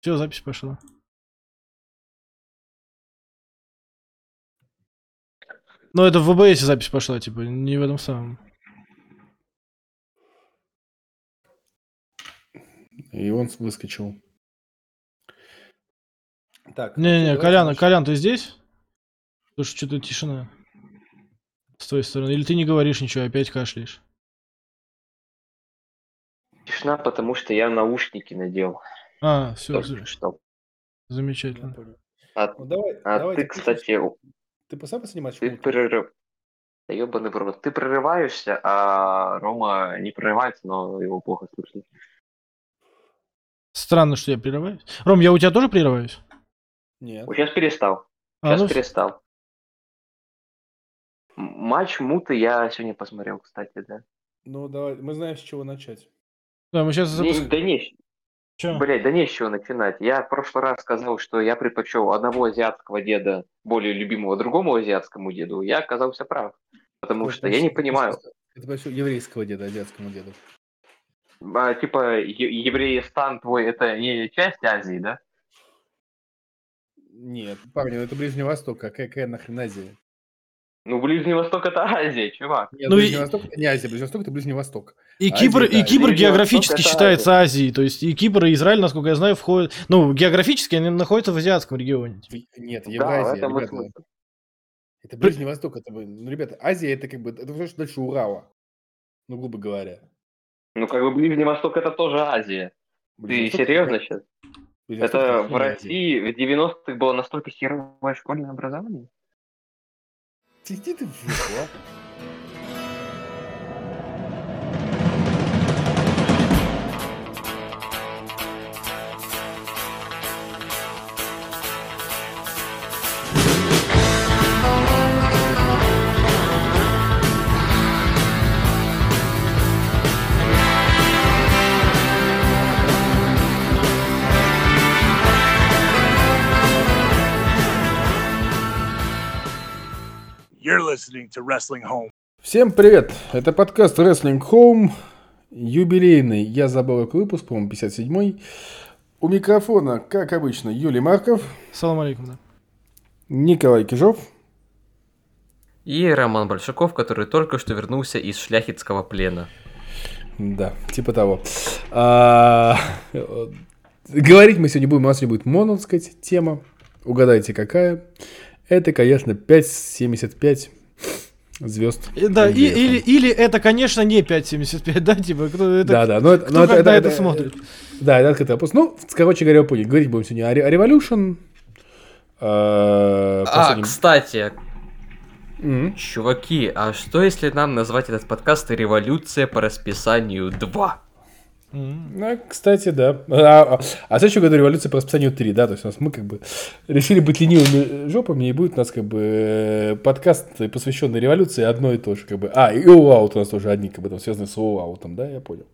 Все, запись пошла. Ну, это в ВБС запись пошла, типа, не в этом самом. И он выскочил. Так. Не-не-не, Колян, Колян, ты здесь? Потому что что-то тишина. С твоей стороны. Или ты не говоришь ничего, опять кашляешь? Тишина, потому что я наушники надел. А, все. Что? Замечательно. А, ну, давай, а давай, ты, кстати... Ты сам поснимаешь? Ты прерыв... Да ебаный в Ты прерываешься, а Рома не прерывается, но его плохо слышно. Странно, что я прерываюсь. Ром, я у тебя тоже прерываюсь? Нет. Сейчас перестал. Сейчас а, ну... перестал. Матч Муты я сегодня посмотрел, кстати, да. Ну, давай, мы знаем, с чего начать. Да, мы сейчас... Не, да не, Че? Блять, да не с чего начинать. Я в прошлый раз сказал, что я предпочел одного азиатского деда, более любимого другому азиатскому деду. Я оказался прав. Потому это что я не понимаю. Это большой еврейского деда, азиатскому деду. А, типа, евреистан твой это не часть Азии, да? Нет, парни, ну это Ближний Восток, какая, какая нахрен Азия? Ну, Ближний Восток это Азия, чувак. Нет, ну, Ближний и... Восток это не Азия, Ближний Восток это Ближний Восток. И Азия, Кипр, и Кипр географически Восток, считается Азия. Азией, то есть и Кипр, и Израиль, насколько я знаю, входят, ну, географически они находятся в азиатском регионе. Нет, Евразия, да, ребята, это Ближний Восток, это, ну, ребята, Азия это как бы, это что дальше Урала, ну, грубо говоря. Ну, как бы Ближний Восток это тоже Азия. Ближний Ты Восток, серьезно это... сейчас? Ближний это Восток, в России в 90-х было настолько херовое школьное образование? Иди ты в You're listening to Wrestling Home. Всем привет! Это подкаст Wrestling Home, юбилейный, я забыл какой выпуск, по-моему, 57-й. У микрофона, как обычно, Юлий Марков. Салам алейкум, да. Николай Кижов. И Роман Большаков, который только что вернулся из шляхетского плена. Да, типа того. А, говорить мы сегодня будем, у нас сегодня будет моно, так сказать, тема. Угадайте, какая. Это, конечно, 5,75 звезд. Да, и, или, или это, конечно, не 5,75, да, типа, кто это, да, да, но, кто но когда это, это, смотрит. Да, это открытый вопрос. Ну, короче говоря, понял. Говорить будем сегодня о, о Revolution. Э, а, кстати, mm-hmm. чуваки, а что если нам назвать этот подкаст «Революция по расписанию 2»? Ну, кстати, да. А, а, а в следующем революция по расписанию 3, да, то есть у нас мы как бы решили быть ленивыми жопами, и будет у нас как бы э, подкаст, посвященный революции, одно и то же, как бы. А, и All у нас тоже одни, как бы, там, связаны с All да, я понял.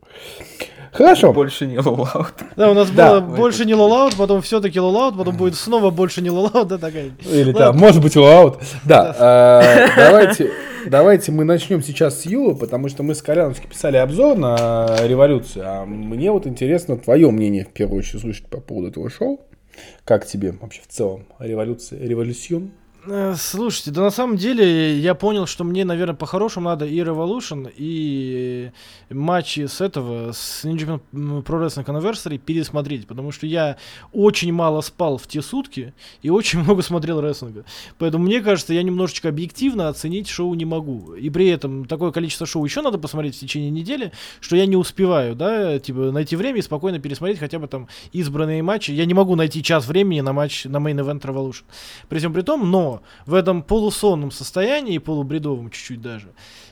Хорошо. Больше не All Да, у нас да. было больше не All потом все-таки All потом будет снова больше не All да, такая. Или да, может быть All Да, а, давайте Давайте мы начнем сейчас с Юлы, потому что мы с Коляновски писали обзор на революцию, а мне вот интересно твое мнение в первую очередь слушать по поводу этого шоу. Как тебе вообще в целом революция, революцион? Э, слушайте, да на самом деле я понял, что мне, наверное, по-хорошему надо и Revolution, и матчи с этого, с Ninja Pro Wrestling Anniversary пересмотреть, потому что я очень мало спал в те сутки и очень много смотрел рестлинга. Поэтому мне кажется, я немножечко объективно оценить шоу не могу. И при этом такое количество шоу еще надо посмотреть в течение недели, что я не успеваю, да, типа найти время и спокойно пересмотреть хотя бы там избранные матчи. Я не могу найти час времени на матч на Main Event Revolution. При всем при том, но в этом полусонном состоянии, полубредовом чуть-чуть даже,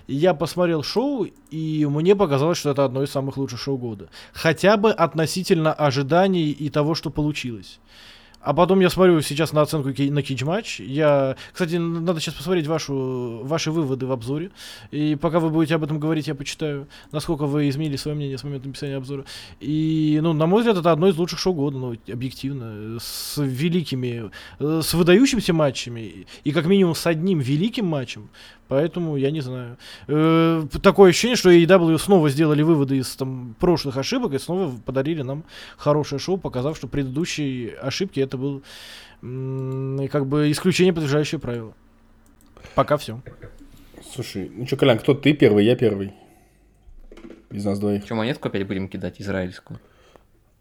я посмотрел шоу, и мне показалось, что это одно из самых лучших шоу года. Хотя бы относительно ожиданий и того, что получилось. А потом я смотрю сейчас на оценку на Кич матч. Я, кстати, надо сейчас посмотреть вашу, ваши выводы в обзоре. И пока вы будете об этом говорить, я почитаю, насколько вы изменили свое мнение с момента написания обзора. И, ну, на мой взгляд, это одно из лучших шоу года, ну, объективно, с великими, с выдающимися матчами и как минимум с одним великим матчем. Поэтому я не знаю. Э, такое ощущение, что AEW снова сделали выводы из там, прошлых ошибок и снова подарили нам хорошее шоу, показав, что предыдущие ошибки это был как бы исключение, подтверждающее правило. Пока все. Слушай, ну что, Колян, кто ты первый, я первый? Из нас двоих. Что, монетку опять будем кидать, израильскую?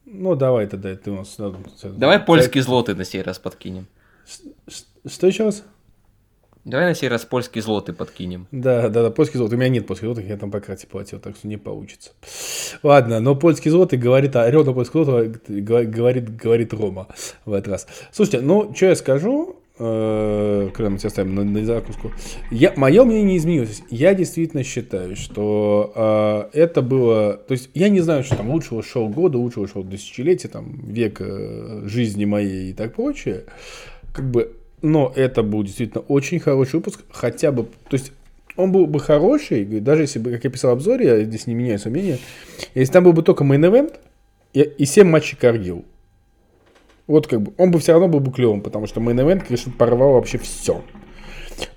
Ну, давай тогда, ты у нас... Давай польский злоты на сей раз подкинем. Что еще раз? Давай на сей раз польский злоты подкинем. Да, да, да, польский злотый. У меня нет польских злотых, я там по карте платил, так что не получится. Ладно, но польский злотый говорит, орел на польский злотый говорит, говорит Рома в этот раз. Слушайте, ну, что я скажу, э, когда мы тебя ставим на, на закуску, я, мое мнение не изменилось. Я действительно считаю, что э, это было... То есть я не знаю, что там лучшего шоу года, лучшего шоу десятилетия, там, века жизни моей и так прочее. Как бы но это был действительно очень хороший выпуск, хотя бы, то есть он был бы хороший, даже если бы, как я писал в обзоре, я здесь не меняю свое мнение, если там был бы только main event и, и 7 матчей Каргил. Вот как бы, он бы все равно был бы клевым, потому что main event, конечно, порвал вообще все.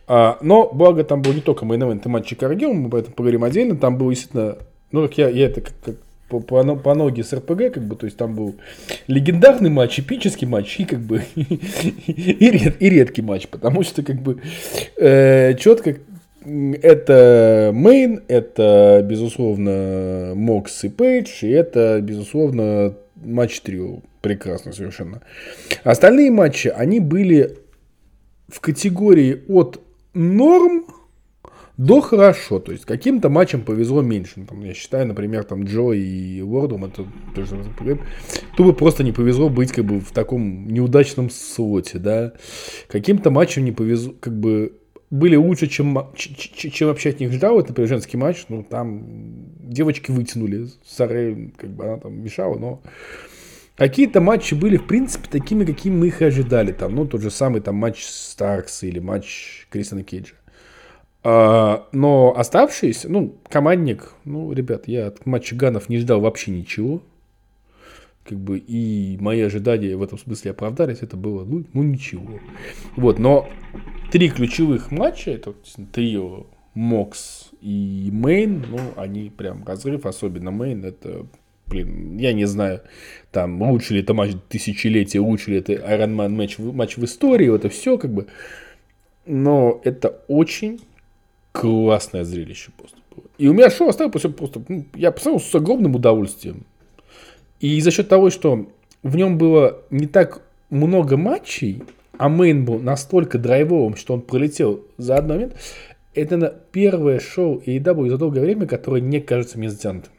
А, но, благо, там был не только мейн-эвент и матчи Каргил, мы об этом поговорим отдельно, там был действительно, ну, как я, я это как, как по, по, по ноге с РПГ, как бы, то есть там был легендарный матч, эпический матч и как бы и, ред, и редкий матч, потому что как бы э, четко это мейн, это безусловно Мокс и Пейдж, и это безусловно матч трио, прекрасно совершенно. Остальные матчи, они были в категории от норм до хорошо. То есть каким-то матчам повезло меньше. Там, я считаю, например, там Джо и Уордом, это тоже тупо просто не повезло быть как бы в таком неудачном слоте, да. Каким-то матчам не повезло, как бы были лучше, чем, чем вообще от них ждал. Это, например, женский матч. Ну, там девочки вытянули. Сарей, как бы она там мешала, но Какие-то матчи были, в принципе, такими, какими мы их и ожидали. Там, ну, тот же самый там матч Старкс или матч Кристина Кейджа. А, но оставшиеся, ну, командник, ну, ребят, я от матча Ганов не ждал вообще ничего. Как бы, и мои ожидания в этом смысле оправдались, это было, ну, ну ничего. Вот, но три ключевых матча, это трио Мокс и Мейн, ну, они прям разрыв, особенно Мейн, это, блин, я не знаю, там, лучше ли это матч тысячелетия, лучше ли это Iron Man матч, матч в истории, это все как бы, но это очень классное зрелище просто было. И у меня шоу осталось просто, просто ну, я посмотрел с огромным удовольствием. И за счет того, что в нем было не так много матчей, а мейн был настолько драйвовым, что он пролетел за один момент, это первое шоу AEW за долгое время, которое не кажется мне затянутым.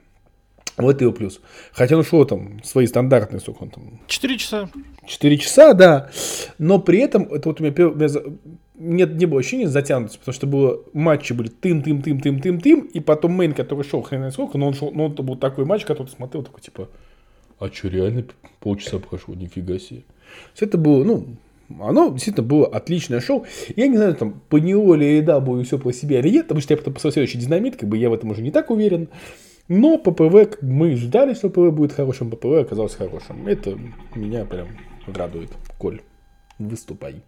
Вот его плюс. Хотя он шел там свои стандартные, сколько он там? Четыре часа. Четыре часа, да. Но при этом, это вот у меня, у меня нет, не было ощущения затянутости, потому что было матчи были тым, тым, тым, тым, тым, тым, и потом мейн, который шел хрен знает сколько, но он шел, но он был такой матч, который ты смотрел, такой типа, а что, реально полчаса прошло, нифига себе. Это было, ну, оно действительно было отличное шоу. Я не знаю, там, по него ли еда было все по себе или нет, потому что я потом посмотрел следующий динамит, как бы я в этом уже не так уверен. Но ППВ, мы ждали, что ППВ будет хорошим, ППВ оказался хорошим. Это меня прям радует. Коль, выступай.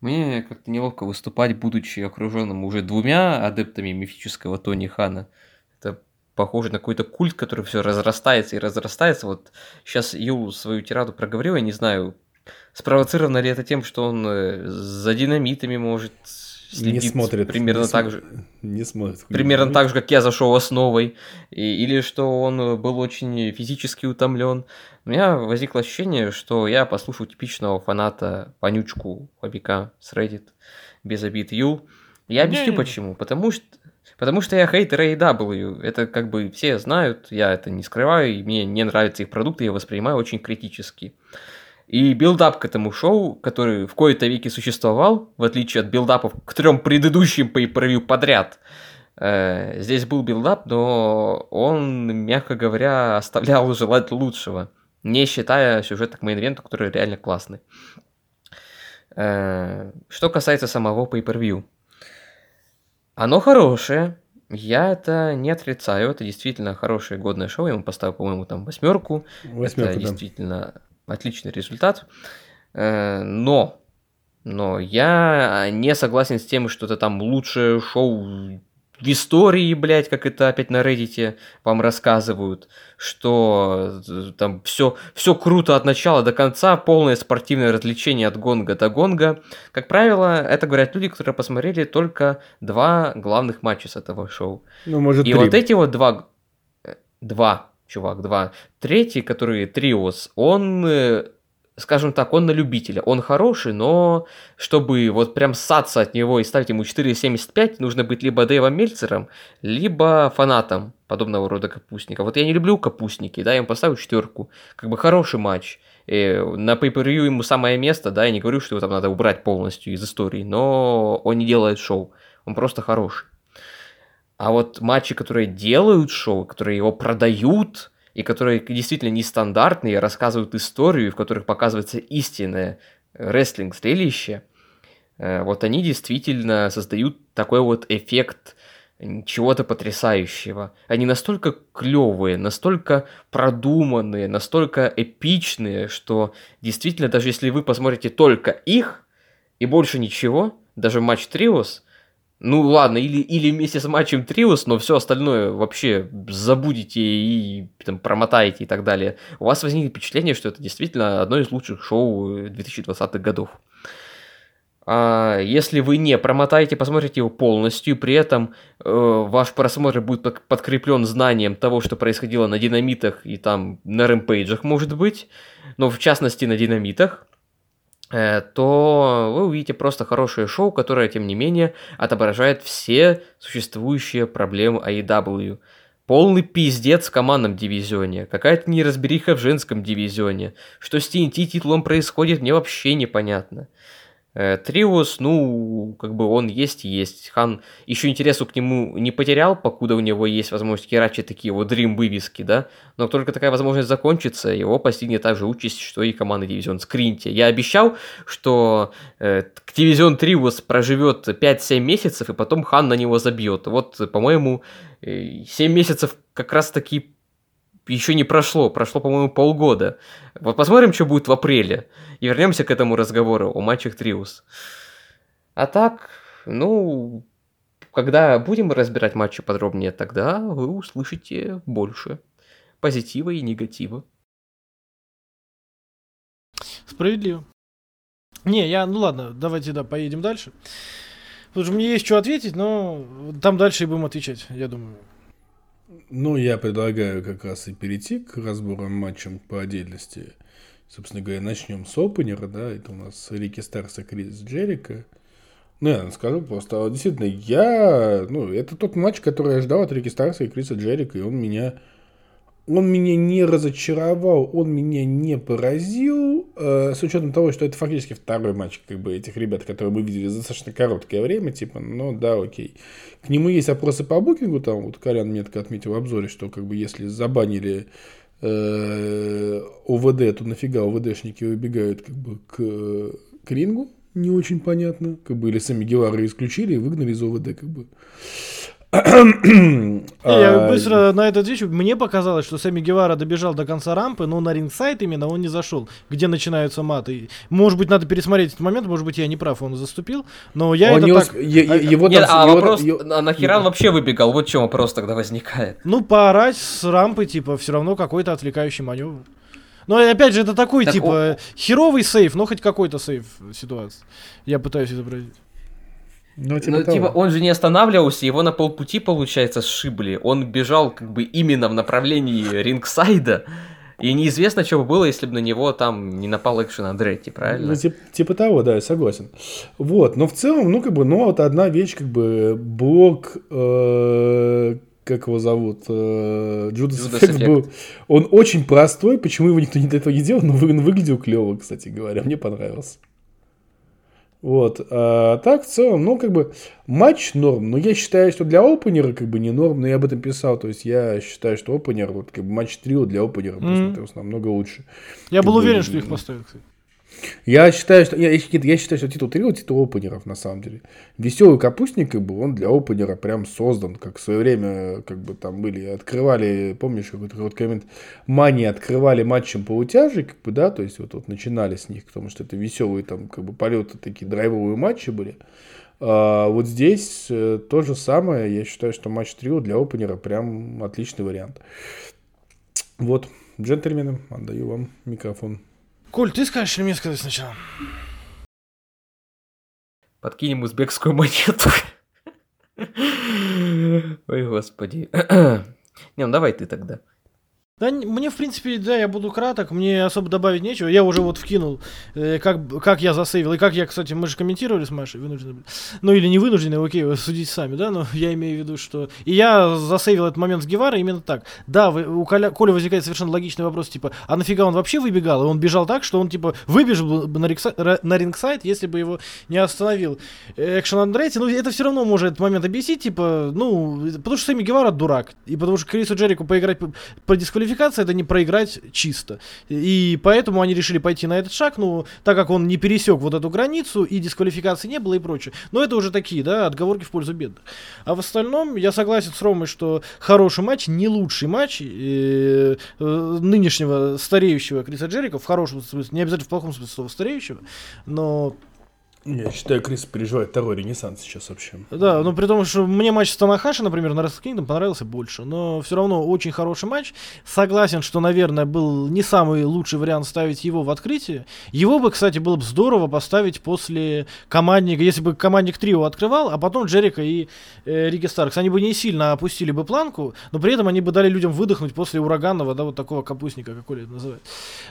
Мне как-то неловко выступать, будучи окруженным уже двумя адептами мифического Тони Хана. Это похоже на какой-то культ, который все разрастается и разрастается. Вот сейчас Юл свою тираду проговорил, я не знаю, спровоцировано ли это тем, что он э, за динамитами может следит не смотрит, примерно не так же. Не смотрит. Примерно так же, как я зашел основой. И, или что он был очень физически утомлен. У меня возникло ощущение, что я послушал типичного фаната понючку хоббика с Reddit без обид Юл. Я объясню почему. Потому что Потому что я хейтер AEW. Это как бы все знают, я это не скрываю, и мне не нравятся их продукты, я воспринимаю очень критически. И билдап к этому шоу, который в кои-то веке существовал, в отличие от билдапов к трем предыдущим по превью подряд, э, здесь был билдап, но он, мягко говоря, оставлял желать лучшего, не считая сюжета к мейн который реально классный. Э, что касается самого pay-per-view. Оно хорошее, я это не отрицаю, это действительно хорошее годное шоу, я ему поставил, по-моему, там восьмерку. Восьмерку, это да. действительно отличный результат. Э, но Но я не согласен с тем, что это там лучшее шоу в истории, блядь, как это опять на Reddit вам рассказывают, что э, там все, все круто от начала до конца, полное спортивное развлечение от гонга до гонга. Как правило, это говорят люди, которые посмотрели только два главных матча с этого шоу. Ну, может, И три. вот эти вот два... э, Два, чувак, два. Третий, который Триос, он э, скажем так, он на любителя. Он хороший, но чтобы вот прям ссаться от него и ставить ему 4,75, нужно быть либо Дэйвом Мельцером, либо фанатом подобного рода капустника. Вот я не люблю капустники, да, я ему поставлю четверку. Как бы хороший матч. И на pay ему самое место, да, я не говорю, что его там надо убрать полностью из истории, но он не делает шоу, он просто хороший. А вот матчи, которые делают шоу, которые его продают, и которые действительно нестандартные, рассказывают историю, в которых показывается истинное рестлинг-зрелище, э, вот они действительно создают такой вот эффект чего-то потрясающего. Они настолько клевые, настолько продуманные, настолько эпичные, что действительно, даже если вы посмотрите только их и больше ничего, даже матч Триос, ну ладно, или, или вместе с матчем Триус, но все остальное вообще забудете и там, промотаете и так далее. У вас возникнет впечатление, что это действительно одно из лучших шоу 2020-х годов. А если вы не промотаете, посмотрите его полностью, при этом э, ваш просмотр будет подкреплен знанием того, что происходило на динамитах и там на рэмпейджах, может быть, но в частности на динамитах, Э, то вы увидите просто хорошее шоу, которое, тем не менее, отображает все существующие проблемы AEW. Полный пиздец в командном дивизионе, какая-то неразбериха в женском дивизионе. Что с TNT титулом происходит, мне вообще непонятно. Э, Триус, ну, как бы он есть есть. Хан еще интересу к нему не потерял, покуда у него есть возможность херачить такие вот дрим вывески, да. Но только такая возможность закончится, его постигнет та же участь, что и команда Дивизион Скринти. Я обещал, что э, Дивизион Триус проживет 5-7 месяцев, и потом Хан на него забьет. Вот, по-моему, 7 э, месяцев как раз таки еще не прошло, прошло, по-моему, полгода. Вот посмотрим, что будет в апреле. И вернемся к этому разговору о матчах Триус. А так, ну, когда будем разбирать матчи подробнее, тогда вы услышите больше позитива и негатива. Справедливо. Не, я, ну ладно, давайте, да, поедем дальше. Потому что мне есть что ответить, но там дальше и будем отвечать, я думаю. Ну, я предлагаю как раз и перейти к разборам матчам по отдельности. Собственно говоря, начнем с опенера, да, это у нас Рики Старс и Крис Джерика. Ну, я скажу просто, действительно, я, ну, это тот матч, который я ждал от Рики Старса и Криса Джерика, и он меня он меня не разочаровал, он меня не поразил, э, с учетом того, что это фактически второй матч как бы этих ребят, которые мы видели за достаточно короткое время, типа, ну да, окей. К нему есть опросы по букингу, там вот Колян метко отметил в обзоре, что как бы если забанили э, ОВД, то нафига ОВДшники убегают как бы к, к рингу, не очень понятно, как бы или сами Гевары исключили и выгнали из ОВД, как бы. Я а, быстро на это отвечу. Мне показалось, что Сами Гевара добежал до конца рампы, но на рингсайд именно он не зашел, где начинаются маты. Может быть, надо пересмотреть этот момент, может быть, я не прав, он заступил, но я он это так... Его Нет, а вопрос, а нахера он вообще выбегал? Вот в чем вопрос тогда возникает. Ну, поорать с рампы, типа, все равно какой-то отвлекающий маневр. Но опять же, это такой, так типа, он... херовый сейф, но хоть какой-то сейф ситуации. Я пытаюсь изобразить. Ну, типа, ну, типа он же не останавливался, его на полпути, получается, сшибли. Он бежал как бы именно в направлении рингсайда. И неизвестно, что бы было, если бы на него там не напал экшен Андретти, правильно? Ну, типа, типа того, да, я согласен. Вот, но в целом, ну, как бы, ну, вот одна вещь, как бы, блок, э, как его зовут, э, Джудас, Джудас Эффект был, он очень простой, почему его никто до этого не делал, но выглядел клево, кстати говоря, мне понравился. Вот. А так, в целом, ну, как бы, матч норм. Но я считаю, что для опенера, как бы, не норм. Но я об этом писал. То есть, я считаю, что опенер, вот, как бы, матч трио для опенера mm-hmm. намного лучше. Я был бы, уверен, что их поставят, кстати. Я считаю, что я, я считаю, что титул трио титул опенеров на самом деле. Веселый капустник, как бы, он для опенера прям создан, как в свое время, как бы там были, открывали, помнишь, какой-то вот коммент, Мани открывали матчем по утяжи, как бы, да, то есть вот, вот начинали с них, потому что это веселые там, как бы, полеты, такие драйвовые матчи были. А, вот здесь э, то же самое, я считаю, что матч трио для опенера прям отличный вариант. Вот, джентльмены, отдаю вам микрофон. Коль, ты скажешь или мне сказать сначала? Подкинем узбекскую монету. Ой, господи. Не, ну давай ты тогда. Да, мне, в принципе, да, я буду краток, мне особо добавить нечего. Я уже вот вкинул, э, как, как я засейвил, и как я, кстати, мы же комментировали с Машей, вынуждены Ну, или не вынуждены, окей, вы судите сами, да, но я имею в виду, что... И я засейвил этот момент с Гевара именно так. Да, вы, у Коля, Коля возникает совершенно логичный вопрос, типа, а нафига он вообще выбегал? И он бежал так, что он, типа, выбежал бы на, рикса, на рингсайд, если бы его не остановил Экшен Андретти. Ну, это все равно может этот момент объяснить, типа, ну, потому что Сами Гевара дурак, и потому что Крису Джерику поиграть по, по дисквалификации квалификация это не проиграть чисто. И поэтому они решили пойти на этот шаг, ну, так как он не пересек вот эту границу, и дисквалификации не было и прочее. Но это уже такие, да, отговорки в пользу бедных. А в остальном я согласен с Ромой, что хороший матч, не лучший матч э, э, нынешнего стареющего Криса Джерика, в хорошем смысле, не обязательно в плохом смысле слова стареющего, но я считаю, Крис переживает второй ренессанс сейчас вообще. Да, ну при том, что мне матч с Танахаши, например, на Wrestle Kingdom понравился больше, но все равно очень хороший матч. Согласен, что, наверное, был не самый лучший вариант ставить его в открытие. Его бы, кстати, было бы здорово поставить после командника, если бы командник трио открывал, а потом Джерика и э, Рики Старкс. Они бы не сильно опустили бы планку, но при этом они бы дали людям выдохнуть после ураганного, да, вот такого капустника, как Оля это называет.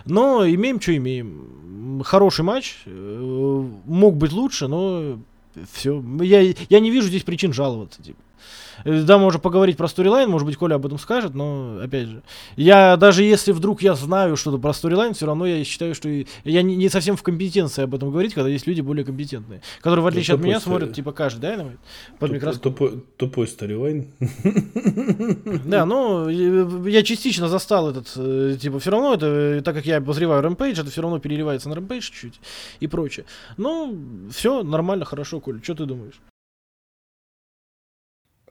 Но имеем, что имеем. Хороший матч. Э, мог быть лучше, но все. Я, я не вижу здесь причин жаловаться. Типа. Э, да, можно поговорить про сторилайн, может быть, Коля об этом скажет, но, опять же, я даже если вдруг я знаю что-то про сторилайн, все равно я считаю, что я не, не совсем в компетенции об этом говорить, когда есть люди более компетентные, которые, в отличие от меня, смотрят, типа, каждый Dynamite под микроскоп. Тупой, тупой сторилайн. Да, ну, я частично застал этот, э, типа, все равно это, так как я обозреваю Rampage, это все равно переливается на Rampage чуть-чуть и прочее. Ну, все нормально, хорошо, Коля, что ты думаешь?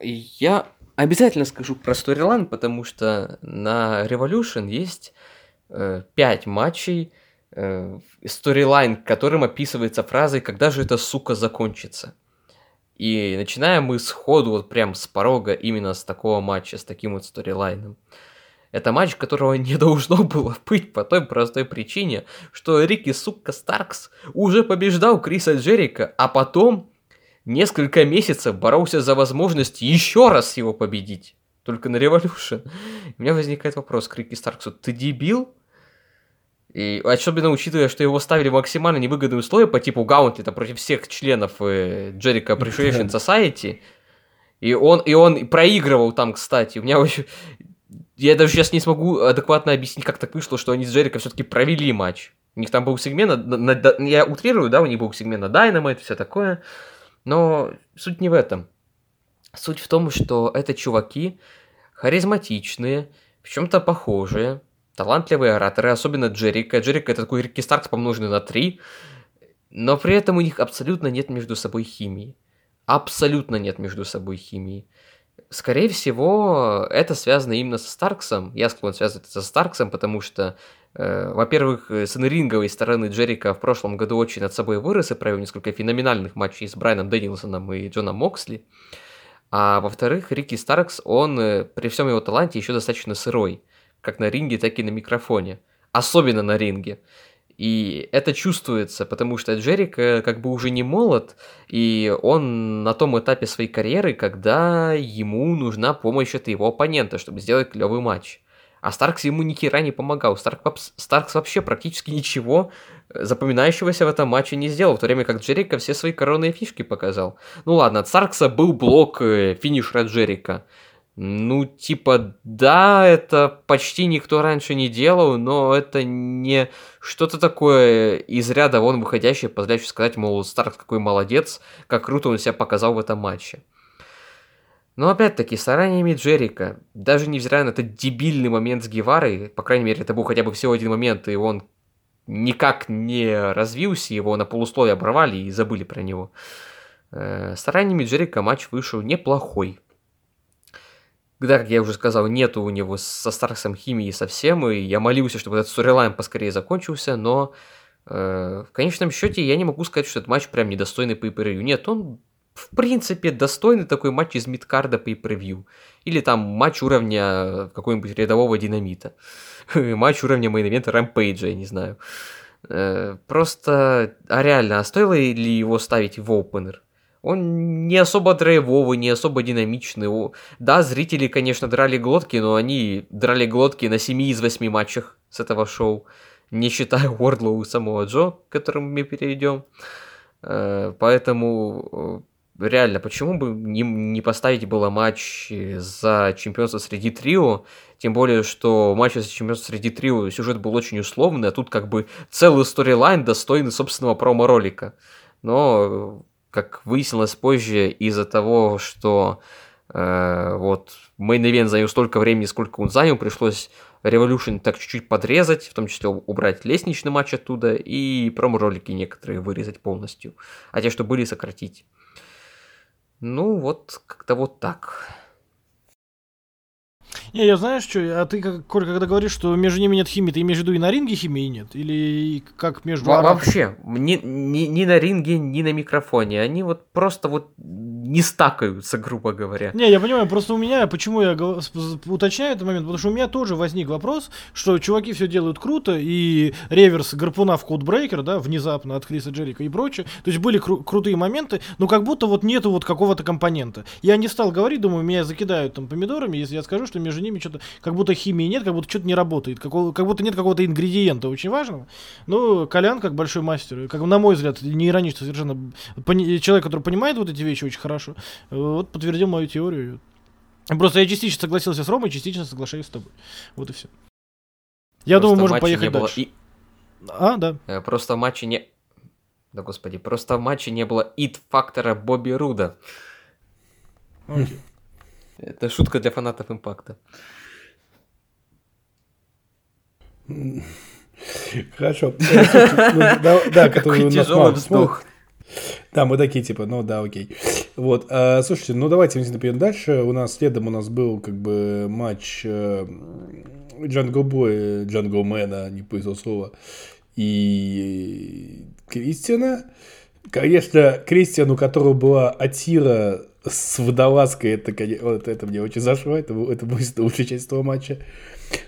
Я обязательно скажу про сторилайн, потому что на Revolution есть э, 5 матчей, э, сторилайн, которым описывается фразой «Когда же эта сука закончится?». И начинаем мы сходу, вот прям с порога, именно с такого матча, с таким вот сторилайном. Это матч, которого не должно было быть по той простой причине, что Рики, сука, Старкс уже побеждал Криса Джерика, а потом несколько месяцев боролся за возможность еще раз его победить. Только на Revolution. У меня возникает вопрос к Рикки Старксу. Ты дебил? И особенно учитывая, что его ставили в максимально невыгодные условия по типу Гаунтлета против всех членов э, Джерика Appreciation Society. И он, и он проигрывал там, кстати. У меня вообще... Я даже сейчас не смогу адекватно объяснить, как так вышло, что они с Джерика все-таки провели матч. У них там был сегмент, на, на, я утрирую, да, у них был сегмент на Dynamite, все такое. Но суть не в этом. Суть в том, что это чуваки харизматичные, в чем-то похожие, талантливые ораторы, особенно Джерика. Джерика это такой Рикки Старкс помноженный на три, но при этом у них абсолютно нет между собой химии. Абсолютно нет между собой химии. Скорее всего, это связано именно со Старксом. Я склонен связывать это со Старксом, потому что Э, во-первых, с инринговой стороны Джерика в прошлом году очень над собой вырос и провел несколько феноменальных матчей с Брайаном Дэнилсоном и Джоном Моксли. А во-вторых, Рики Старкс, он э, при всем его таланте еще достаточно сырой, как на ринге, так и на микрофоне. Особенно на ринге. И это чувствуется, потому что Джерик как бы уже не молод, и он на том этапе своей карьеры, когда ему нужна помощь от его оппонента, чтобы сделать клевый матч. А Старкс ему ни хера не помогал. Старк, Старкс вообще практически ничего э, запоминающегося в этом матче не сделал, в то время как Джерика все свои коронные фишки показал. Ну ладно, от Старкса был блок э, финишера Джерика. Ну, типа, да, это почти никто раньше не делал, но это не что-то такое из ряда вон выходящее, позволяющее сказать, мол, Старкс какой молодец, как круто он себя показал в этом матче. Но опять-таки, стараниями Джерика, даже невзирая на этот дебильный момент с Геварой, по крайней мере, это был хотя бы всего один момент, и он никак не развился, его на полусловие оборвали и забыли про него. Э, стараниями Джерика матч вышел неплохой. Да, как я уже сказал, нету у него со Старксом химии совсем, и я молился, чтобы этот сторилайн поскорее закончился, но э, в конечном счете я не могу сказать, что этот матч прям недостойный pay-per Нет, он в принципе достойный такой матч из мидкарда pay-per Или там матч уровня какого-нибудь рядового динамита. матч уровня мейн-ивента Рэмпейджа, я не знаю. Э, просто, а реально, а стоило ли его ставить в опенер? Он не особо драйвовый, не особо динамичный. Да, зрители, конечно, драли глотки, но они драли глотки на 7 из 8 матчах с этого шоу. Не считая Уордлоу и самого Джо, к которому мы перейдем. Э, поэтому э, реально, почему бы не, не поставить было матч за чемпионство среди трио? Тем более, что матч за чемпионство среди трио сюжет был очень условный, а тут как бы целый сторилайн достойный собственного промо-ролика. Но как выяснилось позже, из-за того, что э, вот Event занял столько времени, сколько он занял, пришлось Revolution так чуть-чуть подрезать, в том числе убрать лестничный матч оттуда и промо-ролики некоторые вырезать полностью, а те, что были, сократить. Ну, вот как-то вот так. Не, я знаю, что, а ты, как, Коль, когда говоришь, что между ними нет химии, ты имеешь в виду и на ринге химии нет? Или как между... Во- вообще, ни, ни, ни на ринге, ни на микрофоне. Они вот просто вот не стакаются, грубо говоря. Не, я понимаю, просто у меня, почему я уточняю этот момент, потому что у меня тоже возник вопрос, что чуваки все делают круто, и реверс гарпуна в кодбрейкер, да, внезапно от Криса Джерика и прочее, то есть были кру- крутые моменты, но как будто вот нету вот какого-то компонента. Я не стал говорить, думаю, меня закидают там помидорами, если я скажу, что между ними что-то, как будто химии нет, как будто что-то не работает, как, как будто нет какого-то ингредиента очень важного. Ну, Колян, как большой мастер, как на мой взгляд, не иронично совершенно, человек, который понимает вот эти вещи очень хорошо, вот подтвердил мою теорию. Просто я частично согласился с Ромой, частично соглашаюсь с тобой. Вот и все. Я Просто думаю, можем поехать дальше. И... А, да. Э, просто в матче не... Да господи, просто в матче не было ит-фактора Бобби Руда. Okay. Это шутка для фанатов импакта. Хорошо. Ну, да, который тяжелый вздох. Да, мы такие, типа, ну да, окей. Вот, а, слушайте, ну давайте, например, дальше. У нас следом у нас был, как бы, матч э, Джанго Бой, Джанго Мэна, не повезло слова, и Кристиана. Конечно, Кристиан, у которого была Атира с водолазкой, это, вот это мне очень зашло, это, это будет лучшая часть этого матча.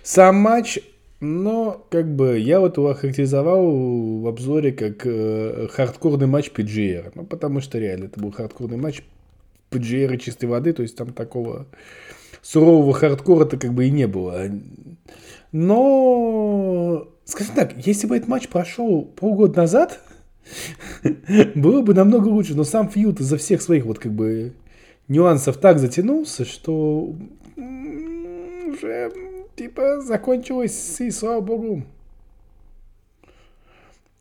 Сам матч, но как бы я вот его охарактеризовал в обзоре как э, хардкорный матч PGR. Ну, потому что реально это был хардкорный матч PGR чистой воды, то есть там такого сурового хардкора-то как бы и не было. Но, скажем так, если бы этот матч прошел полгода назад, было бы намного лучше. Но сам фьют из-за всех своих вот как бы нюансов так затянулся, что уже типа закончилось, и слава богу.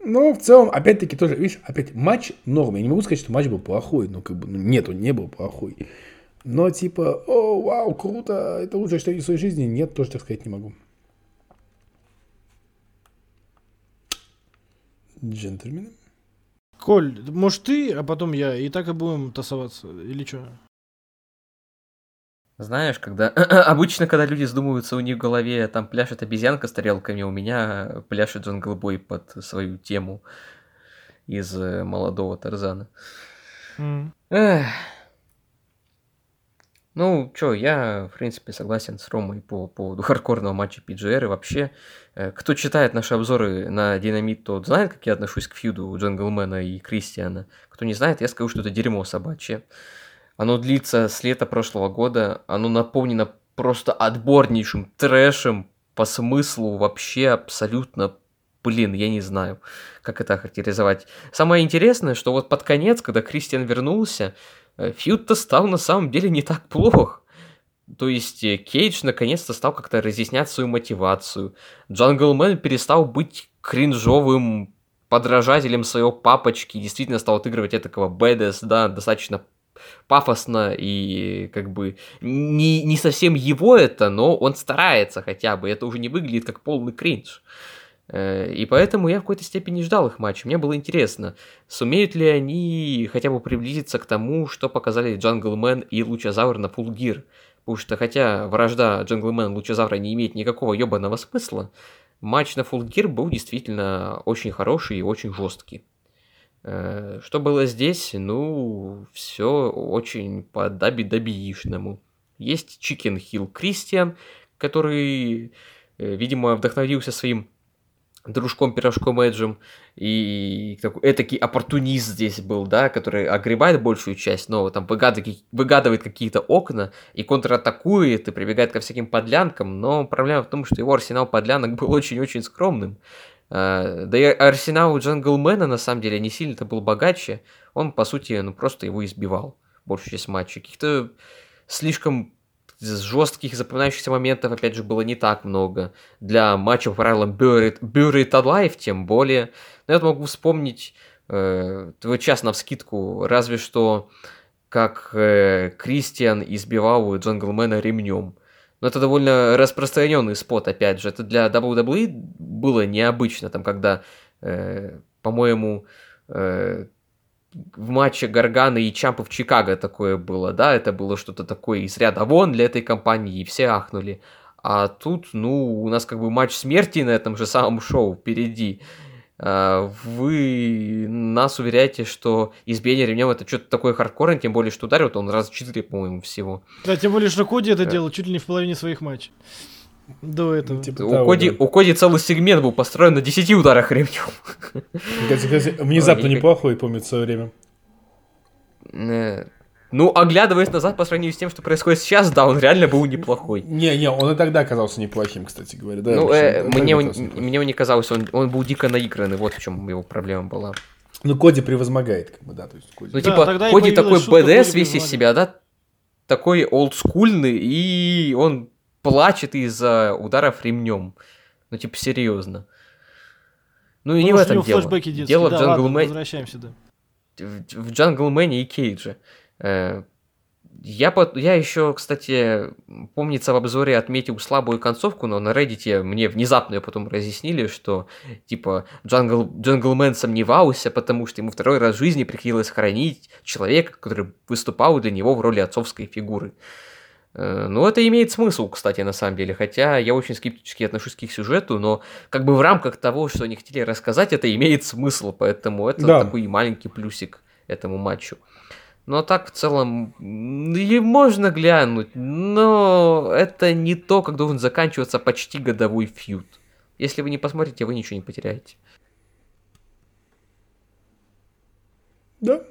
Но в целом, опять-таки, тоже, видишь, опять матч норм. Я не могу сказать, что матч был плохой, но как бы, ну, нет, он не был плохой. Но типа, о, вау, круто, это лучшее, что я в своей жизни. Нет, тоже так сказать не могу. Джентльмены. Коль, может ты, а потом я, и так и будем тасоваться, или что? Знаешь, когда обычно, когда люди задумываются, у них в голове там пляшет обезьянка с тарелками, у меня пляшет джанглбой под свою тему из э, молодого Тарзана. Mm. Эх. Ну, чё, я, в принципе, согласен с Ромой по поводу хардкорного матча PGR. И вообще, э, кто читает наши обзоры на Динамит, тот знает, как я отношусь к фьюду Джанглмена и Кристиана. Кто не знает, я скажу, что это дерьмо собачье. Оно длится с лета прошлого года. Оно наполнено просто отборнейшим трэшем по смыслу вообще абсолютно блин, я не знаю, как это характеризовать. Самое интересное, что вот под конец, когда Кристиан вернулся, э, фьюд-то стал на самом деле не так плох. То есть э, Кейдж наконец-то стал как-то разъяснять свою мотивацию. Джанглмен перестал быть кринжовым подражателем своего папочки, действительно стал отыгрывать этакого бэдэс, да, достаточно пафосно и как бы не, не совсем его это, но он старается хотя бы. Это уже не выглядит как полный кринж. Э, и поэтому я в какой-то степени ждал их матча. Мне было интересно, сумеют ли они хотя бы приблизиться к тому, что показали Джанглмен и Лучезавр на Full Gear. Потому что хотя вражда Джанглмен и Лучезавра не имеет никакого ебаного смысла, матч на Full Gear был действительно очень хороший и очень жесткий. Э, что было здесь? Ну, все очень по даби-даби-ишному. Есть Чикен Хилл Кристиан, который, э, видимо, вдохновился своим дружком-пирожком Эджем, и такой этакий оппортунист здесь был, да, который огребает большую часть, но там выгадывает, какие-то окна и контратакует, и прибегает ко всяким подлянкам, но проблема в том, что его арсенал подлянок был очень-очень скромным. А, да и арсенал Джанглмена, на самом деле, не сильно-то был богаче, он, по сути, ну, просто его избивал большую часть матча. Каких-то слишком жестких запоминающихся моментов, опять же, было не так много. Для матча по правилам Buried Alive, тем более. Но я могу вспомнить, э, твой час на вскидку, разве что как э, Кристиан избивал Джанглмена ремнем. Но это довольно распространенный спот, опять же. Это для WWE было необычно, там, когда, э, по-моему, э, в матче Гаргана и Чампа в Чикаго такое было, да, это было что-то такое из ряда вон для этой компании, и все ахнули. А тут, ну, у нас как бы матч смерти на этом же самом шоу впереди. А, вы нас уверяете, что избиение ремнем это что-то такое хардкорное, тем более, что ударил он раз четыре, по-моему, всего. Да, тем более, что Коди это делал чуть ли не в половине своих матчей. До этого. Типа у, того, Коди, да. у Коди целый сегмент был построен на 10 ударах ремнем. Внезапно неплохой, помню, в свое время. Ну, оглядываясь назад по сравнению с тем, что происходит сейчас, да, он реально был неплохой. Не-не, он и тогда казался неплохим, кстати говоря. Да, ну, э, мне, он, мне он не казалось, он, он был дико наигранный, вот в чем его проблема была. Ну, Коди превозмогает, как бы, да, то есть Коди. Ну, типа, да, Коди такой БДС весь из себя, да, такой олдскульный, и он плачет из-за ударов ремнем. Ну, типа, серьезно. Ну, и не в этом дело. Дело да, в Джанглмене... Возвращаемся, да. В, Джанглмене и Кейдже. Э, я, я еще, кстати, помнится, в обзоре отметил слабую концовку, но на Reddit мне внезапно ее потом разъяснили, что, типа, Джангл, Джанглмен сомневался, потому что ему второй раз в жизни приходилось хоронить человека, который выступал для него в роли отцовской фигуры. Э, ну, это имеет смысл, кстати, на самом деле, хотя я очень скептически отношусь к их сюжету, но как бы в рамках того, что они хотели рассказать, это имеет смысл, поэтому это да. такой маленький плюсик этому матчу. Но так в целом и можно глянуть, но это не то, как должен заканчиваться почти годовой фьюд. Если вы не посмотрите, вы ничего не потеряете. Да,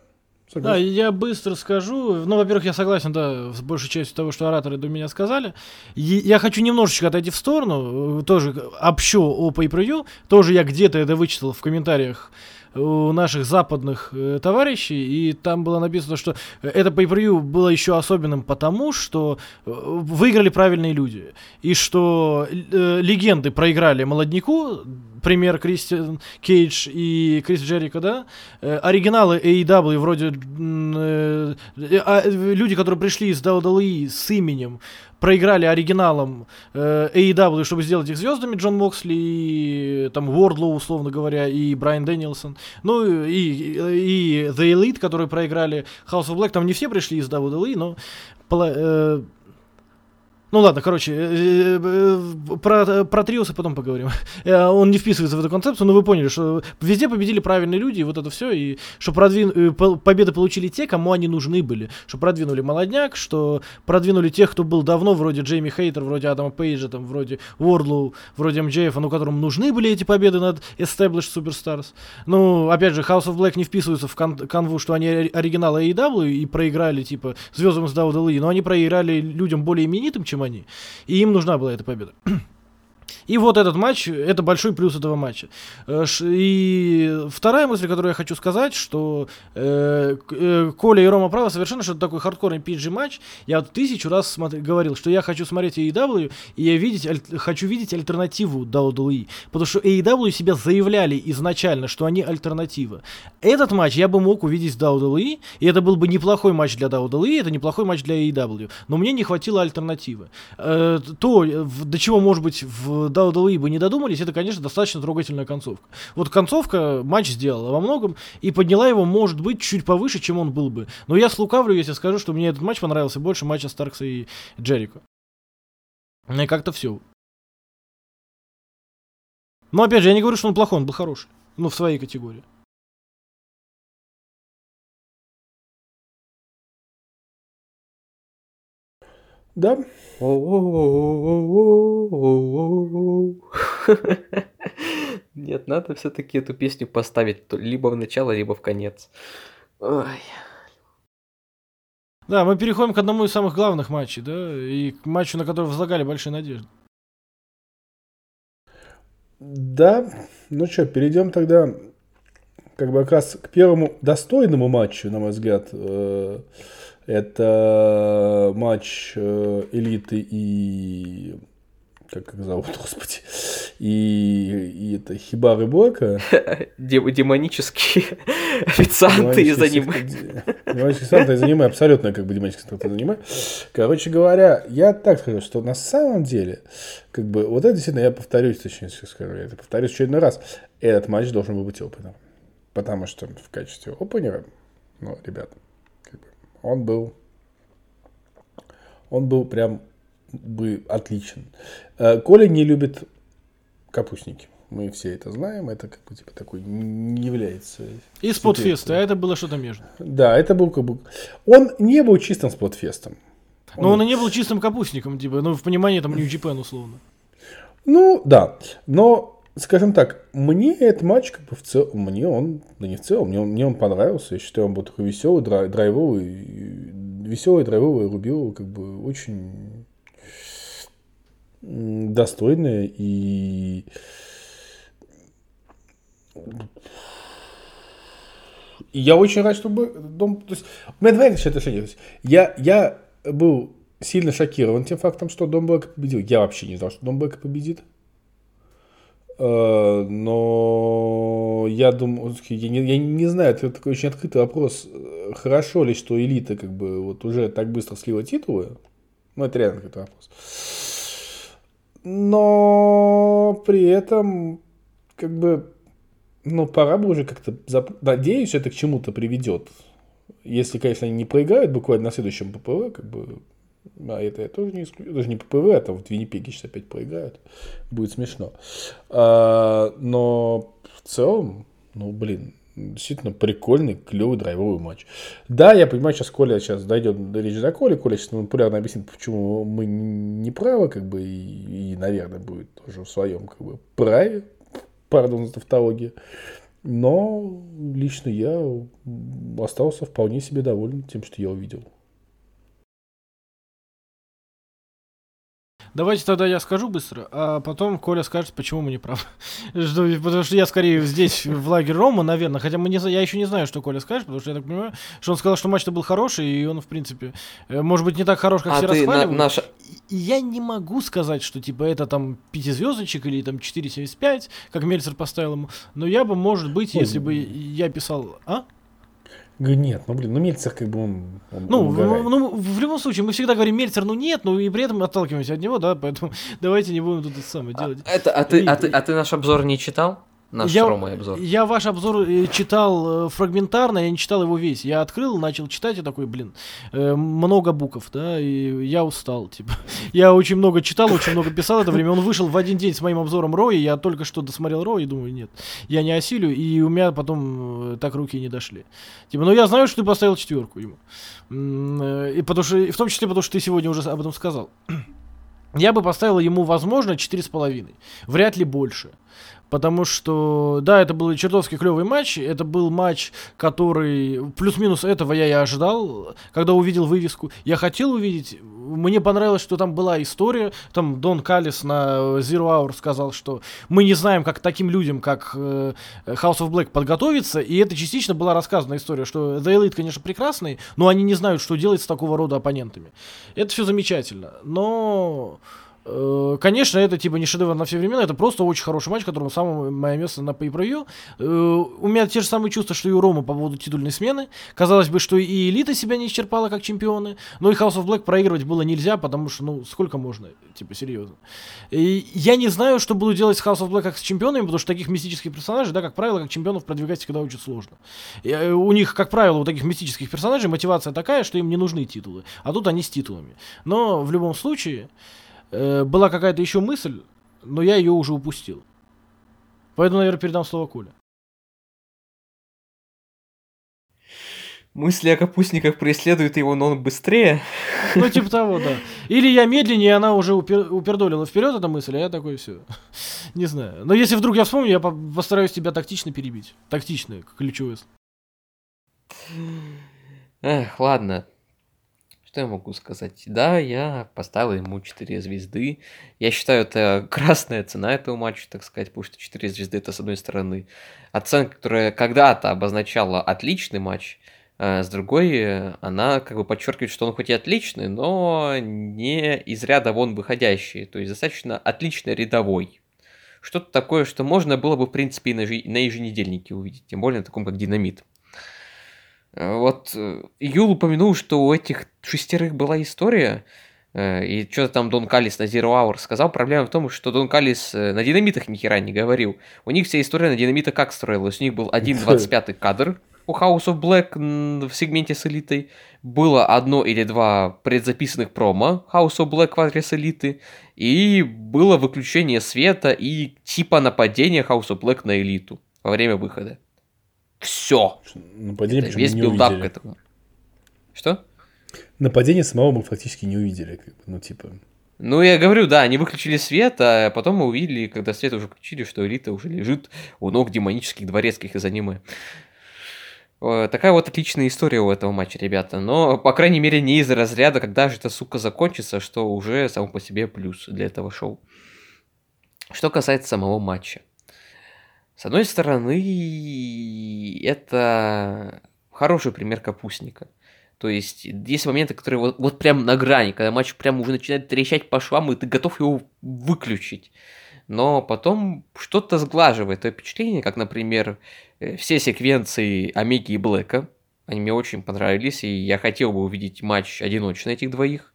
Да, я быстро скажу. Ну, во-первых, я согласен, да, с большей частью того, что ораторы до меня сказали. я хочу немножечко отойти в сторону, э, тоже общо о pay Тоже я где-то это вычитал в комментариях у наших западных э, товарищей, и там было написано, что это pay было еще особенным потому, что э, выиграли правильные люди, и что э, легенды проиграли молодняку, пример Кристиан Кейдж и Крис Джерика, да, э, оригиналы AEW вроде э, э, люди, которые пришли из WWE с именем, проиграли оригиналам э, AEW, чтобы сделать их звездами, Джон Моксли и там Уордлоу, условно говоря, и Брайан Дэнилсон. Ну и, и The Elite, которые проиграли House of Black, там не все пришли из WWE, но э, ну ладно, короче, э, э, про, про Триуса потом поговорим. Э, он не вписывается в эту концепцию, но вы поняли, что везде победили правильные люди, и вот это все, и что продвин... победы получили те, кому они нужны были. Что продвинули молодняк, что продвинули тех, кто был давно, вроде Джейми Хейтер, вроде Адама Пейджа, там, вроде Уордлоу, вроде МДФ, ну, которым нужны были эти победы над Established Superstars. Ну, опять же, House of Black не вписывается в кан канву, что они оригиналы AEW и проиграли, типа, звездам с WWE, но они проиграли людям более именитым, чем они. И им нужна была эта победа. И вот этот матч, это большой плюс этого матча. Э, и вторая мысль, которую я хочу сказать, что э, э, Коля и Рома правы совершенно, что это такой хардкорный PG матч. Я вот тысячу раз смотри, говорил, что я хочу смотреть AEW, и я видеть, аль, хочу видеть альтернативу WWE. Потому что AEW себя заявляли изначально, что они альтернатива. Этот матч я бы мог увидеть в WWE, и это был бы неплохой матч для WWE, это неплохой матч для AEW. Но мне не хватило альтернативы. Э, то, до чего может быть в в WWE бы не додумались, это, конечно, достаточно трогательная концовка. Вот концовка матч сделала во многом и подняла его, может быть, чуть повыше, чем он был бы. Но я слукавлю, если скажу, что мне этот матч понравился больше матча Старкса и Джерика. И как-то все. Но опять же, я не говорю, что он плохой, он был хороший. Ну, в своей категории. Да. Нет, надо все-таки эту песню поставить либо в начало, либо в конец. Ой. Да, мы переходим к одному из самых главных матчей, да, и к матчу, на который возлагали большие надежды. Да, ну что, перейдем тогда как бы как раз к первому достойному матчу, на мой взгляд. Э, это матч э, элиты и как, как зовут, господи, и, и это Хибары Бока. Демонические официанты из аниме. Демонические официанты из аниме, абсолютно как бы демонические официанты из аниме. Короче говоря, я так скажу, что на самом деле, как бы, вот это действительно, я повторюсь, точнее скажу, я это повторюсь еще один раз, этот матч должен был быть опытом. Потому что в качестве опенера, ну, ребят, как бы, он был он был прям бы отличен. Э, Коля не любит капустники. Мы все это знаем, это как бы типа такой не является. И спотфест, а это было что-то между. Да, это был как бы. Он не был чистым спотфестом. Но он, он и не был чистым капустником, типа, ну, в понимании там New Japan условно. Ну, да. Но, скажем так, мне этот матч, как бы в целом, мне он, да не в целом, мне он, мне он понравился. Я считаю, он был такой веселый, драйвовый, веселый, драйвовый, рубил, как бы очень достойная и я очень рад, чтобы дом... То есть, у меня двоякое отношение. То есть, я, я был сильно шокирован тем фактом, что Дом Блэк победил. Я вообще не знал, что Дом Блэк победит. Э, но я думаю, я не, я не знаю, это такой очень открытый вопрос. Хорошо ли, что элита как бы вот уже так быстро слила титулы? Ну, это реально какой-то вопрос но при этом, как бы, ну, пора бы уже как-то... Зап... Надеюсь, это к чему-то приведет. Если, конечно, они не проиграют буквально на следующем ППВ, как бы, а это я тоже не исключаю. Даже не ППВ, а там в Виннипеге сейчас опять проиграют. Будет смешно. А, но в целом, ну, блин, действительно прикольный, клевый драйвовый матч. Да, я понимаю, сейчас Коля сейчас дойдет до речи до Коли, Коля сейчас популярно объяснит, почему мы не правы, как бы, и, и, наверное, будет тоже в своем, как бы, праве, пардон за тавтологию. Но лично я остался вполне себе доволен тем, что я увидел. Давайте тогда я скажу быстро, а потом Коля скажет, почему мы не правы. потому что я скорее здесь, в лагере Рома, наверное. Хотя мы не, я еще не знаю, что Коля скажет, потому что я так понимаю, что он сказал, что матч-то был хороший, и он, в принципе, э, может быть, не так хорош, как а все расхваливают. На, наша... Я не могу сказать, что типа это там пятизвездочек или там 4,75, как Мельцер поставил ему. Но я бы, может быть, если бы я писал... А? Нет, ну блин, ну Мельцер как бы он, он ну, он ну, в любом случае, мы всегда говорим Мельцер, ну нет, ну и при этом отталкиваемся от него, да, поэтому давайте не будем тут это самое а, делать. А, это, а, ты, а, ты, а ты наш обзор не читал? Наш я, обзор. Я ваш обзор э, читал э, фрагментарно, я не читал его весь. Я открыл, начал читать и такой, блин, э, много букв, да, и я устал, типа. Я очень много читал, очень много писал это время. Он вышел в один день с моим обзором Рои, я только что досмотрел Рои и думаю, нет, я не осилю, и у меня потом так руки не дошли. Типа, ну я знаю, что ты поставил четверку ему. И потому что, и в том числе потому, что ты сегодня уже об этом сказал. Я бы поставил ему, возможно, четыре с половиной, Вряд ли больше. Потому что, да, это был чертовски клевый матч. Это был матч, который плюс-минус этого я и ожидал, когда увидел вывеску. Я хотел увидеть. Мне понравилось, что там была история. Там Дон Калис на Zero Hour сказал, что мы не знаем, как таким людям, как э, House of Black, подготовиться. И это частично была рассказана история, что The Elite, конечно, прекрасный, но они не знают, что делать с такого рода оппонентами. Это все замечательно. Но конечно, это типа не шедевр на все времена, это просто очень хороший матч, которому самое мое место на pay per э, У меня те же самые чувства, что и у Рома по поводу титульной смены. Казалось бы, что и Элита себя не исчерпала как чемпионы, но и House of Black проигрывать было нельзя, потому что, ну, сколько можно, типа, серьезно. И я не знаю, что буду делать с House of Black как с чемпионами, потому что таких мистических персонажей, да, как правило, как чемпионов продвигать всегда очень сложно. И, э, у них, как правило, у таких мистических персонажей мотивация такая, что им не нужны титулы, а тут они с титулами. Но в любом случае... Э, была какая-то еще мысль, но я ее уже упустил. Поэтому, наверное, передам слово Коле. Мысли о капустниках преследуют его, но он быстрее. Ну, типа того, да. Или я медленнее, она уже упер, упердолила вперед, эта мысль, а я такой все. Не знаю. Но если вдруг я вспомню, я постараюсь тебя тактично перебить. Тактично, ключевое. Эх, ладно. Что я могу сказать? Да, я поставил ему 4 звезды. Я считаю, это красная цена этого матча, так сказать, потому что 4 звезды это, с одной стороны, оценка, которая когда-то обозначала отличный матч, а с другой, она как бы подчеркивает, что он хоть и отличный, но не из ряда вон выходящий, то есть достаточно отличный рядовой. Что-то такое, что можно было бы, в принципе, и на, на еженедельнике увидеть, тем более на таком, как Динамит. Э, вот э, Юл упомянул, что у этих шестерых была история, э, и что-то там Дон Калис на Zero Hour сказал. Проблема в том, что Дон Калис на динамитах ни хера не говорил. У них вся история на динамитах как строилась. У них был один 25 кадр у House of Black в сегменте с элитой. Было одно или два предзаписанных промо House of Black в адрес элиты. И было выключение света и типа нападение House of Black на элиту во время выхода. Все. Нападение Это весь билдап к этому. Что? Нападение самого мы фактически не увидели. Как бы, ну, типа... Ну, я говорю, да, они выключили свет, а потом мы увидели, когда свет уже включили, что Элита уже лежит у ног демонических дворецких из аниме. Такая вот отличная история у этого матча, ребята. Но, по крайней мере, не из разряда, когда же эта сука закончится, что уже само по себе плюс для этого шоу. Что касается самого матча. С одной стороны, это хороший пример капустника. То есть есть моменты, которые вот, вот прям на грани, когда матч прям уже начинает трещать по швам, и ты готов его выключить. Но потом что-то сглаживает это впечатление, как, например, э, все секвенции Омеги и Блэка. Они мне очень понравились, и я хотел бы увидеть матч одиночный этих двоих.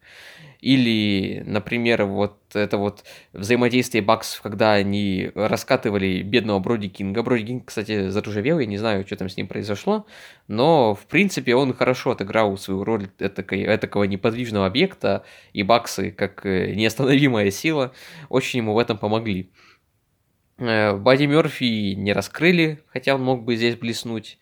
Или, например, вот это вот взаимодействие баксов, когда они раскатывали бедного Броди Кинга. Броди Кинг, кстати, заружавел, я не знаю, что там с ним произошло, но, в принципе, он хорошо отыграл свою роль этакой, этакого неподвижного объекта, и баксы, как э, неостановимая сила, очень ему в этом помогли. Э, Бади Мерфи не раскрыли, хотя он мог бы здесь блеснуть.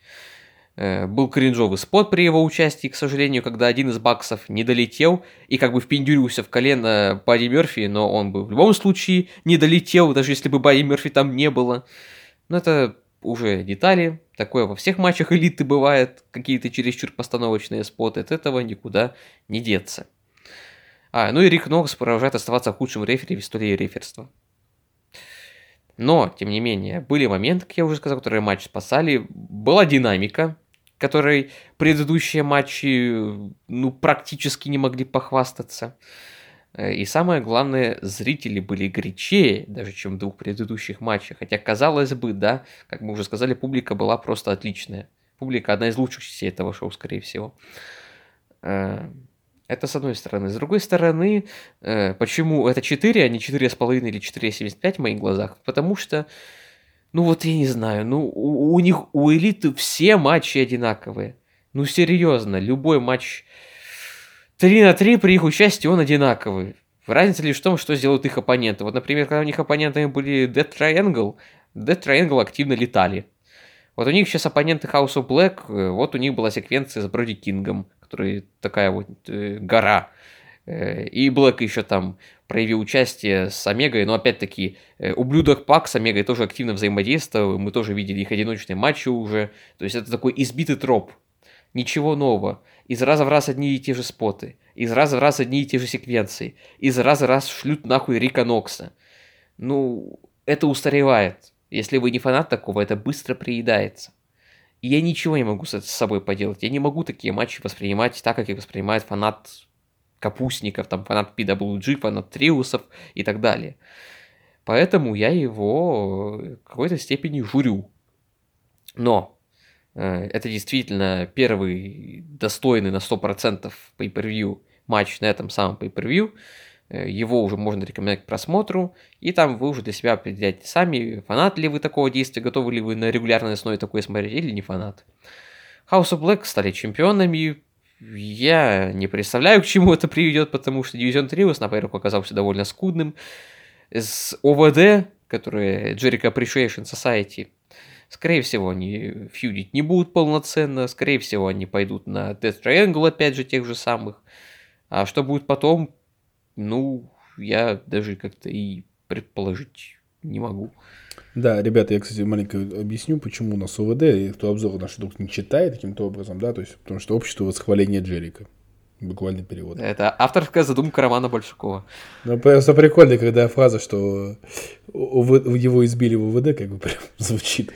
Э, был кринжовый спот при его участии, к сожалению, когда один из баксов не долетел и как бы впендюрился в колено Бадди Мерфи, но он бы в любом случае не долетел, даже если бы Бадди Мерфи там не было. Но это уже детали, такое во всех матчах элиты бывает, какие-то чересчур постановочные споты, от этого никуда не деться. А, ну и Рик Нокс продолжает оставаться худшим рефери в истории реферства. Но, тем не менее, были моменты, как я уже сказал, которые матч спасали. Была динамика, которой предыдущие матчи ну, практически не могли похвастаться. Э, и самое главное, зрители были горячее, даже чем в двух предыдущих матчах. Хотя, казалось бы, да, как мы уже сказали, публика была просто отличная. Публика одна из лучших частей этого шоу, скорее всего. Э, это с одной стороны. С другой стороны, э, почему это 4, а не 4,5 или 4,75 в моих глазах? Потому что, ну вот я не знаю, ну у, у них, у элиты все матчи одинаковые. Ну серьезно, любой матч 3 на 3 при их участии он одинаковый. Разница лишь в том, что сделают их оппоненты. Вот, например, когда у них оппонентами были Dead Triangle, Dead Triangle активно летали. Вот у них сейчас оппоненты House of Black, э, вот у них была секвенция с Броди Кингом, который такая вот э, гора. Э, и Блэк еще там проявил участие с Омегой, но опять-таки э, ублюдок Пак с Омегой тоже активно взаимодействовал, мы тоже видели их одиночные матчи уже, то есть это такой избитый троп, ничего нового, из раза в раз одни и те же споты, из раза в раз одни и те же секвенции, из раза в раз шлют нахуй Рика Нокса. Ну, это устаревает. Если вы не фанат такого, это быстро приедается. И я ничего не могу с собой поделать. Я не могу такие матчи воспринимать так, как их воспринимает фанат капустников, там фанат PWG, фанат Триусов и так далее. Поэтому я его в какой-то степени журю. Но э, это действительно первый достойный на 100% pay-per-view матч на этом самом pay-per-view. Э, его уже можно рекомендовать к просмотру, и там вы уже для себя определяете сами, фанат ли вы такого действия, готовы ли вы на регулярной основе такое смотреть, или не фанат. House of Black стали чемпионами, я не представляю, к чему это приведет, потому что Division Trios, например, оказался довольно скудным. С ОВД, которые Jericho Appreciation Society, скорее всего, они фьюдить не будут полноценно, скорее всего, они пойдут на Death Triangle, опять же, тех же самых. А что будет потом, ну, я даже как-то и предположить не могу. Да, ребята, я, кстати, маленько объясню, почему у нас ОВД, и кто обзор наш друг не читает таким-то образом, да, то есть, потому что общество восхваления Джерика. Буквальный перевод. Это авторская задумка Романа Большакова. Ну, просто прикольно, когда фраза, что его избили в ОВД, как бы прям звучит.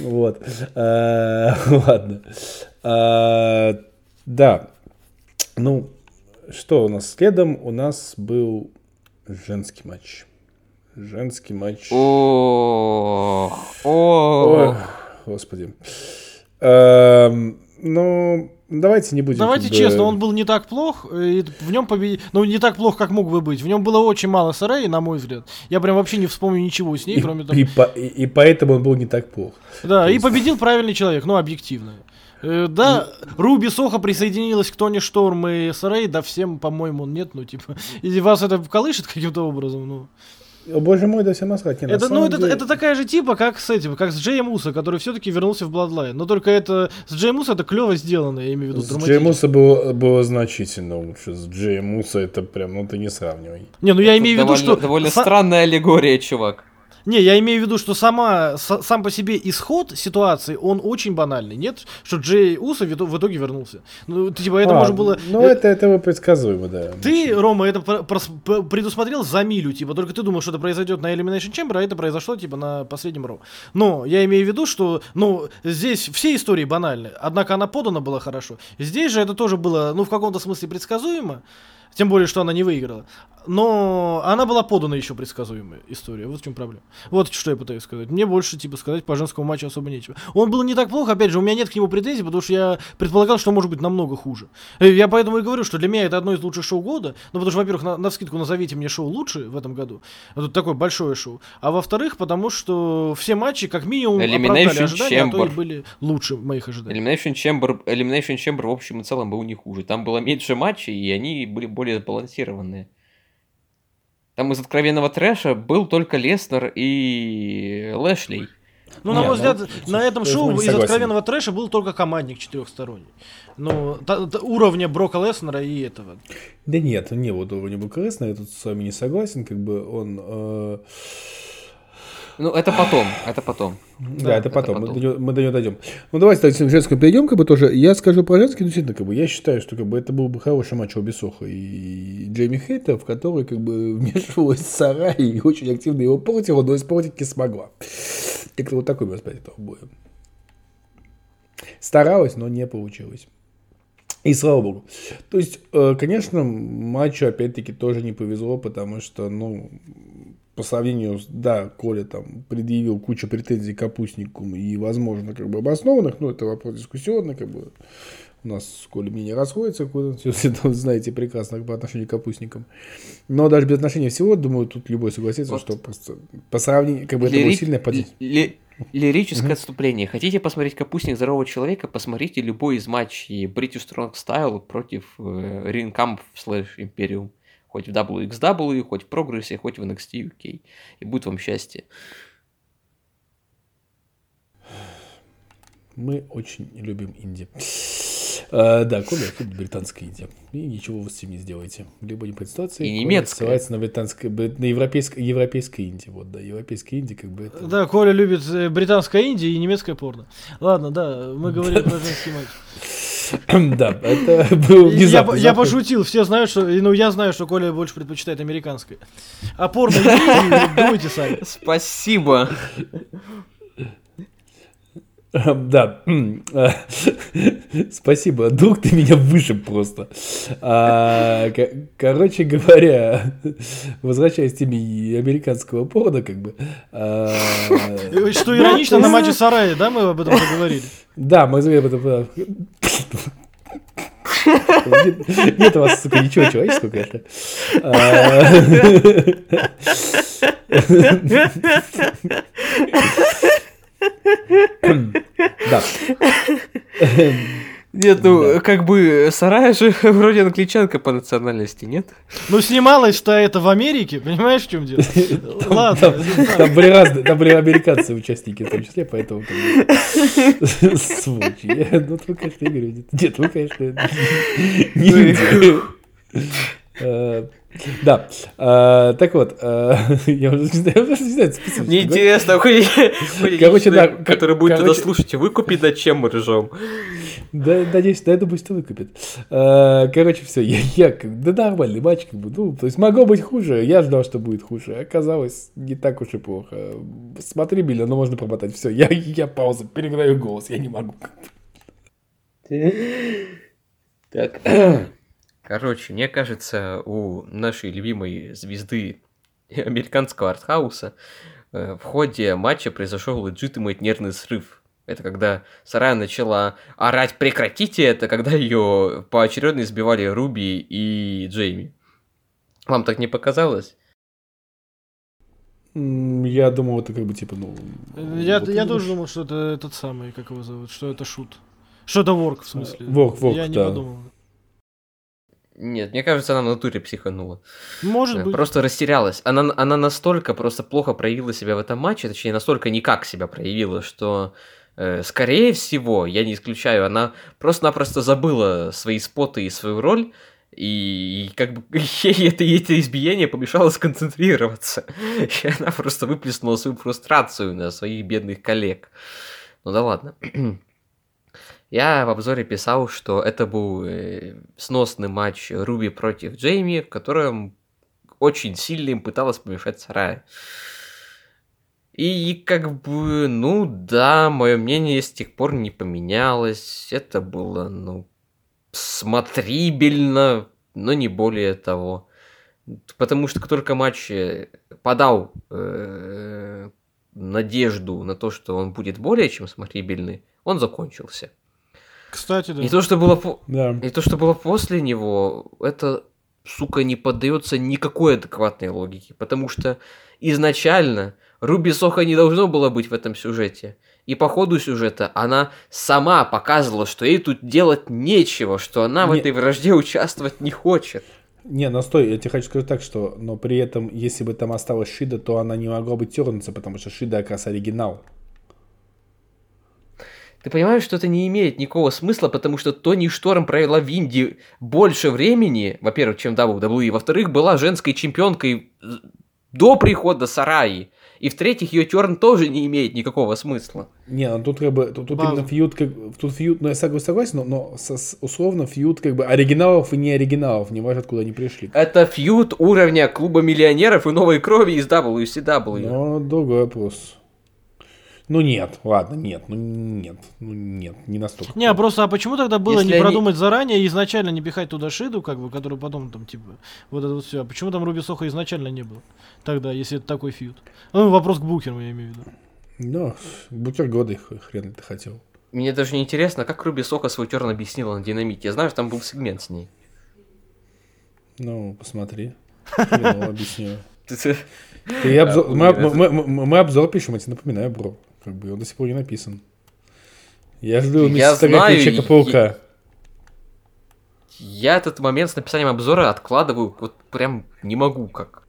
Вот. А, ладно. А, да. Ну, что у нас следом? У нас был женский матч. Женский матч. О, о, господи. Эм, ну, давайте не будем. Давайте как честно, он был не так плох, и в нем победил, ну не так плох, как мог бы быть. В нем было очень мало сарей, на мой взгляд. Я прям вообще не вспомню ничего с ней, и, кроме того. И, по, и, и поэтому он был не так плох. Да, и победил правильный человек, ну объективно. Э, да, Руби Соха присоединилась к Тони Шторм и Сарей, да всем, по-моему, нет, ну типа, и вас это колышет каким-то образом, ну. О, боже мой, да все насрать. Не, это, ну, это, деле... это такая же типа, как с этим, как с Джеем Уса, который все-таки вернулся в Bloodline. Но только это с Джеем Уса это клево сделано, я имею в виду. С Джеем Уса было, было значительно лучше. С Джеем Уса это прям, ну ты не сравнивай. Не, ну я имею в виду, что... Довольно странная аллегория, чувак. Не, я имею в виду, что сама, с, сам по себе исход ситуации, он очень банальный. Нет, что Джей Уса в, итоге вернулся. Ну, типа, это а, можно было... Ну, это, это, это предсказуемо, да. Ты, Рома, это предусмотрел за милю, типа, только ты думал, что это произойдет на Elimination Chamber, а это произошло, типа, на последнем Ро. Но я имею в виду, что, ну, здесь все истории банальны, однако она подана была хорошо. Здесь же это тоже было, ну, в каком-то смысле предсказуемо. Тем более, что она не выиграла. Но она была подана еще предсказуемая история. Вот в чем проблема. Вот что я пытаюсь сказать. Мне больше, типа, сказать по женскому матчу особо нечего. Он был не так плохо, опять же, у меня нет к нему претензий, потому что я предполагал, что может быть намного хуже. Э, я поэтому и говорю, что для меня это одно из лучших шоу года. Ну, потому что, во-первых, на, на вскидку назовите мне шоу лучше в этом году. Это такое большое шоу. А во-вторых, потому что все матчи, как минимум, оправдали ожидания, Chamber. а то и были лучше моих ожиданий. Elimination Chamber, Elimination Chamber в общем и целом был не хуже. Там было меньше матчей, и они были более сбалансированные. Там из откровенного трэша был только Леснер и Лэшли. Ну, на мой ну, взгляд, ну, на этом шоу из согласен. откровенного трэша был только командник четырехсторонний. Ну, та, та, уровня Брока Леснера и этого. Да нет, не вот уровня Брока Леснера, я тут с вами не согласен, как бы он... Э ну, это потом, это потом. Да, да это, это потом, потом. Мы, до него, мы до него дойдем. Ну, давайте так, к женскому перейдем, как бы тоже. Я скажу про женский, ну, действительно, как бы, я считаю, что как бы это был бы хороший матч Обисоха и Джейми Хейта, в который как бы вмешивалась Сара и очень активно его портила, но испортить не смогла. Как-то вот такой восприятие этого боя. Старалась, но не получилось. И слава богу. То есть, э, конечно, матчу опять-таки тоже не повезло, потому что, ну, по сравнению с, да, Коля там предъявил кучу претензий к Капустнику и, возможно, как бы обоснованных, но это вопрос дискуссионный, как бы у нас с Колей мнение расходится, все это знаете прекрасно по отношению к Капустникам. Но даже без отношения всего, думаю, тут любой согласится, вот. что просто по сравнению, как бы Лири... это было сильное. Ли... Лирическое отступление. Хотите посмотреть «Капустник здорового человека», посмотрите любой из матчей British Strong Style против э, Camp слэш Imperium хоть в WXW, хоть в Прогрессе, хоть в NXT UK. И будет вам счастье. Мы очень любим инди. А, да, Коля тут британская Индия. И ничего вы с этим не сделаете. Либо не по ситуации. И немецкая. Ссылается на британское, на европейское, европейское Индия. Вот, да, европейская Индия как бы это... Да, Коля любит э, британская Индия и немецкое порно. Ладно, да, мы говорим про женский матч. Да, это был внезапно. Я, пошутил, все знают, что, ну я знаю, что Коля больше предпочитает американское. А порно думайте сами. Спасибо. Да. Спасибо, друг, ты меня вышиб просто. А, короче говоря, возвращаясь к теме американского порно, как бы. А, Что иронично, на матче Сарая, да, мы об этом поговорили? Да, мы об этом нет, нет у вас, сука, ничего человеческого, конечно. Да. Нет, ну, да. как бы, Сарая же вроде англичанка по национальности, нет? Ну, снималась-то это в Америке, понимаешь, в чем дело? Ладно. Там были разные, там были американцы участники в том числе, поэтому... Сволочи. Ну, вы, конечно, Игорь, нет, вы, конечно, не Да. А, так вот, а, я уже не знаю, не знаю списывать. Мне интересно, короче, да, который будет это слушать, выкупит, на чем мы ржем. Да, надеюсь, да, думаю, что выкупит. А, короче, все, я, я, да нормальный матч, как бы, ну, то есть могло быть хуже, я ждал, что будет хуже, оказалось не так уж и плохо. Смотри, Билли, но можно промотать, все, я, я пауза, переграю голос, я не могу. Так. Короче, мне кажется, у нашей любимой звезды американского артхауса э, в ходе матча произошел legitimate нервный срыв. Это когда Сарая начала орать «прекратите это», когда ее поочередно избивали Руби и Джейми. Вам так не показалось? Я думал, это как бы типа, ну... Я, вот я тоже думал, что это этот самый, как его зовут, что это шут. Что это ворк, в смысле. Ворк, ворк, Я да. не подумал. Нет, мне кажется, она в натуре психанула. Может Э, быть. Просто растерялась. Она, она настолько просто плохо проявила себя в этом матче, точнее, настолько никак себя проявила, что, скорее всего, я не исключаю, она просто-напросто забыла свои споты и свою роль, и, как бы ей это, это избиение помешало сконцентрироваться. И она просто выплеснула свою фрустрацию на своих бедных коллег. Ну да ладно. Я в обзоре писал, что это был э, сносный матч Руби против Джейми, в котором очень сильно им пыталась помешать Сарая. И как бы, ну да, мое мнение с тех пор не поменялось. Это было, ну, смотрибельно, но не более того. Потому что как только матч э, подал э, надежду на то, что он будет более чем смотрибельный, он закончился. Кстати, да. И то, что было. Да. и то, что было после него, это, сука, не поддается никакой адекватной логике. Потому что изначально Руби Соха не должно было быть в этом сюжете. И по ходу сюжета она сама показывала, что ей тут делать нечего, что она в не... этой вражде участвовать не хочет. Не, настой, я тебе хочу сказать так, что, но при этом, если бы там осталась Шида, то она не могла бы тернуться, потому что Шида как раз оригинал. Ты понимаешь, что это не имеет никакого смысла, потому что Тони Шторм провела в Индии больше времени, во-первых, чем WWE, во-вторых, была женской чемпионкой до прихода Сараи. И в-третьих, ее терн тоже не имеет никакого смысла. Не, ну тут как бы, тут, тут именно фьюд, как, тут фьюд, ну я согласен, но, но со, условно фьюд как бы оригиналов и не оригиналов, не важно, откуда они пришли. Это фьюд уровня клуба миллионеров и новой крови из WCW. Ну, другой вопрос. Ну нет, ладно, нет, ну нет, ну нет, не настолько. Не, а просто а почему тогда было Если не они... продумать заранее и изначально не пихать туда Шиду, как бы, который потом там типа вот это вот все. А почему там Руби Соха изначально не было? Тогда, если это такой фьюд. Ну, вопрос к Букеру, я имею в виду. Ну, Букер годы хрен ты хотел. Мне даже не интересно, как Руби Соха свой терн объяснила на динамите. Я знаю, что там был сегмент с ней. Ну, посмотри. Объясню. Мы обзор пишем, я тебе напоминаю, бро. Как бы он до сих пор не написан. Я жду я знаю, Человека-паука. Я, я этот момент с написанием обзора откладываю, вот прям не могу как.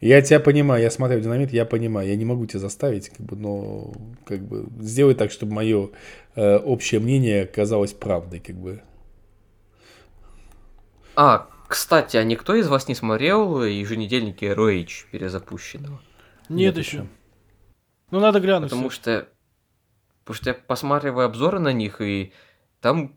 Я тебя понимаю, я смотрю динамит, я понимаю, я не могу тебя заставить, как бы, но как бы сделай так, чтобы мое э, общее мнение казалось правдой, как бы. А, кстати, а никто из вас не смотрел еженедельники ROH перезапущенного? Нет, Нет еще. еще. Ну, надо глянуть. Потому всё. что, потому что я посматриваю обзоры на них, и там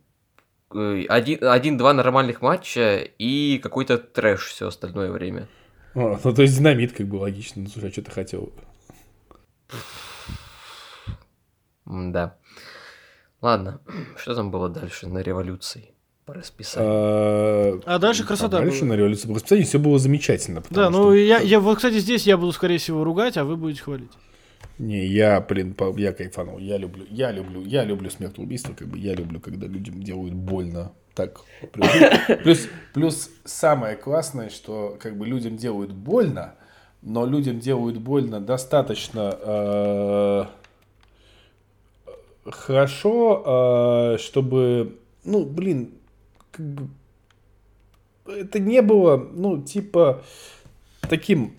э, один-два один, нормальных матча и какой-то трэш все остальное время. А, ну, то есть динамит как бы логично. Ну, слушай, а что ты хотел? Да. Ладно, что там было дальше на революции? по расписанию. А, а дальше красота. А дальше была. на революции по расписанию все было замечательно. Да, ну я, я вот, кстати, здесь я буду, скорее всего, ругать, а вы будете хвалить. Не, я, блин, я кайфанул. Я люблю, я люблю, я люблю смертоубийство, как бы я люблю, когда людям делают больно. Так, плюс, плюс, плюс самое классное, что как бы людям делают больно, но людям делают больно достаточно э, хорошо, э, чтобы, ну, блин, как бы, это не было, ну, типа, таким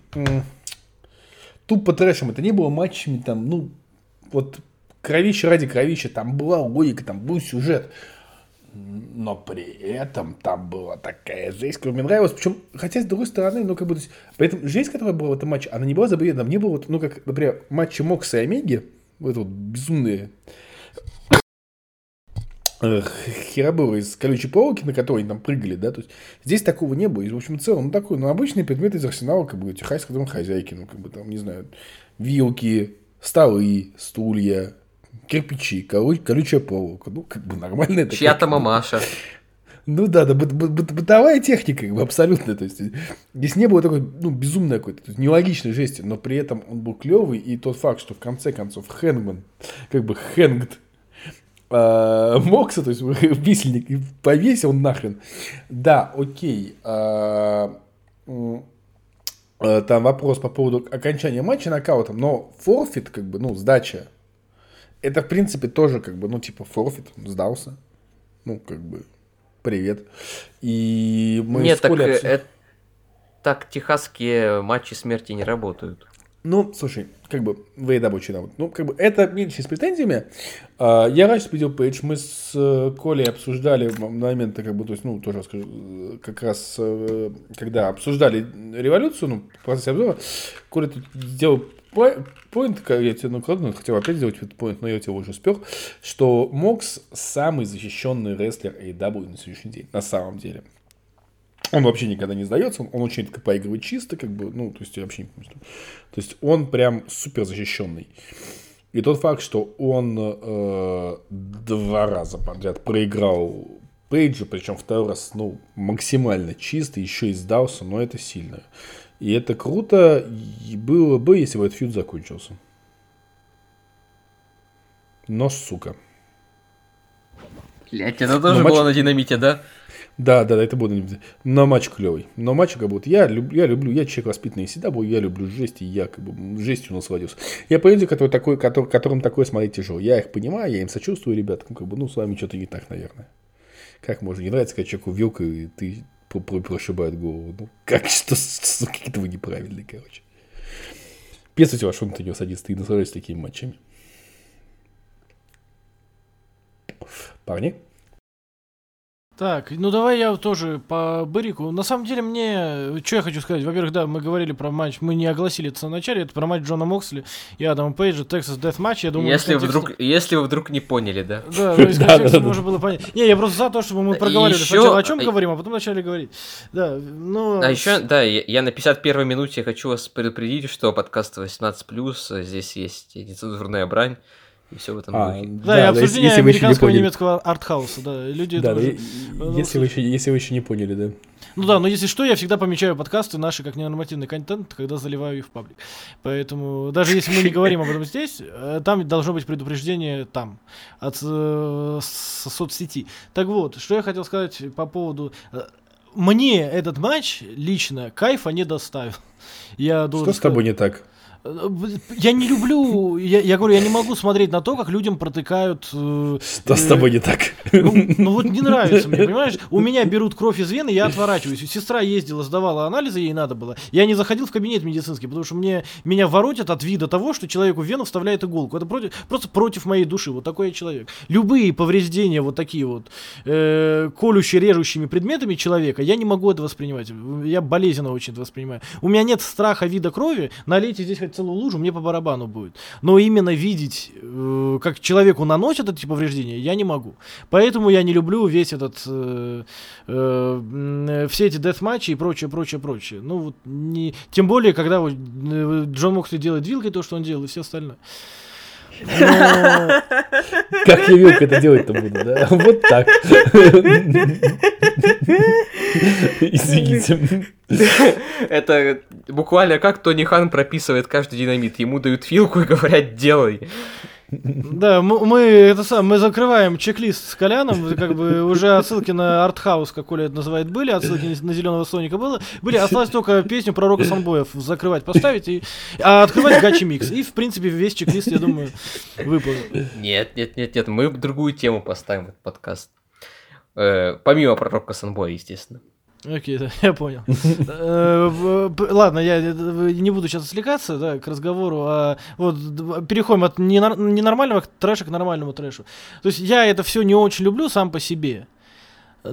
тупо трэшем. Это не было матчами там, ну, вот кровища ради кровища. Там была логика, там был сюжет. Но при этом там была такая жесть, которая мне нравилась. Причем, хотя с другой стороны, ну как бы, то есть, при этом жесть, которая была в этом матче, она не была забавной. Там не было, вот, ну как, например, матчи Мокса и Омеги, вот это вот безумные херобыла из колючей проволоки, на которой там прыгали, да, то есть здесь такого не было. И, в общем, в целом, ну, такой, ну, обычный предмет из арсенала, как бы, техасской дома хозяйки, ну, как бы, там, не знаю, вилки, столы, стулья, кирпичи, колю, колючая проволока, ну, как бы, нормальная такая. Чья-то мамаша. Ну да, да, быт, быт, быт, бытовая техника, как бы, абсолютно. То есть, здесь не было такой, ну, безумной какой-то, нелогичной жести, но при этом он был клевый, и тот факт, что в конце концов Хэнгман, как бы, хэнгд э, Мокса, то есть висельник, и повесил нахрен. Да, окей. Э, э, там вопрос по поводу окончания матча нокаутом, но форфит, как бы, ну, сдача, это, в принципе, тоже, как бы, ну, типа, форфит, сдался. Ну, как бы, привет. И мы Нет, так, обсуд... это, так техасские матчи смерти не работают. Ну, слушай, как бы, вы рабочий навык. Ну, как бы, это меньше с претензиями. А, я раньше победил Пейдж, мы с э, Колей обсуждали моменты, как бы, то есть, ну, тоже расскажу, э, как раз, э, когда обсуждали революцию, ну, в процессе обзора, Коля тут сделал поинт, я тебе накладно хотел опять сделать этот поинт, но я тебя уже спер, что Мокс самый защищенный рестлер AEW на сегодняшний день, на самом деле. Он вообще никогда не сдается, он, он очень редко поигрывает чисто, как бы, ну, то есть я вообще не помню. То есть он прям супер защищенный. И тот факт, что он э, два раза подряд проиграл Пейджа, причем второй раз, ну, максимально чисто, еще и сдался, но это сильно. И это круто и было бы, если бы этот фьюд закончился. Но, сука. Блять, это тоже матч... было на динамите, да? Да, да, да, это будет на матч клевый. Но матч как будто я, люб, я люблю, я человек воспитанный всегда был, я люблю жесть, и я как бы жестью насладился. Я по люди, который такой, который, которым такое смотреть тяжело. Я их понимаю, я им сочувствую, ребят, ну, как бы, ну, с вами что-то не так, наверное. Как можно не нравится, когда человеку вилка, и ты прошибает голову. Ну, как что, какие-то вы неправильные, короче. Он не садится, ты наслаждаешься такими матчами. Парни? Так, ну давай я тоже по Бырику. На самом деле мне, что я хочу сказать, во-первых, да, мы говорили про матч, мы не огласили это в начале, это про матч Джона Моксли и Адама Пейджа, Texas Death Match, я думаю... Если, контексте... вдруг, если вы вдруг не поняли, да? Да, то есть контексте можно было понять. Не, я просто за то, чтобы мы проговаривали сначала о чем говорим, а потом начали говорить. Да, ну... А еще, да, я на 51 минуте хочу вас предупредить, что подкаст 18+, здесь есть нецензурная брань, и все в этом а, духе. Да, да и обсуждение если американского и немецкого артхауса, да. Люди да, да, уже... если, вы еще, если вы еще не поняли, да. Ну да, но если что, я всегда помечаю подкасты наши как ненормативный контент, когда заливаю их в паблик. Поэтому даже если мы не говорим об этом здесь, э, там должно быть предупреждение там, от э, соцсети. Так вот, что я хотел сказать по поводу... Э, мне этот матч лично кайфа не доставил. Я что с тобой не так? Я не люблю, я, я говорю, я не могу смотреть на то, как людям протыкают... Э, Что с тобой не так? Ну, ну вот не нравится мне, понимаешь? У меня берут кровь из вены, я отворачиваюсь. Сестра ездила, сдавала анализы, ей надо было. Я не заходил в кабинет медицинский, потому что мне, меня воротят от вида того, что человеку в вену вставляет иголку. Это против, просто против моей души, вот такой я человек. Любые повреждения вот такие вот, э, колющие, режущими предметами человека, я не могу это воспринимать. Я болезненно очень это воспринимаю. У меня нет страха вида крови, налейте здесь хоть целую лужу, мне по барабану будет. Но именно видеть, э, как человеку наносят эти повреждения, я не могу. Поэтому я не люблю весь этот, э, э, все эти деф-матчи и прочее, прочее, прочее. Ну, вот не, тем более, когда вот, э, Джон Моксли делает вилкой то, что он делал, и все остальное. Как я вилка это делать-то буду, да? Вот так. Извините. Это буквально как Тони Хан прописывает каждый динамит. Ему дают вилку и говорят «делай». Да, мы, это сам, мы закрываем чек-лист с Коляном, как бы уже отсылки на артхаус, как Коля это называет, были, отсылки на Зеленого Соника было, были, осталось только песню про Рока Санбоев закрывать, поставить, и, а открывать Гачи Микс. И, в принципе, весь чек-лист, я думаю, выполнен. Нет, нет, нет, нет, мы другую тему поставим этот подкаст. Э, помимо пророка Санбоя, естественно. Окей, да, я понял. Э, ладно, я не буду сейчас отвлекаться да, к разговору. А вот переходим от ненормального трэша к нормальному трэшу. То есть я это все не очень люблю сам по себе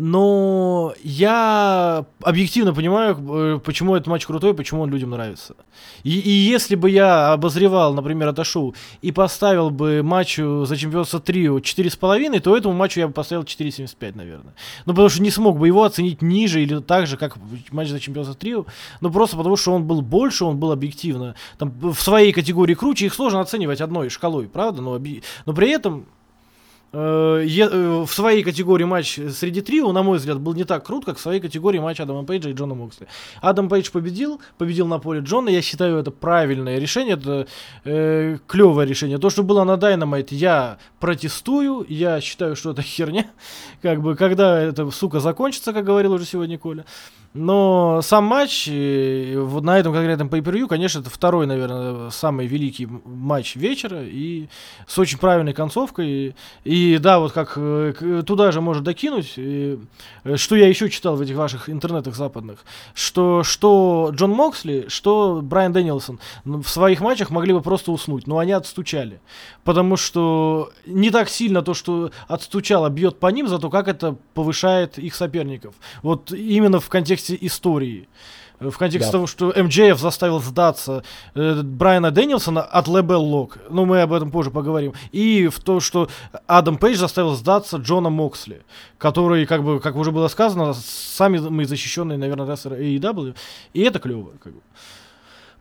но я объективно понимаю, э, почему этот матч крутой, почему он людям нравится. И, и если бы я обозревал, например, это шоу и поставил бы матчу за чемпионство трио 4,5, то этому матчу я бы поставил 4,75, наверное. Ну, потому что не смог бы его оценить ниже или так же, как матч за чемпионство трио, ну, просто потому что он был больше, он был объективно, там, в своей категории круче, их сложно оценивать одной шкалой, правда? Но, но при этом Э, э, в своей категории матч среди трио, на мой взгляд, был не так крут, как в своей категории матч Адама Пейджа и Джона Моксли. Адам Пейдж победил, победил на поле Джона, я считаю это правильное решение, это э, клевое решение. То, что было на Dynamite, я протестую, я считаю, что это херня, как бы, когда это, сука, закончится, как говорил уже сегодня Коля. Но сам матч, вот на этом конкретном pay конечно, это второй, наверное, самый великий матч вечера, и с очень правильной концовкой. И, да, вот как э, туда же может докинуть, и, э, что я еще читал в этих ваших интернетах западных, что, что Джон Моксли, что Брайан Дэнилсон в своих матчах могли бы просто уснуть, но они отстучали. Потому что не так сильно то, что отстучало, бьет по ним, зато как это повышает их соперников. Вот именно в контексте контексте истории. Э, в контексте да. того, что МДФ заставил сдаться э, Брайана Дэнилсона от Лебел Лок. Ну, мы об этом позже поговорим. И в то, что Адам Пейдж заставил сдаться Джона Моксли, который, как бы, как уже было сказано, самый защищенный, наверное, рестлеры AEW. И это клево. Как бы.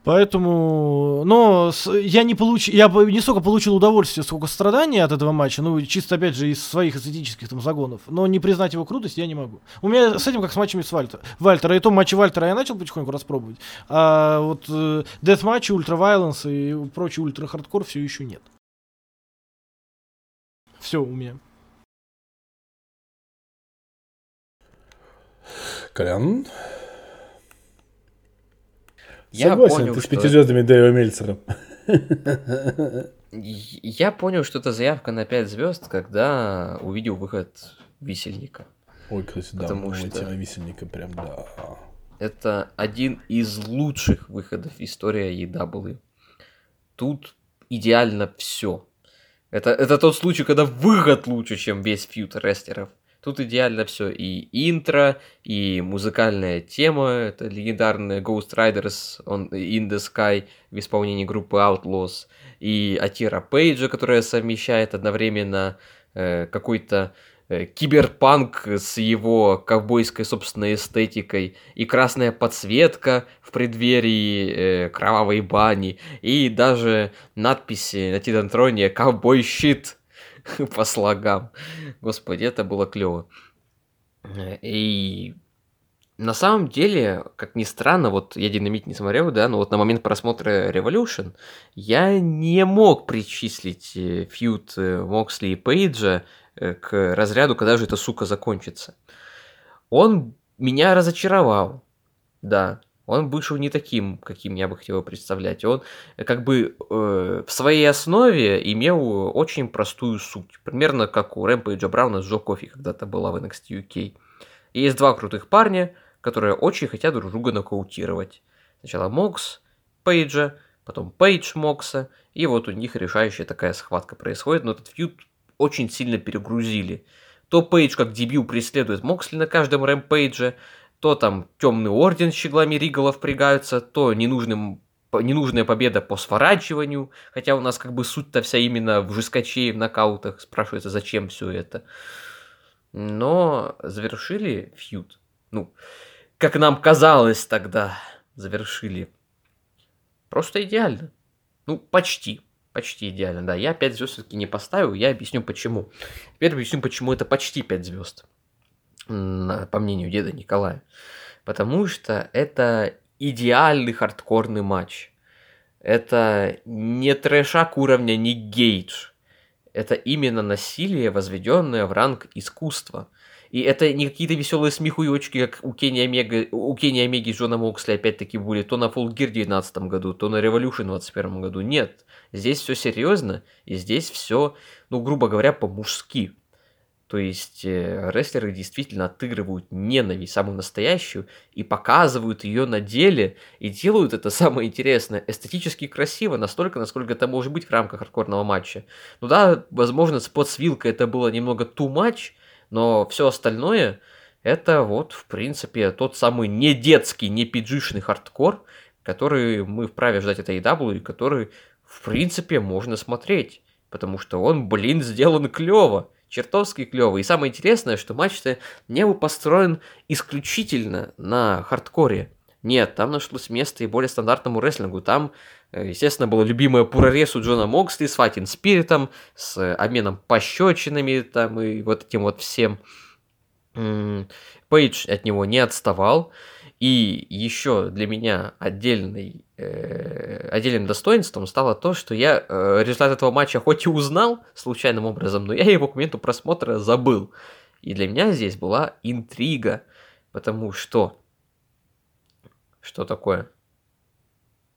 Поэтому, но я не получил, я не столько получил удовольствие, сколько страдания от этого матча, ну, чисто, опять же, из своих эстетических там загонов, но не признать его крутость я не могу. У меня с этим как с матчами с Вальтер, Вальтера, и то матчи Вальтера я начал потихоньку распробовать, а вот э, Death матчи, Ultra Violence и прочий Ультра Хардкор все еще нет. Все у меня. Колян? Я Согласен, понял, ты с пятизвездами Дэйва Мельцера. Я понял, что это заявка на 5 звезд, когда увидел выход висельника. Ой, кстати, да, Потому что тема висельника прям, да. Это один из лучших выходов истории EW. Тут идеально все. Это, это тот случай, когда выход лучше, чем весь фьют рестлеров. Тут идеально все. И интро, и музыкальная тема. Это легендарная Ghost Riders on in the Sky в исполнении группы Outlaws. И Атира Пейджа, которая совмещает одновременно э, какой-то э, киберпанк с его ковбойской собственной эстетикой, и красная подсветка в преддверии э, кровавой бани, и даже надписи на Титантроне «Ковбой щит», по слогам. Господи, это было клево. И на самом деле, как ни странно, вот я Динамит не смотрел, да, но вот на момент просмотра Revolution я не мог причислить э, фьют э, Моксли и Пейджа э, к разряду, когда же эта сука закончится. Он меня разочаровал, да, он вышел не таким, каким я бы хотел его представлять. Он э, как бы э, в своей основе имел очень простую суть. Примерно как у Рэмпейджа Брауна с Джо Кофи когда-то была в NXT UK. И есть два крутых парня, которые очень хотят друг друга нокаутировать. Сначала Мокс Пейджа, потом Пейдж Мокса, и вот у них решающая такая схватка происходит, но этот фьюд очень сильно перегрузили. То Пейдж как дебил преследует Моксли на каждом рэмпейдже, то там темный орден с щеглами Ригала впрягаются, то ненужным ненужная победа по сворачиванию, хотя у нас как бы суть-то вся именно в жескаче в нокаутах, спрашивается, зачем все это. Но завершили фьюд. Ну, как нам казалось тогда, завершили. Просто идеально. Ну, почти. Почти идеально, да. Я 5 звезд все-таки не поставил, я объясню почему. Теперь объясню, почему это почти 5 звезд, по мнению деда Николая. Потому что это идеальный хардкорный матч. Это не трэшак уровня не Гейдж. Это именно насилие, возведенное в ранг искусства. И это не какие-то веселые смехуёчки, как у Кенни Омега, у Кенни Омеги и Джона Моксли опять-таки были то на Full Gear в 2019 году, то на Revolution в 2021 году. Нет, здесь все серьезно, и здесь все, ну, грубо говоря, по-мужски. То есть э, рестлеры действительно отыгрывают ненависть, самую настоящую, и показывают ее на деле, и делают это самое интересное, эстетически красиво, настолько, насколько это может быть в рамках хардкорного матча. Ну да, возможно, спот с вилкой это было немного too much, но все остальное это вот, в принципе, тот самый не детский, не пиджишный хардкор, который мы вправе ждать от AEW, и который, в принципе, можно смотреть. Потому что он, блин, сделан клево чертовски клевый. И самое интересное, что матч-то не был построен исключительно на хардкоре. Нет, там нашлось место и более стандартному рестлингу. Там, э, естественно, было любимое пуроресу Джона Моксли с Фатин Спиритом, с обменом пощечинами там и вот этим вот всем. Пейдж от него не отставал. И еще для меня отдельный, э, отдельным достоинством стало то, что я э, результат этого матча хоть и узнал случайным образом, но я его к моменту просмотра забыл. И для меня здесь была интрига, потому что... Что такое?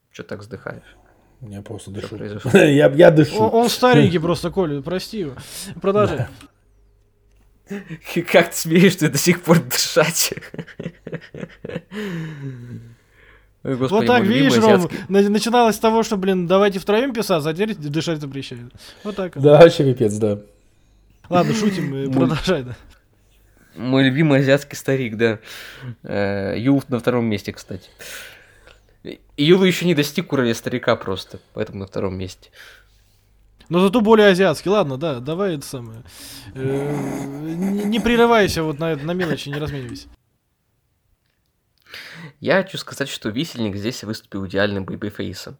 Что так вздыхаешь? Я просто дышу. я, я дышу. Он, он старенький просто, Коля, прости его. Продолжай. Как ты смеешь ты до сих пор дышать? Господи, вот так, видишь, Ром, начиналось с того, что, блин, давайте втроем писаться, а теперь дышать запрещают. Вот так. Да, вообще пипец, да. Ладно, шутим, продолжай, да. Мой любимый азиатский старик, да. Э, Юл на втором месте, кстати. Юл еще не достиг уровня старика просто, поэтому на втором месте. Но зато более азиатский. Ладно, да, давай это самое. Э, не, прерывайся вот на, на мелочи, не разменивайся. Я хочу сказать, что Висельник здесь выступил идеальным бэйбифейсом.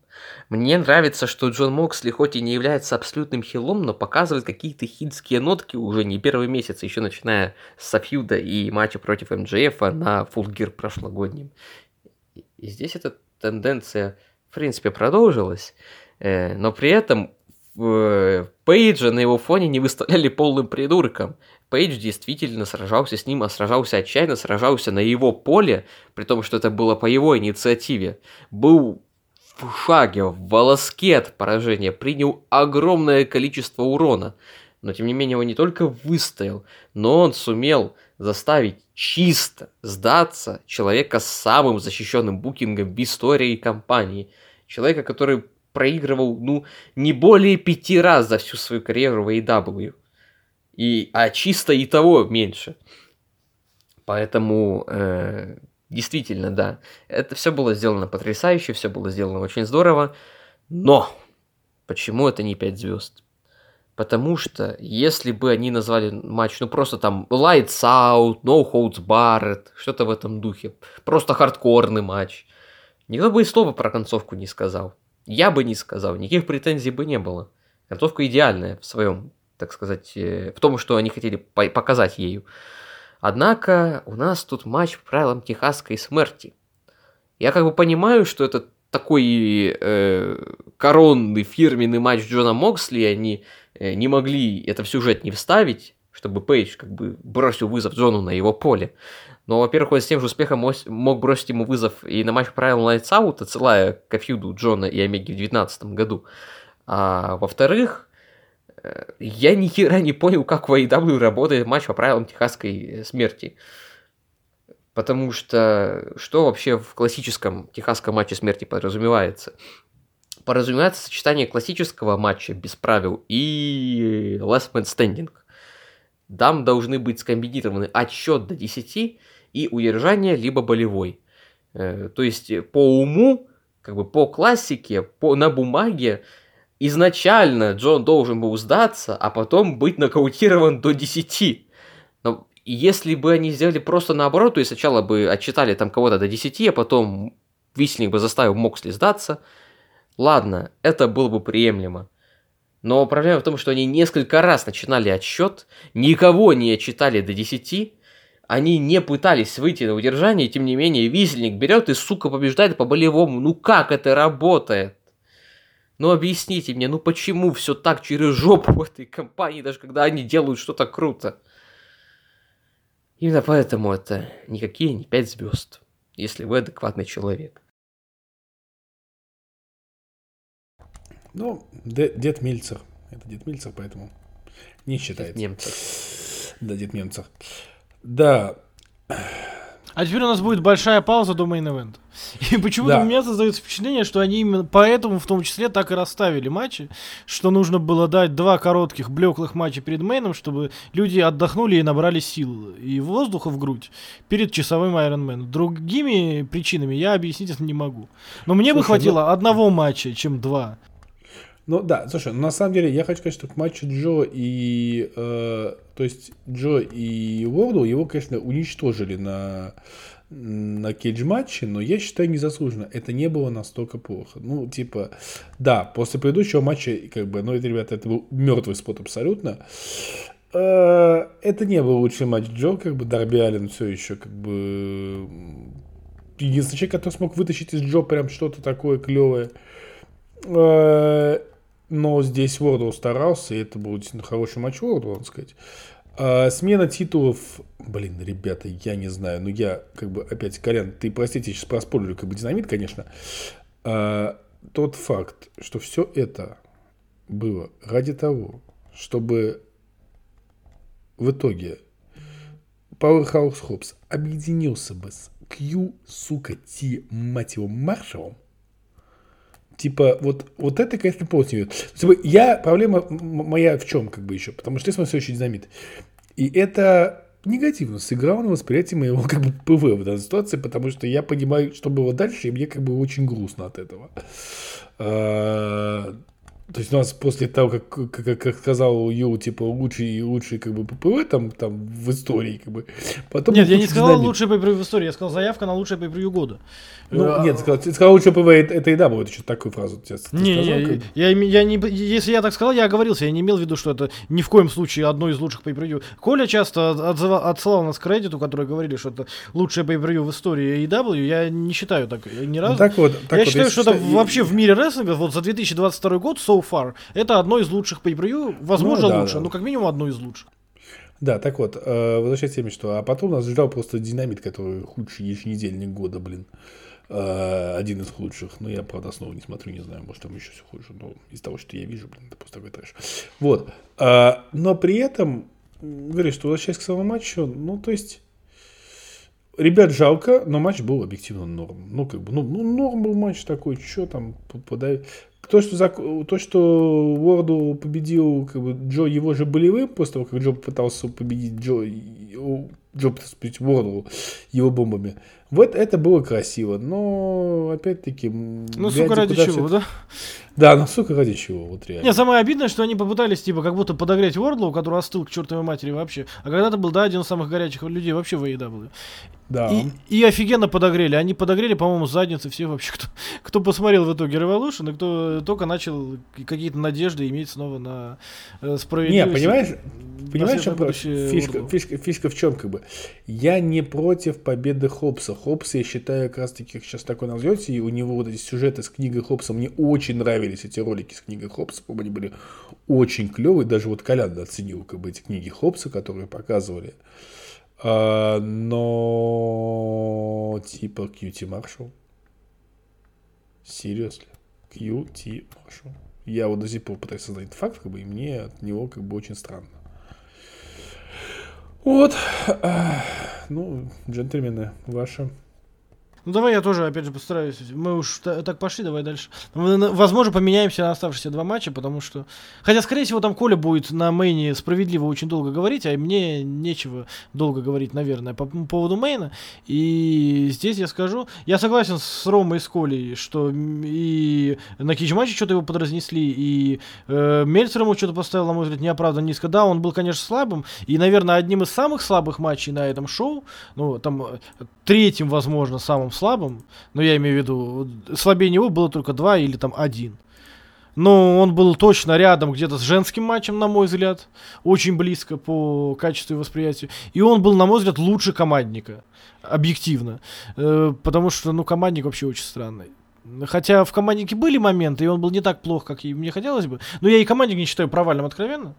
Мне нравится, что Джон Моксли хоть и не является абсолютным хилом, но показывает какие-то хитские нотки уже не первый месяц, еще начиная с Сафьюда и матча против МДФ на Фулгир прошлогоднем. И здесь эта тенденция, в принципе, продолжилась, э, но при этом Пейджа на его фоне не выставляли полным придурком. Пейдж действительно сражался с ним, а сражался отчаянно, сражался на его поле, при том, что это было по его инициативе. Был в шаге, в волоске от поражения, принял огромное количество урона. Но тем не менее он не только выстоял, но он сумел заставить чисто сдаться человека с самым защищенным букингом в истории компании. Человека, который проигрывал, ну, не более пяти раз за всю свою карьеру в AEW. И, а чисто и того меньше. Поэтому, э, действительно, да, это все было сделано потрясающе, все было сделано очень здорово. Но почему это не 5 звезд? Потому что если бы они назвали матч, ну просто там Lights Out, No Holds Barred, что-то в этом духе, просто хардкорный матч, никто бы и слова про концовку не сказал. Я бы не сказал, никаких претензий бы не было. Концовка идеальная в своем, так сказать, э, в том, что они хотели показать ею. Однако у нас тут матч по правилам техасской смерти. Я как бы понимаю, что это такой э, коронный фирменный матч Джона Моксли, они э, не могли это в сюжет не вставить, чтобы Пейдж как бы бросил вызов Джону на его поле. Но, во-первых, он с тем же успехом мог бросить ему вызов и на матч правил Out, отсылая к фьюду Джона и Омеги в 2019 году. А во-вторых, э, я ни хера не понял, как в AEW работает матч по правилам техасской смерти. Потому что что вообще в классическом техасском матче смерти подразумевается? Подразумевается сочетание классического матча без правил и last man standing. Там должны быть скомбинированы отсчет до 10 и удержание, либо болевой. Э, то есть э, по уму, как бы по классике, по, на бумаге изначально Джон должен был сдаться, а потом быть нокаутирован до 10. Но если бы они сделали просто наоборот, то есть сначала бы отчитали там кого-то до 10, а потом Висельник бы заставил Моксли сдаться, ладно, это было бы приемлемо. Но проблема в том, что они несколько раз начинали отсчет, никого не отчитали до 10, они не пытались выйти на удержание, и тем не менее висельник берет и, сука, побеждает по болевому. Ну как это работает? Ну объясните мне, ну почему все так через жопу в этой компании, даже когда они делают что-то круто? Именно поэтому это никакие не пять звезд, если вы адекватный человек. Ну, дед Мельцер. Это дед Мельцер, поэтому не считается. Дед немцер. Да, дед немцер. Да. А теперь у нас будет большая пауза до мейн ивента. И почему-то да. у меня создается впечатление, что они именно поэтому в том числе так и расставили матчи, что нужно было дать два коротких блеклых матча перед мейном, чтобы люди отдохнули и набрали сил и воздуха в грудь перед часовым Iron Man. Другими причинами я объяснить это не могу. Но мне Слушай, бы хватило ну... одного матча, чем два. Ну да, слушай, ну, на самом деле я хочу сказать, что к матчу Джо и... Э, то есть Джо и Уорду его, конечно, уничтожили на, на кейдж-матче, но я считаю незаслуженно. Это не было настолько плохо. Ну, типа, да, после предыдущего матча, как бы, ну, это, ребята, это был мертвый спот абсолютно. Э, это не был лучший матч Джо, как бы, Дарби Аллен все еще, как бы... Единственный человек, который смог вытащить из Джо прям что-то такое клевое. Э, но здесь Вордл старался, и это был действительно хороший матч Вордл, надо сказать. А, смена титулов, блин, ребята, я не знаю, но я, как бы, опять, Колян, ты, простите, сейчас проспорю, как бы, динамит, конечно. А, тот факт, что все это было ради того, чтобы в итоге Powerhouse Hobbs объединился бы с Q, сука, T, мать его, Маршалом, Типа, вот, вот это, конечно, полностью типа, Я, проблема моя в чем, как бы еще, потому что я смотрю очень динамит. И это негативно сыграло на восприятие моего как бы ПВ в данной ситуации, потому что я понимаю, что было дальше, и мне как бы очень грустно от этого. То есть у нас после того, как, как, как сказал Ю, типа, лучший и лучший, как бы, ППВ там, там в истории, как бы. Потом Нет, я не сказал динамик. лучший ППВ в истории, я сказал заявка на лучшее ППВ года. Ну, а... нет, сказал, ты сказал лучшее ППВ, это, это еда будет, еще такую фразу тебе не, сказал, я, я, я не, если я так сказал, я оговорился, я не имел в виду, что это ни в коем случае одно из лучших ППВ. Коля часто отзывал, отсылал нас к Reddit, которые говорили, что это лучшее ППВ в истории AEW, я не считаю так ни разу. Так вот, так я вот, считаю, что это вообще в мире рестлинга, вот за 2022 год, so far, это одно из лучших pay возможно, ну, да, лучше, да. ну, как минимум, одно из лучших. Да, так вот, э, возвращаясь к теме, что... А потом нас ждал просто динамит, который худший еженедельник года, блин. Э, один из худших. Ну, я, правда, снова не смотрю, не знаю, может, там еще все хуже. Но из того, что я вижу, блин, это просто такой трэш. Вот. Э, но при этом, говорю, что возвращаясь к самому матчу, ну, то есть... Ребят жалко, но матч был объективно норм. Ну, как бы, ну, ну норм был матч такой, что там, подай то, что, зак... то, что Уорду победил как бы, Джо его же болевым, после того, как Джо попытался победить Джо, Джо пытался победить Уорду его бомбами, вот это было красиво, но опять-таки... Ну, сука, ради чего, да? Да, ну, сука, ради чего, вот реально. Не, самое обидное, что они попытались, типа, как будто подогреть Вордлоу, который остыл к чертовой матери вообще. А когда-то был, да, один из самых горячих людей вообще в AEW. Да. И, и офигенно подогрели. Они подогрели, по-моему, задницы все вообще, кто, кто посмотрел в итоге Revolution, и кто только начал какие-то надежды иметь снова на э, справедливость. Не, понимаешь, понимаешь, чем фишка, фишка, фишка в чем, как бы. Я не против победы Хопса. Хопс, я считаю, как раз таки сейчас такой назовете, и у него вот эти сюжеты с книгой Хопса, мне очень нравились эти ролики с книгой Хопса, по они были очень клевые, даже вот Колян оценил, как бы, эти книги Хопса, которые показывали. А, но типа QT Marshall. Seriously. QT Marshall. Я вот до сих пор пытаюсь создать факт, как бы, и мне от него как бы очень странно. Вот. Ну, джентльмены, ваша ну давай я тоже, опять же, постараюсь. Мы уж так пошли, давай дальше. Мы, возможно, поменяемся на оставшиеся два матча, потому что... Хотя, скорее всего, там Коля будет на мейне справедливо очень долго говорить, а мне нечего долго говорить, наверное, по поводу мейна. И здесь я скажу... Я согласен с Ромой и с Колей, что и на кич-матче что-то его подразнесли, и э, Мельцер ему что-то поставил, на мой взгляд, неоправданно низко. Да, он был, конечно, слабым, и, наверное, одним из самых слабых матчей на этом шоу, ну, там, э, третьим, возможно, самым слабым, но я имею в виду, слабее него было только два или там один. но он был точно рядом где-то с женским матчем, на мой взгляд, очень близко по качеству и восприятию. И он был, на мой взгляд, лучше командника, объективно, э, потому что, ну, командник вообще очень странный. Хотя в команднике были моменты, и он был не так плох, как мне хотелось бы. Но я и командник не считаю провальным откровенно.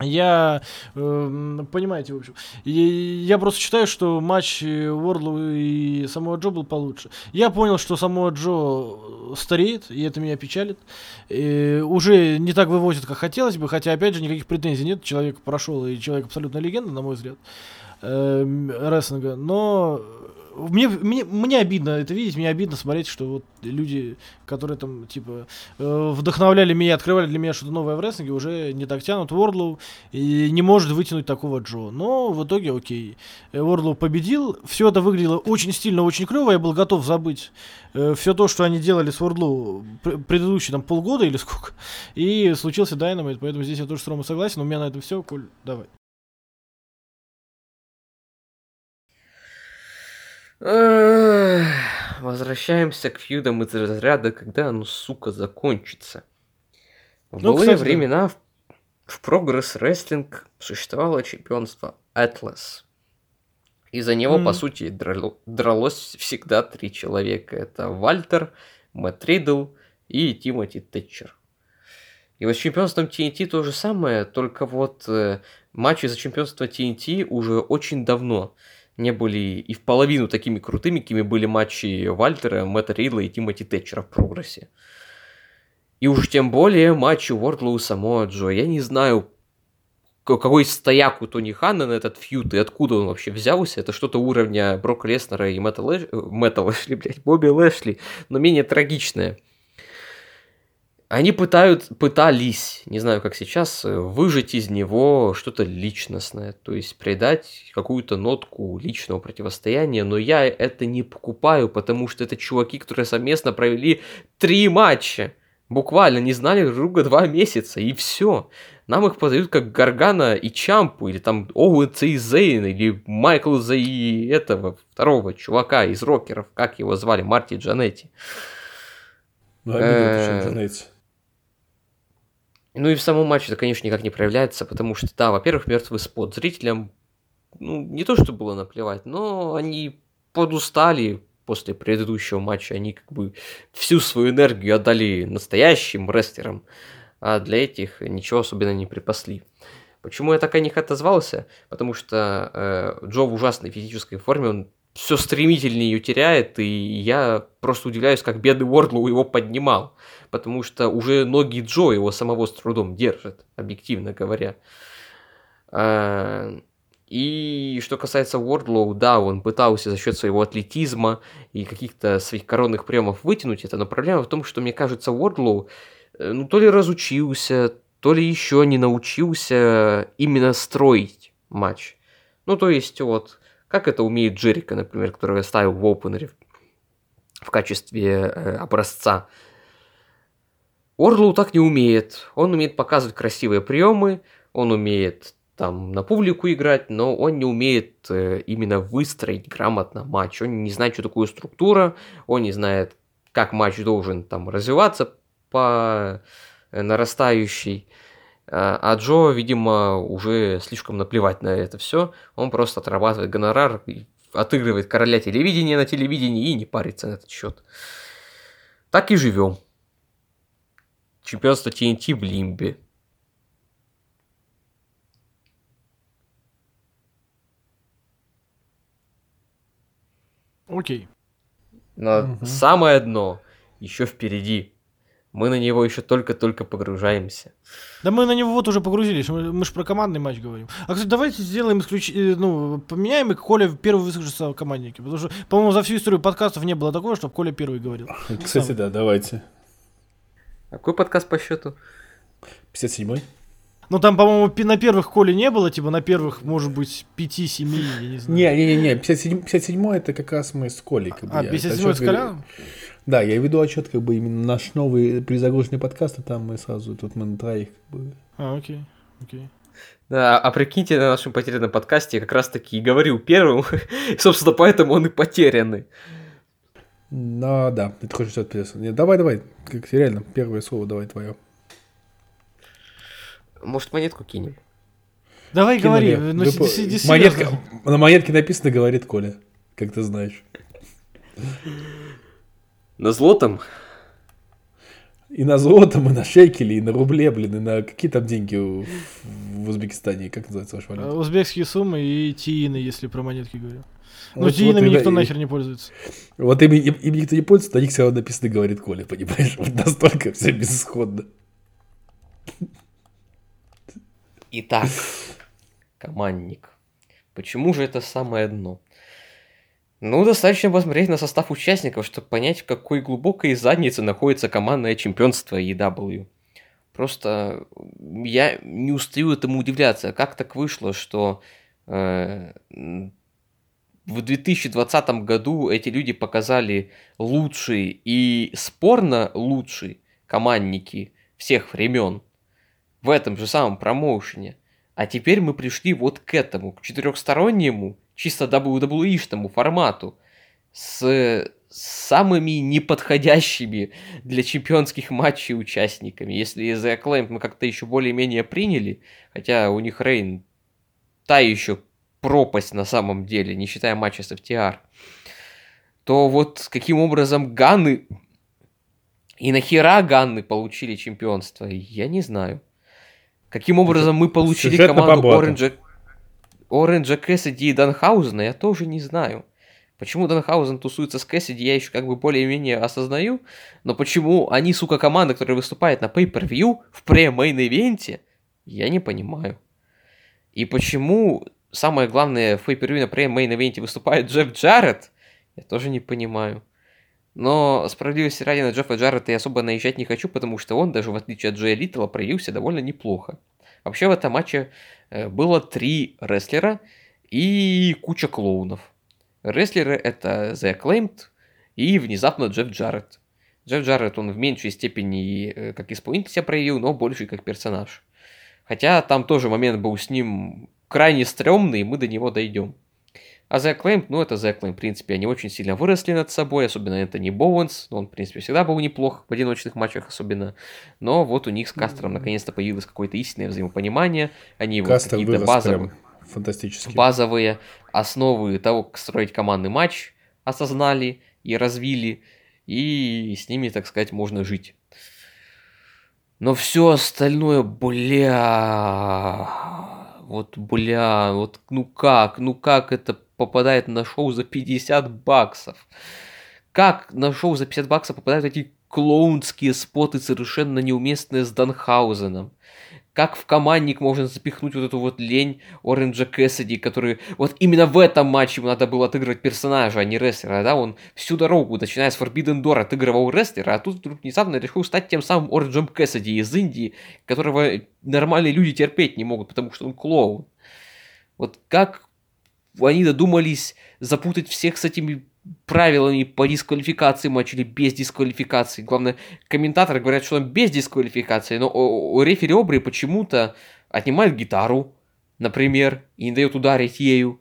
Я, э, понимаете, в общем, я, просто считаю, что матч Уордлу и самого Джо был получше. Я понял, что самого Джо стареет, и это меня печалит. И уже не так вывозит, как хотелось бы, хотя, опять же, никаких претензий нет. Человек прошел, и человек абсолютно легенда, на мой взгляд, э, рестлинга. Но мне, мне, мне обидно это видеть, мне обидно смотреть, что вот люди, которые там, типа, э, вдохновляли меня, открывали для меня что-то новое в рестлинге, уже не так тянут. Вордлоу и не может вытянуть такого Джо. Но в итоге, окей, Вордлоу победил, все это выглядело очень стильно, очень клево, я был готов забыть э, все то, что они делали с Вордлоу пр- предыдущие там полгода или сколько, и случился Дайнамайт, поэтому здесь я тоже с Ромой согласен, у меня на этом все, Коль, давай. Возвращаемся к фьюдам из разряда, когда оно, сука, закончится. В ну, былые времена в, в Progress Wrestling существовало чемпионство Atlas. И за него, mm. по сути, драло, дралось всегда три человека. Это Вальтер, Мэтт Ридл и Тимоти Тэтчер. И вот с чемпионством TNT то же самое, только вот э, матчи за чемпионство TNT уже очень давно не были и в половину такими крутыми, какими были матчи Вальтера, Мэтта Ридла и Тимоти Тэтчера в прогрессе. И уж тем более матчи Уордлоу Самоа Джо. Я не знаю, какой стояк у Тони Ханна на этот фьют и откуда он вообще взялся. Это что-то уровня Брока Леснера и Мэтта, Лэш... Мэтта Лэшли, блядь, Бобби Лэшли, но менее трагичное они пытают, пытались, не знаю как сейчас, э, выжать из него что-то личностное, то есть придать какую-то нотку личного противостояния, но я это не покупаю, потому что это чуваки, которые совместно провели три матча, буквально не знали друга два месяца, и все. Нам их подают как Гаргана и Чампу, или там Оуэнса и Зейн, или Майклза и этого второго чувака из рокеров, как его звали, Марти Джанетти. Ну, обидно, Джанетти. Ну и в самом матче это, конечно, никак не проявляется, потому что, да, во-первых, мертвый спот. Зрителям, ну, не то, что было наплевать, но они подустали после предыдущего матча. Они как бы всю свою энергию отдали настоящим рестлерам, а для этих ничего особенно не припасли. Почему я так о них отозвался? Потому что э, Джо в ужасной физической форме, он все стремительнее ее теряет, и я просто удивляюсь, как бедный Уордлоу его поднимал, потому что уже ноги Джо его самого с трудом держат, объективно говоря. А, и что касается Уордлоу, да, он пытался за счет своего атлетизма и каких-то своих коронных приемов вытянуть это, но проблема в том, что, мне кажется, Уордлоу э, ну, то ли разучился, то ли еще не научился именно строить матч. Ну, то есть, вот, как это умеет Джерика, например, которого я ставил в опенере в качестве э, образца. Орлоу так не умеет. Он умеет показывать красивые приемы, он умеет там на публику играть, но он не умеет э, именно выстроить грамотно матч. Он не знает, что такое структура, он не знает, как матч должен там развиваться по э, нарастающей. А, а Джо, видимо, уже слишком наплевать на это все. Он просто отрабатывает гонорар, отыгрывает короля телевидения на телевидении и не парится на этот счет. Так и живем. Чемпионство TNT в Лимбе. Окей. Но угу. самое дно еще впереди. Мы на него еще только-только погружаемся. Да мы на него вот уже погрузились. Мы, мы же про командный матч говорим. А, кстати, давайте сделаем исключение, э, ну, поменяем, и Коля первый выскажется в команднике. Потому что, по-моему, за всю историю подкастов не было такого, чтобы Коля первый говорил. Кстати, да, давайте. Какой подкаст по счету? 57-й. Ну там, по-моему, на первых Коли не было, типа на первых, может быть, 5-7, я не знаю. Не-не-не, 57, 57 это как раз мы с Колей. Как бы, а, 57 с Коляном? Да, я веду отчет, как бы именно наш новый перезагруженный подкаст, и там мы сразу, тут мы на троих. Как бы. А, окей, окей. Да, а прикиньте, на нашем потерянном подкасте я как раз таки и говорил первым, собственно, поэтому он и потерянный. Ну да, ты хочешь отписаться. Нет, давай, давай, как реально, первое слово давай твое. Может, монетку кинем? Давай Кинули. говори. Ну, Вы си- по- си- си- монетка, серьезно. на монетке написано, говорит Коля, как ты знаешь. На злотом? И на золотом, и на шекеле, и на рубле, блин, и на какие там деньги у- в Узбекистане, как называется ваша валюта? Узбекские суммы и тиины, если про монетки говорю. Ну, Вот- тиинами вот никто и- нахер не пользуется. Вот им, им, им никто не пользуется, на них все равно написано, говорит Коля, понимаешь? Вот настолько все безысходно. Итак, командник. Почему же это самое дно? Ну, достаточно посмотреть на состав участников, чтобы понять, в какой глубокой заднице находится командное чемпионство EW. Просто я не устаю этому удивляться. Как так вышло, что э, в 2020 году эти люди показали лучшие и спорно лучшие командники всех времен в этом же самом промоушене. А теперь мы пришли вот к этому, к четырехстороннему, чисто WWE-шному формату с самыми неподходящими для чемпионских матчей участниками. Если The Acclaimed мы как-то еще более-менее приняли, хотя у них Рейн та еще пропасть на самом деле, не считая матча с FTR, то вот каким образом Ганны и нахера Ганны получили чемпионство, я не знаю. Каким образом мы получили сюжетно команду побато. Оранжа, Оранжа Кэссиди и Данхаузена, я тоже не знаю. Почему Данхаузен тусуется с Кэссиди, я еще как бы более-менее осознаю, но почему они, сука, команда, которая выступает на Pay-Per-View в пре-мейн-ивенте, я не понимаю. И почему, самое главное, в Pay-Per-View на пре-мейн-ивенте выступает Джефф Джарретт, я тоже не понимаю. Но справедливости ради на Джеффа Джарретта я особо наезжать не хочу, потому что он, даже в отличие от Джея Летала, проявился довольно неплохо. Вообще в этом матче э, было три рестлера и куча клоунов. Рестлеры это The Acclaimed и внезапно Джефф Джарретт. Джефф Джарретт, он в меньшей степени э, как исполнитель себя проявил, но больше как персонаж. Хотя там тоже момент был с ним крайне стрёмный, и мы до него дойдем. А The Acclaimed, ну это The Acclaimed, в принципе, они очень сильно выросли над собой, особенно это не Боуэнс, он, в принципе, всегда был неплох в одиночных матчах особенно. Но вот у них с Кастером наконец-то появилось какое-то истинное взаимопонимание, они вот Кастер какие-то базовые, фантастически. базовые основы того, как строить командный матч, осознали и развили, и с ними, так сказать, можно жить. Но все остальное, бля, вот бля, вот ну как, ну как это попадает на шоу за 50 баксов? Как на шоу за 50 баксов попадают эти клоунские споты, совершенно неуместные с Данхаузеном? Как в командник можно запихнуть вот эту вот лень Оранжа Кэссиди, который... Вот именно в этом матче ему надо было отыгрывать персонажа, а не рестлера, да? Он всю дорогу, начиная с Forbidden Door, отыгрывал рестлера, а тут вдруг внезапно решил стать тем самым Оранжем Кэссиди из Индии, которого нормальные люди терпеть не могут, потому что он клоун. Вот как они додумались запутать всех с этими правилами по дисквалификации матча или без дисквалификации. Главное, комментаторы говорят, что он без дисквалификации, но у, рефери Обри почему-то отнимает гитару, например, и не дает ударить ею.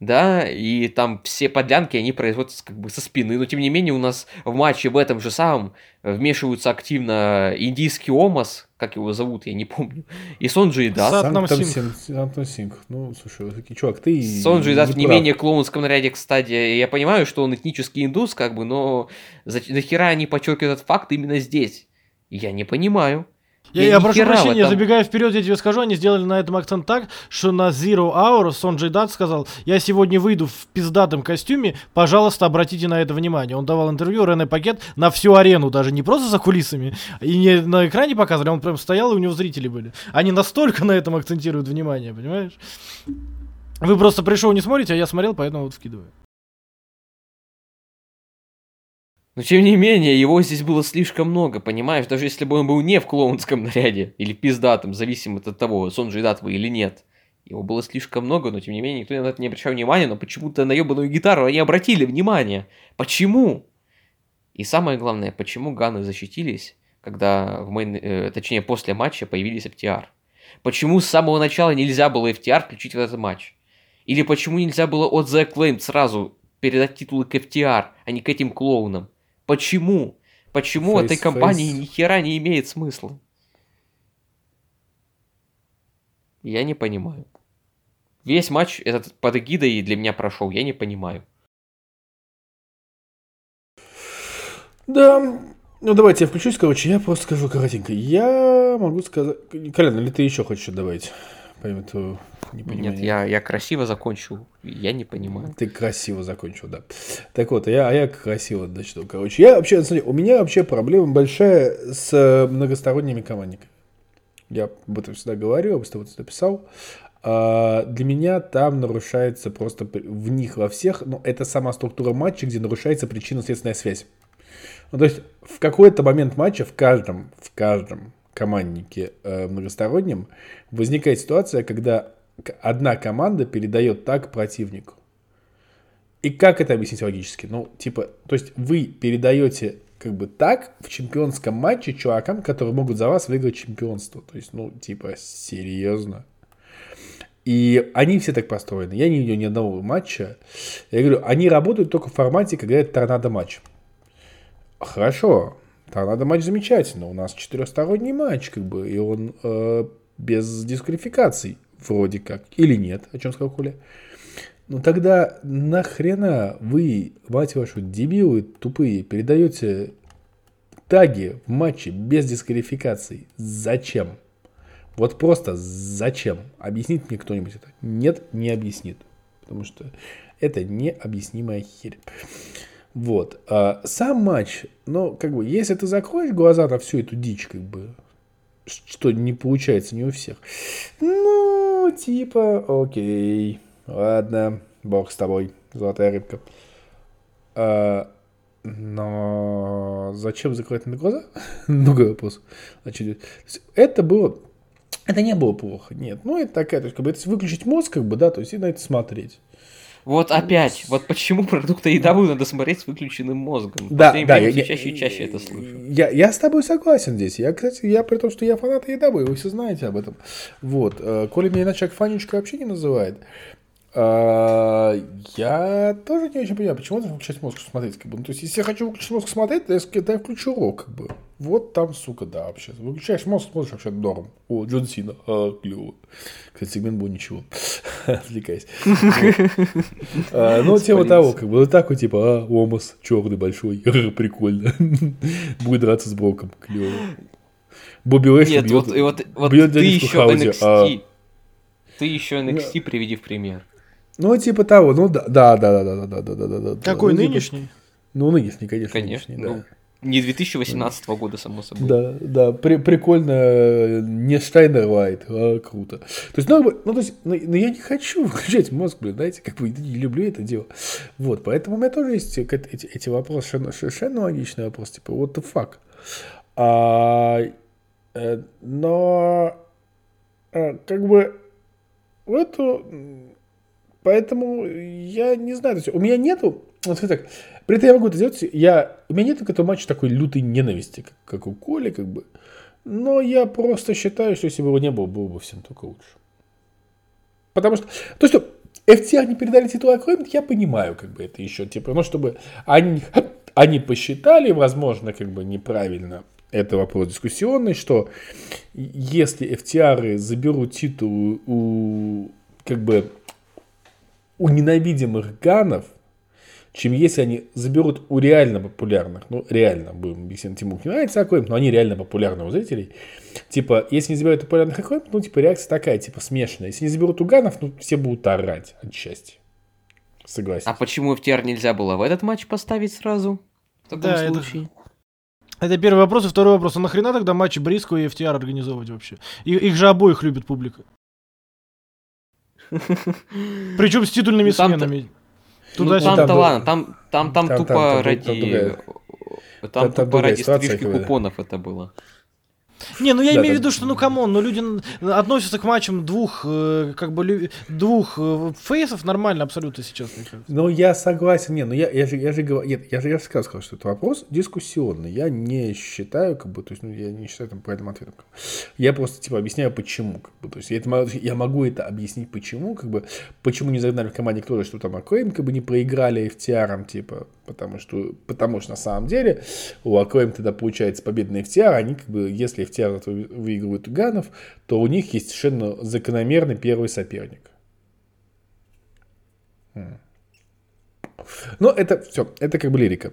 Да, и там все подлянки, они производятся как бы со спины. Но тем не менее у нас в матче в этом же самом вмешиваются активно индийский Омас, как его зовут, я не помню, и Сонджи Дас. Сатнам Сантом Сингх. Син- Сантом Сингх. Ну, слушай, чувак, ты Сонджи не Дас в не менее клоунском наряде, кстати. Я понимаю, что он этнический индус, как бы, но за- нахера они подчеркивают этот факт именно здесь? Я не понимаю. Я, Я я прошу прощения, этом- забегая вперед, я тебе скажу, они сделали на этом акцент так, что на Zero Hour Сонджей Дат сказал, я сегодня выйду в пиздатом костюме, пожалуйста, обратите на это внимание. Он давал интервью Рене Пакет на всю арену, даже не просто за кулисами, и не на экране показывали, он прям стоял, и у него зрители были. Они настолько на этом акцентируют внимание, понимаешь? Вы просто пришел не смотрите, а я смотрел, поэтому вот вкидываю. Но тем не менее, его здесь было слишком много, понимаешь? Даже если бы он был не в клоунском наряде, или пиздатом, зависимо от того, Сонджи Дат вы или нет. Его было слишком много, но тем не менее никто на это не обращал внимания, но почему-то на ебаную гитару они обратили внимание. Почему? И самое главное, почему Ганы защитились, когда в мейн, э, точнее после матча появились FTR? Почему с самого начала нельзя было FTR включить в этот матч? Или почему нельзя было от The Acclaimed сразу передать титулы к FTR, а не к этим клоунам. Почему? Почему face, этой компании face. ни хера не имеет смысла? Я не понимаю. Весь матч этот под эгидой для меня прошел, я не понимаю. Да, ну давайте я включусь, короче, я просто скажу коротенько. Я могу сказать... Колян, или ты еще хочешь добавить? По этому Нет, я, я красиво закончил, я не понимаю. Ты красиво закончил, да. Так вот, я, я красиво начну, короче. Я вообще, смотри, у меня вообще проблема большая с э, многосторонними командниками. Я об этом всегда говорю, об этом всегда писал. А, для меня там нарушается просто в них во всех, но это сама структура матча, где нарушается причинно-следственная связь. Ну, то есть в какой-то момент матча в каждом, в каждом команднике э, многостороннем возникает ситуация, когда одна команда передает так противнику. И как это объяснить логически? Ну, типа, то есть вы передаете как бы так в чемпионском матче чувакам, которые могут за вас выиграть чемпионство. То есть, ну, типа, серьезно. И они все так построены. Я не видел ни одного матча. Я говорю, они работают только в формате, когда это торнадо матч. Хорошо, торнадо матч замечательно. У нас четырехсторонний матч, как бы, и он э, без дисквалификаций вроде как. Или нет, о чем сказал Коля. Ну тогда нахрена вы, мать вашу, дебилы тупые, передаете таги в матче без дисквалификаций? Зачем? Вот просто зачем? Объяснит мне кто-нибудь это? Нет, не объяснит. Потому что это необъяснимая херь. Вот. А сам матч, ну, как бы, если ты закроешь глаза на всю эту дичь, как бы, что не получается не у всех, ну, типа, окей. Ладно, бог с тобой, золотая рыбка. А, но зачем закрывать на глаза? Другой вопрос. Это было... Это не было плохо, нет. Ну, это такая, то есть, как бы, это выключить мозг, как бы, да, то есть, и на это смотреть. Вот опять, вот почему продукты едовую надо смотреть с выключенным мозгом. Да, да, я, чаще и чаще это слышу. Я, я с тобой согласен здесь. Я, кстати, я при том, что я фанат едовой, вы все знаете об этом. Вот. Э, Коля меня иначе как Фанечка вообще не называет. А, я тоже не очень понимаю, почему надо выключать мозг смотреть. Как бы. Ну, то есть, если я хочу выключить мозг смотреть, то я, то я включу рок. Как бы. Вот там, сука, да, вообще. Выключаешь мозг, смотришь вообще норм. О, Джон Сина, а, клево. Кстати, сегмент был ничего. Отвлекаясь. А, ну, тема того, как бы, вот такой, типа, а, Омас, черный, большой, прикольно. Будет драться с Броком, клево. Бобби Лэшли бьет, вот, вот, вот бьет ты еще NXT, ты еще NXT приведи в пример. Ну, типа того, ну да, да, да, да, да, да, да, да, да. Какой ну, нынешний? Ну, нынешний, конечно. Конечно. Нынешний, да. Ну, не 2018 года, само собой. Да, да, при, прикольно, не Штайнер Лайт, а круто. То есть, ну, ну, то есть, ну, ну, я не хочу выключать мозг, блин, знаете, как бы не люблю это дело. Вот, поэтому у меня тоже есть эти, эти вопросы, совершенно, совершенно логичный вопрос, типа, what the fuck. А, э, но, э, как бы, в эту Поэтому я не знаю, у меня нету, вот так, при этом я могу это сделать, я, у меня нет к этому матчу такой лютой ненависти, как, как у Коли, как бы. Но я просто считаю, что если бы его не было, было бы всем только лучше. Потому что то, что FTR не передали титул Акроимент, я понимаю, как бы это еще, типа, ну, чтобы они, они посчитали, возможно, как бы неправильно, это вопрос дискуссионный, что если FTR заберут титул у, как бы, у ненавидимых ганов, чем если они заберут у реально популярных, ну, реально, будем объяснять, Тимур не нравится Акроим, но они реально популярны у зрителей. Типа, если не заберут популярных Акроим, ну, типа, реакция такая, типа, смешанная. Если не заберут у ганов, ну, все будут орать от счастья. Согласен. А почему FTR нельзя было в этот матч поставить сразу? В таком да, случае? Это... Это первый вопрос. И второй вопрос. А нахрена тогда матчи Бриско и FTR организовывать вообще? И, их же обоих любит публика. Причем с титульными ну, сменами. Туда ну, там-то ладно, там, там, там, там тупо там, ради... Там, там тупо ради стрижки купонов это было. Не, ну я да, имею в виду, что ну come on, но люди относятся к матчам двух, э, как бы, двух э, фейсов нормально абсолютно сейчас. Ну я согласен, не, ну я, я же, я же говорю, нет, я же, я же сказал, что это вопрос дискуссионный. Я не считаю, как бы, то есть, ну я не считаю там правильным ответом. Я просто, типа, объясняю, почему, как бы, то есть, я, это, я могу это объяснить, почему, как бы, почему не загнали в команде кто-то, что там Акоин, как бы, не проиграли FTR, типа, потому что, потому что на самом деле у Акоин тогда получается победный FTR, они, как бы, если FTR выигрывают Ганов, то у них есть совершенно закономерный первый соперник. Но это все, это как бы лирика.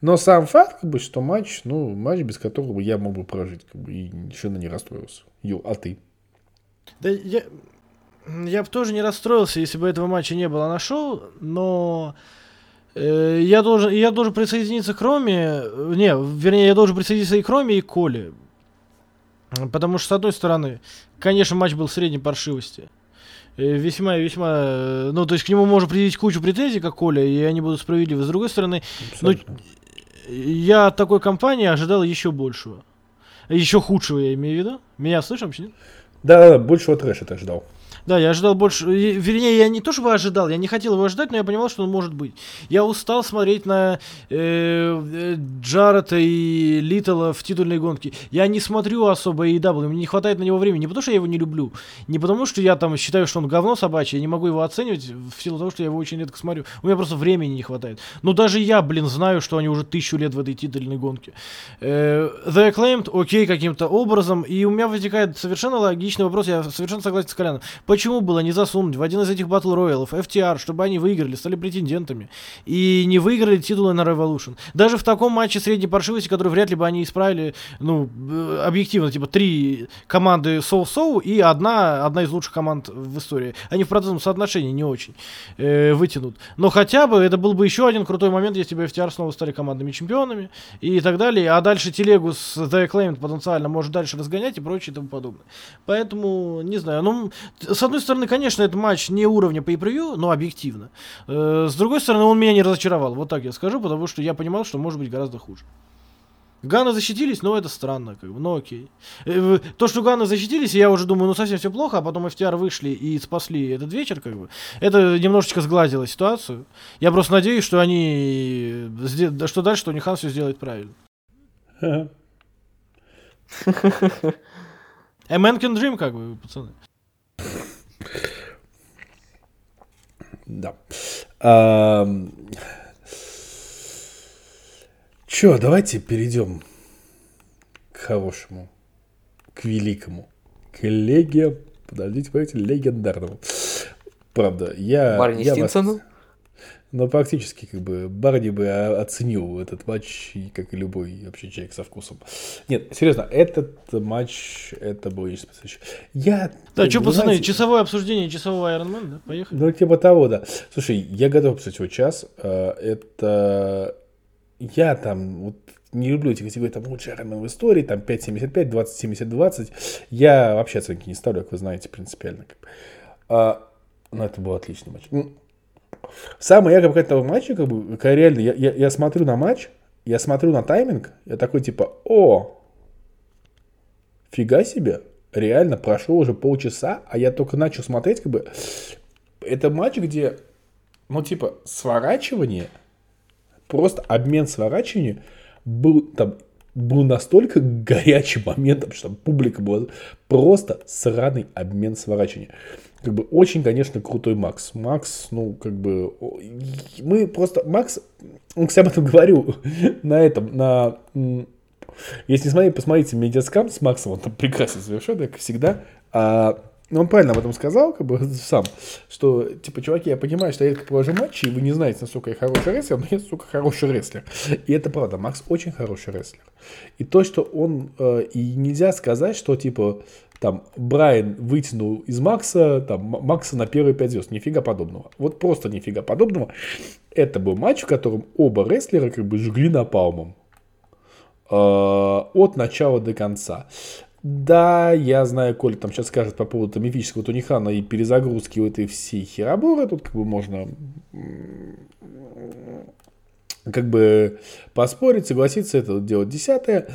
Но сам факт, как бы, что матч, ну, матч, без которого я мог бы прожить, как бы, и совершенно не расстроился. Ю, а ты? Да я, я бы тоже не расстроился, если бы этого матча не было на шоу, но э, я должен, я должен присоединиться к Роме, не, вернее, я должен присоединиться и к Роме, и к Коле. Потому что, с одной стороны, конечно, матч был средней паршивости. Весьма и весьма... Э, ну, то есть к нему можно предъявить кучу претензий, как Коля, и они будут справедливы. С другой стороны, ну, я от такой компании ожидал еще большего. Еще худшего, я имею в виду. Меня слышим, вообще? Да, да, большего трэша ты ожидал. Да, я ожидал больше. Вернее, я не то чтобы ожидал, я не хотел его ожидать, но я понимал, что он может быть. Я устал смотреть на э, э Джарета и Литтла в титульной гонке. Я не смотрю особо AEW, мне не хватает на него времени. Не потому, что я его не люблю, не потому, что я там считаю, что он говно собачье, я не могу его оценивать в силу того, что я его очень редко смотрю. У меня просто времени не хватает. Но даже я, блин, знаю, что они уже тысячу лет в этой титульной гонке. Э, The Acclaimed, окей, каким-то образом. И у меня возникает совершенно логичный вопрос, я совершенно согласен с Коляном. Почему было не засунуть в один из этих батл роялов FTR, чтобы они выиграли, стали претендентами и не выиграли титулы на Revolution? Даже в таком матче средней паршивости, который вряд ли бы они исправили, ну, э, объективно, типа три команды соу-соу и одна, одна из лучших команд в истории. Они в процентном соотношении не очень э, вытянут. Но хотя бы это был бы еще один крутой момент, если бы FTR снова стали командными чемпионами и так далее. А дальше телегу с The Acclaimed потенциально может дальше разгонять и прочее и тому подобное. Поэтому, не знаю, ну, с одной стороны, конечно, это матч не уровня по превью но объективно. Э, с другой стороны, он меня не разочаровал. Вот так я скажу, потому что я понимал, что может быть гораздо хуже. Ганы защитились, но это странно, как бы, ну окей. Э, то, что Ганы защитились, я уже думаю, ну совсем все плохо, а потом FTR вышли и спасли этот вечер, как бы. Это немножечко сгладило ситуацию. Я просто надеюсь, что они, что дальше, что Нихан все сделает правильно. A man can dream, как бы, пацаны. Да. А, Че, давайте перейдем к хорошему, к великому, к леге... Подождите, подождите, легендарному. Правда, я... Барни я Стинсону? Вас... Но практически как бы Барни бы оценил этот матч, как и любой вообще человек со вкусом. Нет, серьезно, этот матч, это был потрясающий. Я... Да, что, пацаны, знаете, часовое обсуждение часового Iron Man, да? Поехали. Ну, типа того, да. Слушай, я готов писать его час. А, это... Я там вот не люблю эти категории, там, лучший Iron Man в истории, там, 5.75, 20.70-20. Я вообще оценки не ставлю, как вы знаете, принципиально. А, но это был отличный матч. Самое яркое показатель того матча, как бы, когда реально, я, я, я смотрю на матч, я смотрю на тайминг, я такой типа, о, фига себе, реально прошло уже полчаса, а я только начал смотреть, как бы, это матч, где, ну, типа, сворачивание, просто обмен сворачивания был там был настолько горячим моментом, что публика была просто сраный обмен сворачивания как бы очень, конечно, крутой Макс. Макс, ну, как бы, мы просто, Макс, он, кстати, об этом говорю на этом, на, если не смотреть, посмотрите Медиаскам с Максом, он там прекрасно совершенно, как всегда, а, ну, он правильно об этом сказал, как бы сам, что, типа, чуваки, я понимаю, что я редко провожу матчи, и вы не знаете, насколько я хороший рестлер, но я, сука, хороший рестлер. И это правда, Макс очень хороший рестлер. И то, что он, э, и нельзя сказать, что, типа, там Брайан вытянул из Макса, там Макса на первые пять звезд. Нифига подобного. Вот просто нифига подобного. Это был матч, в котором оба рестлера как бы жгли напалмом. Э, от начала до конца. Да, я знаю, Коля там сейчас скажет по поводу мифического Тунихана и перезагрузки у этой всей хероборы. Тут как бы можно как бы поспорить, согласиться, это делать десятое.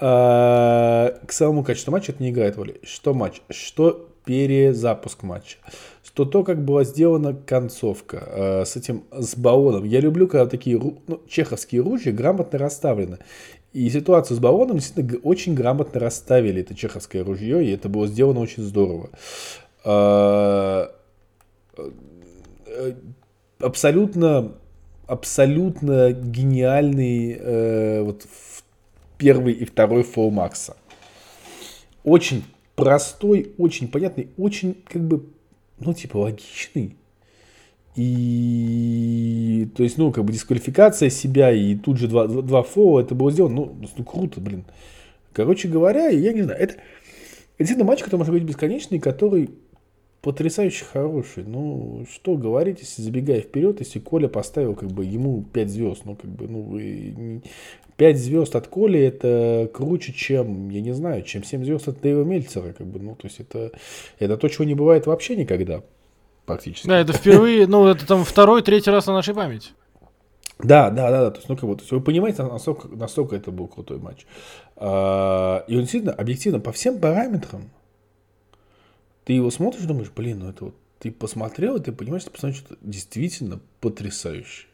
А, к самому качеству матча это не играет роли. Что матч? Что перезапуск матча? Что то, как была сделана концовка э, с этим, с баллоном. Я люблю, когда такие ну, чеховские ружья грамотно расставлены. И ситуацию с баллоном действительно очень грамотно расставили это чеховское ружье, и это было сделано очень здорово. А, э, абсолютно, абсолютно гениальный э, вот первый и второй фол Макса. Очень простой, очень понятный, очень как бы, ну типа логичный. И, то есть, ну, как бы дисквалификация себя и тут же два, два фола, это было сделано, ну, ну, круто, блин. Короче говоря, я не знаю, это, это действительно матч, который может быть бесконечный, который потрясающе хороший. Ну, что говорить, если забегая вперед, если Коля поставил как бы ему 5 звезд, ну, как бы, ну, 5 звезд от Коли это круче, чем, я не знаю, чем 7 звезд от Дэйва Мельцера, как бы, ну, то есть это, это то, чего не бывает вообще никогда, практически. Да, это впервые, ну, это там второй, третий раз на нашей памяти. Да, да, да, да. То есть, ну, как бы, то есть вы понимаете, насколько, насколько это был крутой матч. А, и он действительно, объективно, по всем параметрам, ты его смотришь, думаешь, блин, ну это вот, ты посмотрел, и ты понимаешь, что посмотрел что-то действительно потрясающее.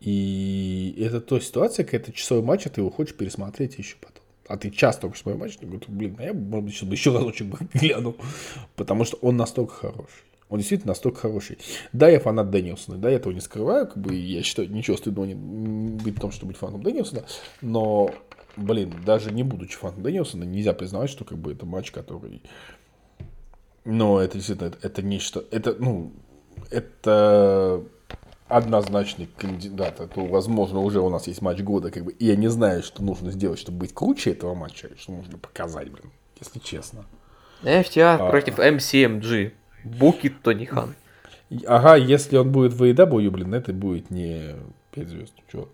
И это то ситуация, когда это часовой матч, а ты его хочешь пересмотреть еще потом. А ты часто хочешь свой матч, ты говоришь, блин, а я, может быть, еще разочек бы глянул. Потому что он настолько хороший. Он действительно настолько хороший. Да, я фанат Дэнилсона, да, я этого не скрываю, как бы я считаю, ничего стыдного не быть в том, чтобы быть фанатом Дэнилсона, но, блин, даже не будучи фанатом Дэнилсона, нельзя признавать, что как бы это матч, который но это действительно, это, это нечто, это, ну, это однозначный кандидат. Это, возможно, уже у нас есть матч года, как бы, и я не знаю, что нужно сделать, чтобы быть круче этого матча, что нужно показать, блин, если честно. FTR а, против MCMG. Букит Тони Хан. Ага, если он будет в AEW, блин, это будет не 5 звезд. Чё?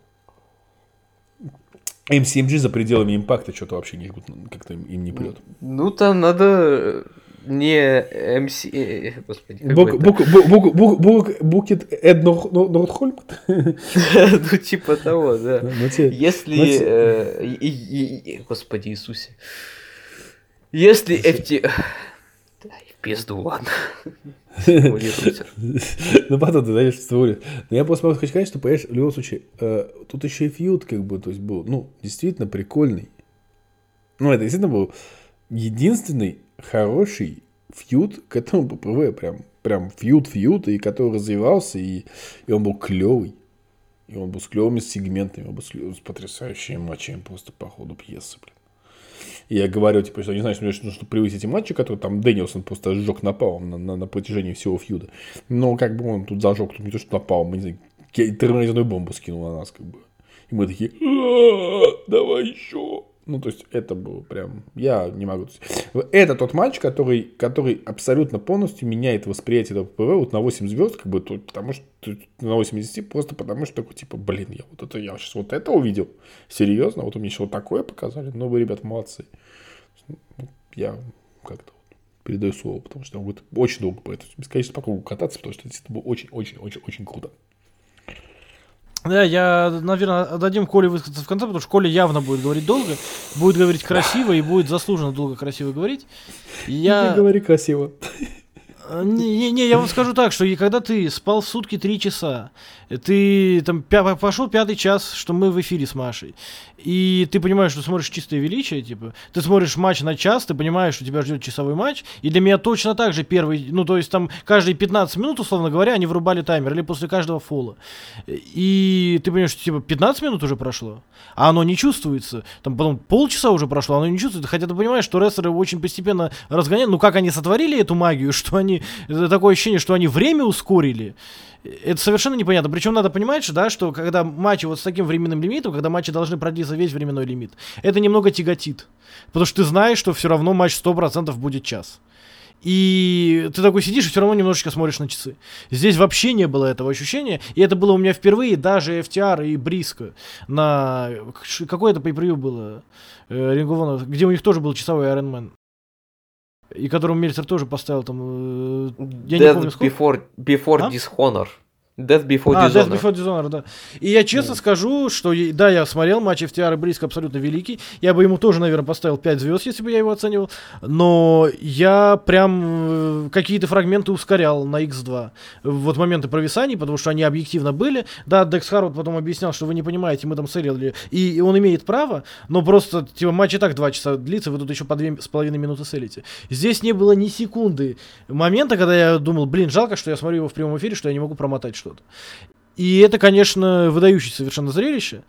MCMG за пределами импакта что-то вообще не, как-то им не прет. Ну, там надо не МС... Господи, Букет Эд Нордхольм? Ну, типа того, да. Ну, Если... Э, господи Иисусе. Если FT... Пизду, ладно. Ну, потом ты знаешь, что Но я просто могу сказать, что, понимаешь, в любом случае, э, тут еще и фьюд, как бы, то есть был, ну, действительно прикольный. Ну, это действительно был единственный хороший фьюд к этому ППВ, прям, прям фьюд-фьюд, и который развивался, и, и он был клевый. И он был с клевыми сегментами, он был с, с потрясающими матчами просто по ходу пьесы, блин. Я говорю, типа, что не знаю, что мне нужно превысить эти матчи, которые там Дэнилсон просто сжег напалом на, на, на протяжении всего фьюда. Но как бы он тут зажег, тут не то, что напалом, не знаю, термоядерную бомбу скинул на нас, как бы. И мы такие, давай еще. Ну, то есть, это было прям... Я не могу... Это тот матч, который, который абсолютно полностью меняет восприятие этого ПВ вот на 8 звезд, как бы, тут, потому что на 80, просто потому что такой, типа, блин, я вот это, я сейчас вот это увидел. Серьезно, вот у меня еще вот такое показали. Ну, вы, ребят, молодцы. Ну, я как-то передаю слово, потому что будет очень долго по этому бесконечно пока кататься, потому что это было очень-очень-очень-очень круто. Да, я, наверное, отдадим Коле высказаться в конце, потому что Коля явно будет говорить долго, будет говорить красиво и будет заслуженно долго красиво говорить. Я... Не говори красиво. Не, не, я вам скажу так, что когда ты спал в сутки три часа, ты там пошел пятый час, что мы в эфире с Машей, и ты понимаешь, что смотришь чистое величие, типа, ты смотришь матч на час, ты понимаешь, что тебя ждет часовой матч, и для меня точно так же первый, ну, то есть там каждые 15 минут, условно говоря, они врубали таймер, или после каждого фола. И ты понимаешь, что, типа, 15 минут уже прошло, а оно не чувствуется. Там потом полчаса уже прошло, оно не чувствуется. Хотя ты понимаешь, что рестлеры очень постепенно разгоняют. Ну, как они сотворили эту магию, что они... Это такое ощущение, что они время ускорили. Это совершенно непонятно. Причем надо понимать, что, да, что когда матчи вот с таким временным лимитом, когда матчи должны продлиться весь временной лимит, это немного тяготит. Потому что ты знаешь, что все равно матч 100% будет час. И ты такой сидишь и все равно немножечко смотришь на часы. Здесь вообще не было этого ощущения. И это было у меня впервые, даже FTR и Бриско. На... Какое это pay было? Ринговано, э, где у них тоже был часовой Iron Man. И которому Мельцер тоже поставил там... Э, я Death не помню, before, before а? Dishonor. Death Before а, Dishonored. Death Before Dishonored, да. И я честно yeah. скажу, что да, я смотрел матч FTR и Близко абсолютно великий. Я бы ему тоже, наверное, поставил 5 звезд, если бы я его оценивал. Но я прям э, какие-то фрагменты ускорял на X2. Вот моменты провисаний, потому что они объективно были. Да, Декс Харвуд потом объяснял, что вы не понимаете, мы там сырили. И он имеет право, но просто, типа, матч и так 2 часа длится, вы тут еще по 2,5 минуты селите. Здесь не было ни секунды момента, когда я думал, блин, жалко, что я смотрю его в прямом эфире, что я не могу промотать что что-то. И это, конечно, выдающее совершенно зрелище.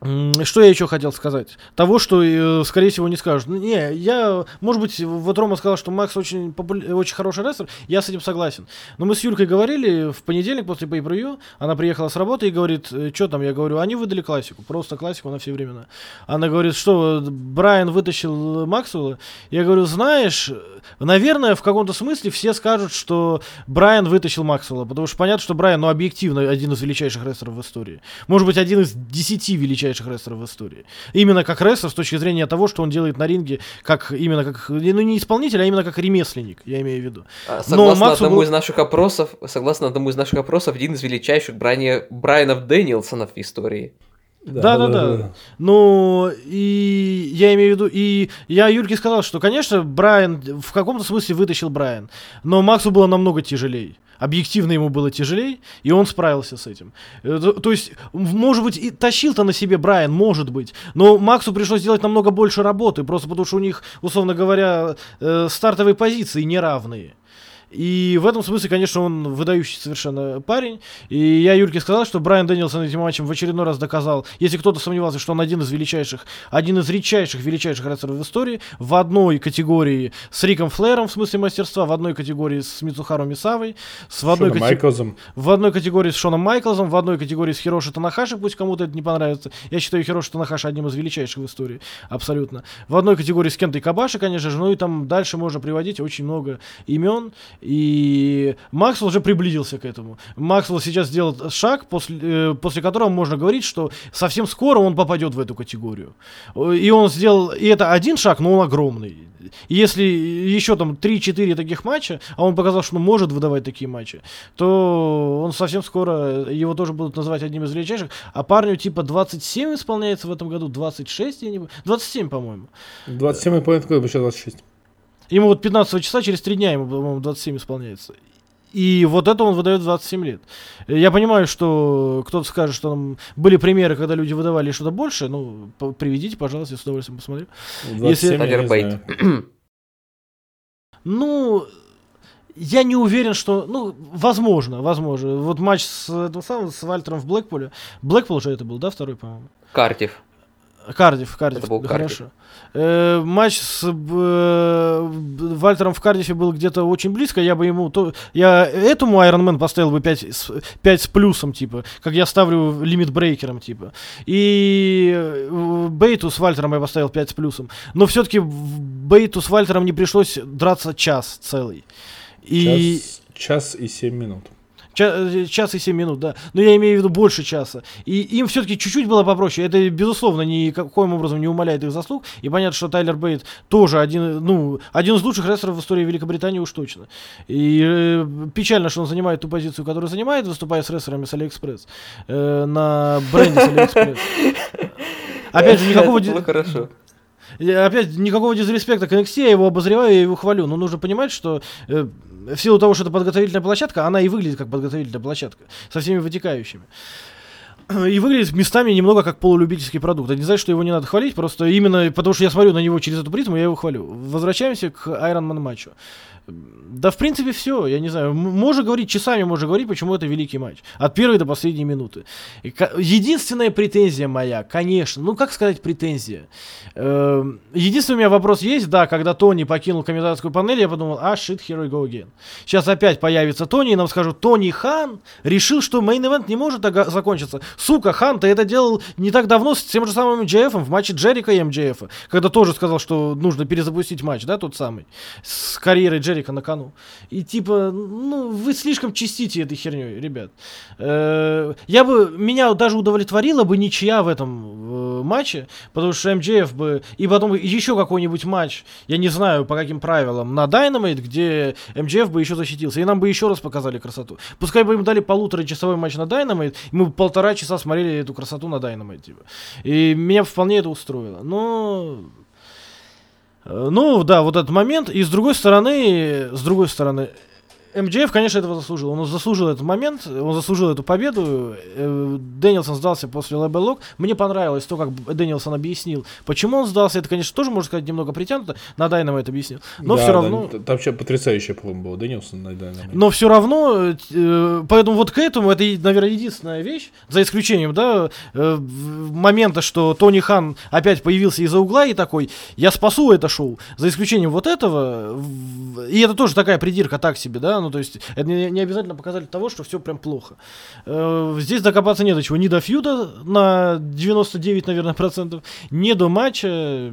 Э, что я еще хотел сказать? Того, что, э, скорее всего, не скажут. Ну, не, я, может быть, вот Рома сказал, что Макс очень, популя... очень хороший рестлер, я с этим согласен. Но мы с Юлькой говорили в понедельник после pay она приехала с работы и говорит, «Э, что там? Я говорю, они выдали классику, просто классику на все времена. Она говорит, что Брайан вытащил Максвелла. Я говорю, знаешь, наверное, в каком-то смысле все скажут, что Брайан вытащил Максвелла, потому что понятно, что Брайан, ну, объективно, один из величайших рестлеров в истории. Может быть, один из десяти величайших величайших рестлеров в истории. Именно как рестлер с точки зрения того, что он делает на ринге, как именно как, ну не исполнитель, а именно как ремесленник, я имею в виду. А, согласно Но одному был... из наших опросов, согласно одному из наших опросов, один из величайших Брайани, Брайанов Дэнилсонов в истории. Да, да, да, да. Ну, и я имею в виду, и я Юрке сказал, что, конечно, Брайан в каком-то смысле вытащил Брайан, но Максу было намного тяжелее объективно ему было тяжелее, и он справился с этим. Э, то есть, может быть, и тащил-то на себе Брайан, может быть, но Максу пришлось сделать намного больше работы, просто потому что у них, условно говоря, э, стартовые позиции неравные. И в этом смысле, конечно, он выдающий совершенно парень. И я Юрке сказал, что Брайан Дэнилсон этим матчем в очередной раз доказал, если кто-то сомневался, что он один из величайших, один из редчайших, величайших рестлеров в истории, в одной категории с Риком Флэром в смысле мастерства, в одной категории с Мицухару Мисавой, с в одной, кати... в одной категории с Шоном Майклзом, в одной категории с Хироши Танахаши, пусть кому-то это не понравится. Я считаю Хироши Танахаши одним из величайших в истории, абсолютно. В одной категории с Кентой Кабаши, конечно же, ну и там дальше можно приводить очень много имен. И Максвелл уже приблизился к этому. Максвелл сейчас сделал шаг, после, э, после которого можно говорить, что совсем скоро он попадет в эту категорию. И он сделал, и это один шаг, но он огромный. Если еще там 3-4 таких матча, а он показал, что он может выдавать такие матчи, то он совсем скоро, его тоже будут называть одним из величайших. А парню типа 27 исполняется в этом году, 26, я не 27, по-моему. 27 и половина года, сейчас 26. Ему вот 15 числа, через 3 дня ему, по-моему, 27 исполняется. И вот это он выдает 27 лет. Я понимаю, что кто-то скажет, что там были примеры, когда люди выдавали что-то больше. Ну, приведите, пожалуйста, я с удовольствием посмотрю. 27 Если... Ну, я не уверен, что... Ну, возможно, возможно. Вот матч с, этим самым, с Вальтером в Блэкпуле. Блэкпул же это был, да, второй, по-моему? Картив. Кардив, Кардив, Это был хорошо. Э, матч с э, Вальтером в Кардифе был где-то очень близко. Я бы ему то, я этому Iron Man поставил бы 5 с, 5 с плюсом, типа, как я ставлю лимит брейкером, типа. И э, Бейту с Вальтером я поставил 5 с плюсом. Но все-таки Бейту с Вальтером не пришлось драться час целый. И... Час, час и 7 минут. Ча- час и 7 минут, да. Но я имею в виду больше часа. И им все-таки чуть-чуть было попроще. Это, безусловно, никаким образом не умаляет их заслуг. И понятно, что Тайлер Бейт тоже один, ну, один из лучших рестлеров в истории Великобритании уж точно. И э, печально, что он занимает ту позицию, которую занимает, выступая с рестлерами с Алиэкспресс. Э, на бренде с Алиэкспресс. Опять же, никакого... Это было хорошо. Опять, никакого дизреспекта к NXT, я его обозреваю, я его хвалю. Но нужно понимать, что э, в силу того, что это подготовительная площадка, она и выглядит как подготовительная площадка, со всеми вытекающими. И выглядит местами немного как полулюбительский продукт. Это не значит, что его не надо хвалить, просто именно потому что я смотрю на него через эту призму, я его хвалю. Возвращаемся к Iron Man матчу. Да, в принципе, все. Я не знаю. Можно говорить часами, можно говорить, почему это великий матч. От первой до последней минуты. Единственная претензия моя, конечно, ну как сказать претензия? Эм, единственный у меня вопрос есть, да, когда Тони покинул комментаторскую панель, я подумал, ah, shit, here we go again. Сейчас опять появится Тони, и нам скажут, Тони Хан решил, что мейн-эвент не может закончиться. Сука, Хан, ты это делал не так давно с тем же самым МЖФ в матче Джерика и МЖФ, когда тоже сказал, что нужно перезапустить матч, да, тот самый, с карьерой Джерика Металлика на кону. И типа, ну, вы слишком чистите этой херней, ребят. Э, я бы, меня даже удовлетворила бы ничья в этом матче, потому что МДФ бы, и потом еще какой-нибудь матч, я не знаю по каким правилам, на Dynamite, где МДФ бы еще защитился, и нам бы еще раз показали красоту. Пускай бы им дали полуторачасовой матч на Dynamite, и мы бы полтора часа смотрели эту красоту на Dynamite, типа. И меня вполне это устроило. Но э, ну, да, вот этот момент. И с другой стороны, с другой стороны, МЖФ, конечно, этого заслужил. Он заслужил этот момент, он заслужил эту победу. Э, Дэнилсон сдался после LeBell Lock. Мне понравилось то, как Дэнилсон объяснил, почему он сдался. Это, конечно, тоже, можно сказать, немного притянуто. На Дайнамо это объяснил. Но да, все равно... Да, там вообще потрясающая, по-моему, была Дэнилсон на Дайнамо. Но все равно, э, поэтому вот к этому, это, наверное, единственная вещь, за исключением, да, э, момента, что Тони Хан опять появился из-за угла и такой, я спасу это шоу. За исключением вот этого, и это тоже такая придирка так себе, да, ну, то есть, это не, не обязательно показатель того, что все прям плохо. Э, здесь докопаться не до чего. Ни до фьюда на 99, наверное, процентов, ни до матча.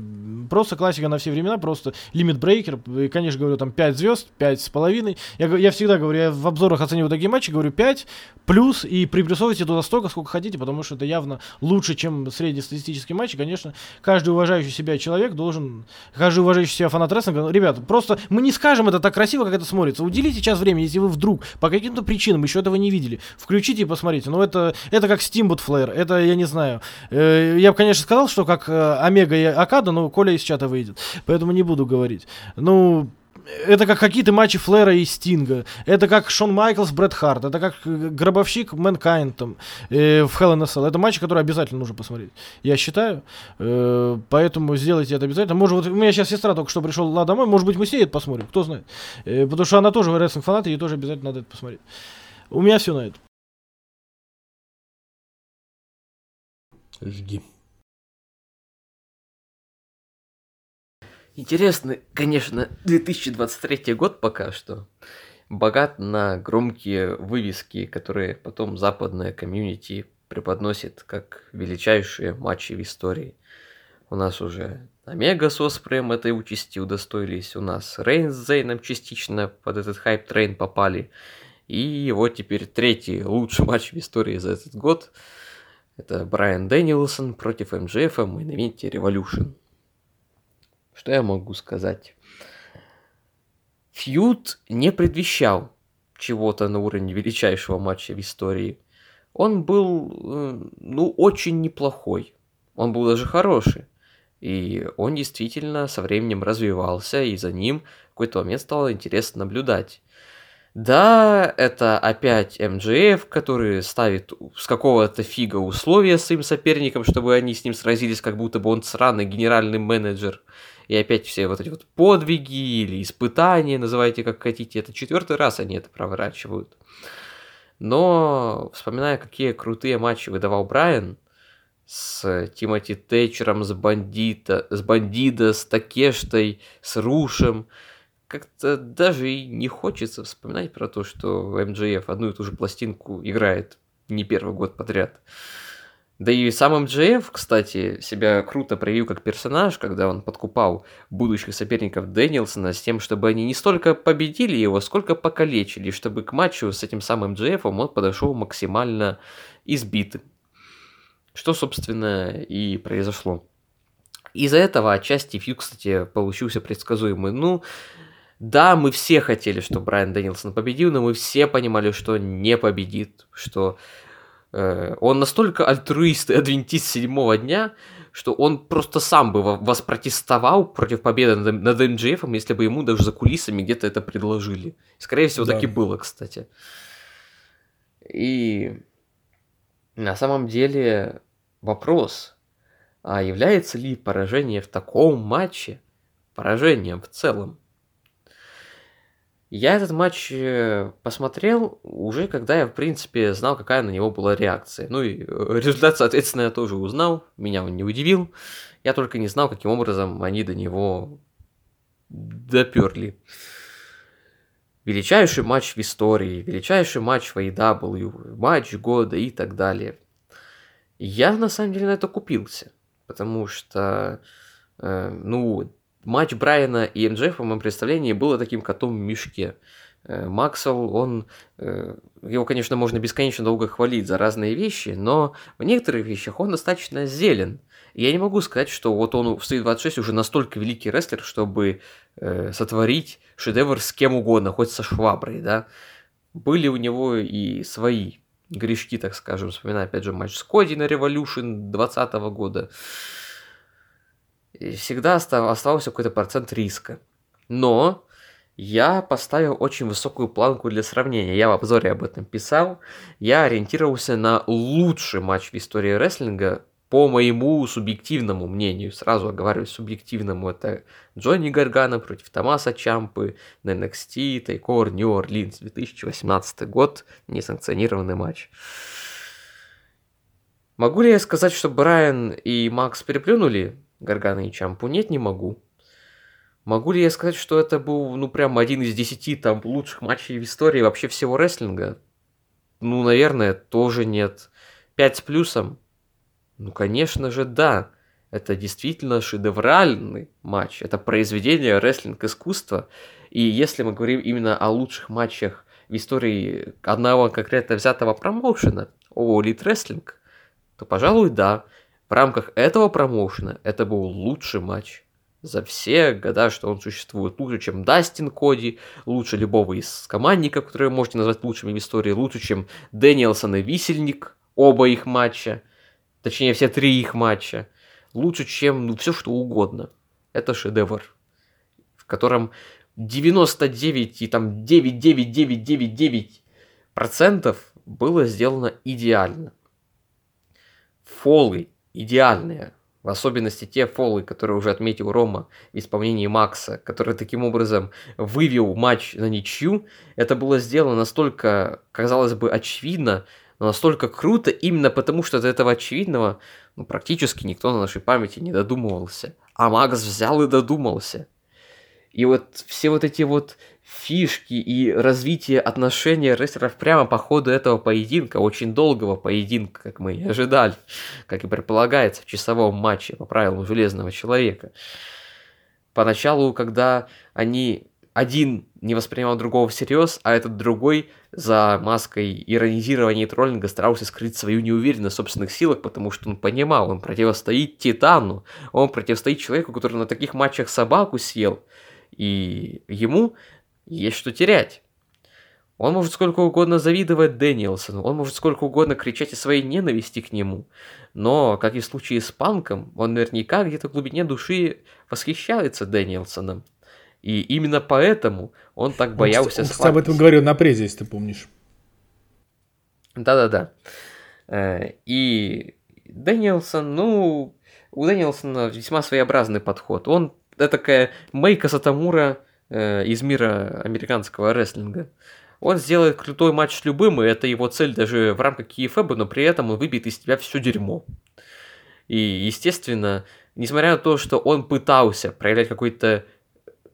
Просто классика на все времена, просто лимит брейкер. И, конечно, говорю, там 5 звезд, 5 с половиной. Я, я всегда говорю, я в обзорах оцениваю такие матчи, говорю 5 плюс и приплюсовывайте туда столько, сколько хотите, потому что это явно лучше, чем среднестатистический матч. И, конечно, каждый уважающий себя человек должен, каждый уважающий себя фанат рестлинга, ребята, просто мы не скажем это так красиво, как это смотрится. Уделите час времени, если вы вдруг по каким-то причинам еще этого не видели, включите и посмотрите. Ну, это, это как Steamboat Flair, это я не знаю. Э, я бы, конечно, сказал, что как э, Омега и Окада, но Коля из чата выйдет, поэтому не буду говорить. Ну, это как какие-то матчи Флера и Стинга. Это как Шон Майклс, Брет Харт. Это как э, Гробовщик, Мэнкайн там, э, в Hell in a Cell. Это матчи, которые обязательно нужно посмотреть. Я считаю. Э, поэтому сделайте это обязательно. Может, вот у меня сейчас сестра только что пришла домой. Может быть, мы с ней это посмотрим. Кто знает. Э, потому что она тоже рестлинг фанат, и ей тоже обязательно надо это посмотреть. У меня все на это. Жги. Интересный, конечно, 2023 год пока что. Богат на громкие вывески, которые потом западная комьюнити преподносит как величайшие матчи в истории. У нас уже Омега с Оспреем этой участи удостоились, у нас Рейнс с Зейном частично под этот hype train попали. И вот теперь третий лучший матч в истории за этот год. Это Брайан Дэнилсон против МЖФ в мейн-ивенте Revolution. Что я могу сказать? Фьюд не предвещал чего-то на уровне величайшего матча в истории. Он был, э, ну, очень неплохой. Он был даже хороший. И он действительно со временем развивался, и за ним в какой-то момент стало интересно наблюдать. Да, это опять МДФ, который ставит с какого-то фига условия своим соперникам, чтобы они с ним сразились, как будто бы он сраный генеральный менеджер и опять все вот эти вот подвиги или испытания, называйте как хотите, это четвертый раз они это проворачивают. Но, вспоминая, какие крутые матчи выдавал Брайан, с Тимоти Тэтчером, с Бандита, с Бандида, с Такештой, с Рушем, как-то даже и не хочется вспоминать про то, что МДФ одну и ту же пластинку играет не первый год подряд. Да и сам МДФ, кстати, себя круто проявил как персонаж, когда он подкупал будущих соперников Дэнилсона с тем, чтобы они не столько победили его, сколько покалечили, чтобы к матчу с этим самым МДФом он подошел максимально избитым. Что, собственно, и произошло. Из-за этого отчасти фьюд, кстати, получился предсказуемый. Ну, да, мы все хотели, чтобы Брайан Дэнилсон победил, но мы все понимали, что не победит, что он настолько альтруист и адвентист седьмого дня, что он просто сам бы воспротестовал против победы над МДФ, если бы ему даже за кулисами где-то это предложили. Скорее всего, да. так и было, кстати. И на самом деле вопрос, а является ли поражение в таком матче поражением в целом? Я этот матч э, посмотрел уже, когда я, в принципе, знал, какая на него была реакция. Ну и э, результат, соответственно, я тоже узнал. Меня он не удивил. Я только не знал, каким образом они до него доперли. Величайший матч в истории, величайший матч в AEW, матч года и так далее. Я, на самом деле, на это купился. Потому что, э, ну, матч Брайана и МДЖ, по моему представлении, было таким котом в мешке. Э, Максвелл, он, э, его, конечно, можно бесконечно долго хвалить за разные вещи, но в некоторых вещах он достаточно зелен. Я не могу сказать, что вот он в Street 26 уже настолько великий рестлер, чтобы э, сотворить шедевр с кем угодно, хоть со шваброй, да. Были у него и свои грешки, так скажем, вспоминая опять же матч с Коди на Revolution 2020 года. Всегда оставался какой-то процент риска. Но я поставил очень высокую планку для сравнения. Я в обзоре об этом писал. Я ориентировался на лучший матч в истории рестлинга по моему субъективному мнению, сразу оговариваюсь субъективному, это Джонни Гаргана против Томаса Чампы на NXT, Тайкор, Нью-Орлинс, 2018 год, несанкционированный матч. Могу ли я сказать, что Брайан и Макс переплюнули Гаргана и Чампу? Нет, не могу. Могу ли я сказать, что это был, ну, прям один из десяти там лучших матчей в истории вообще всего рестлинга? Ну, наверное, тоже нет. Пять с плюсом? Ну, конечно же, да. Это действительно шедевральный матч. Это произведение рестлинг-искусства. И если мы говорим именно о лучших матчах в истории одного конкретно взятого промоушена, о Elite Wrestling, то, пожалуй, да. В рамках этого промоушена это был лучший матч за все года, что он существует. Лучше, чем Дастин Коди, лучше любого из командников, которые можете назвать лучшими в истории, лучше, чем Дэниелсон и Висельник, оба их матча, точнее, все три их матча. Лучше, чем ну, все, что угодно. Это шедевр, в котором 99 и там 99999 процентов было сделано идеально. Фолы идеальные, в особенности те фолы, которые уже отметил Рома в исполнении Макса, который таким образом вывел матч на ничью, это было сделано настолько, казалось бы, очевидно, но настолько круто именно потому, что до этого очевидного ну, практически никто на нашей памяти не додумывался. А Макс взял и додумался. И вот все вот эти вот фишки и развитие отношения рестлеров прямо по ходу этого поединка, очень долгого поединка, как мы и ожидали, как и предполагается в часовом матче по правилам Железного Человека. Поначалу, когда они один не воспринимал другого всерьез, а этот другой за маской иронизирования и троллинга старался скрыть свою неуверенность в собственных силах, потому что он понимал, он противостоит Титану, он противостоит человеку, который на таких матчах собаку съел, и ему есть что терять. Он может сколько угодно завидовать Дэниелсону, он может сколько угодно кричать о своей ненависти к нему, но, как и в случае с Панком, он наверняка где-то в глубине души восхищается Дэниелсоном. И именно поэтому он так боялся Он, он об этом говорил на презе, если ты помнишь. Да-да-да. Э, и Дэниелсон, ну, у Дэниелсона весьма своеобразный подход. Он это такая Мейка Сатамура э, из мира американского рестлинга. Он сделает крутой матч с любым, и это его цель даже в рамках КФБ, но при этом он выбьет из тебя все дерьмо. И, естественно, несмотря на то, что он пытался проявлять какой-то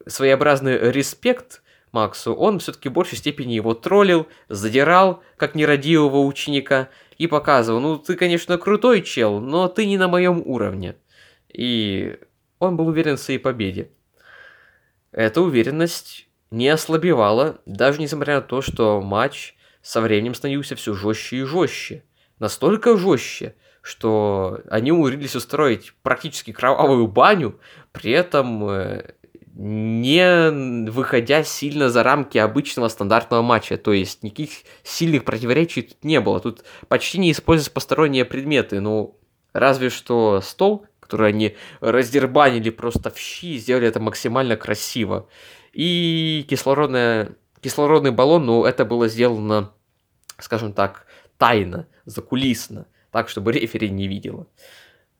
своеобразный респект Максу, он все-таки в большей степени его троллил, задирал, как нерадивого ученика, и показывал, ну ты, конечно, крутой чел, но ты не на моем уровне. И он был уверен в своей победе. Эта уверенность не ослабевала, даже несмотря на то, что матч со временем становился все жестче и жестче. Настолько жестче, что они умудрились устроить практически кровавую баню, при этом э, не выходя сильно за рамки обычного стандартного матча. То есть никаких сильных противоречий тут не было. Тут почти не используются посторонние предметы. Ну, разве что стол, который они раздербанили просто в щи, сделали это максимально красиво. И кислородная, кислородный баллон, ну, это было сделано, скажем так, тайно, закулисно, так, чтобы рефери не видела.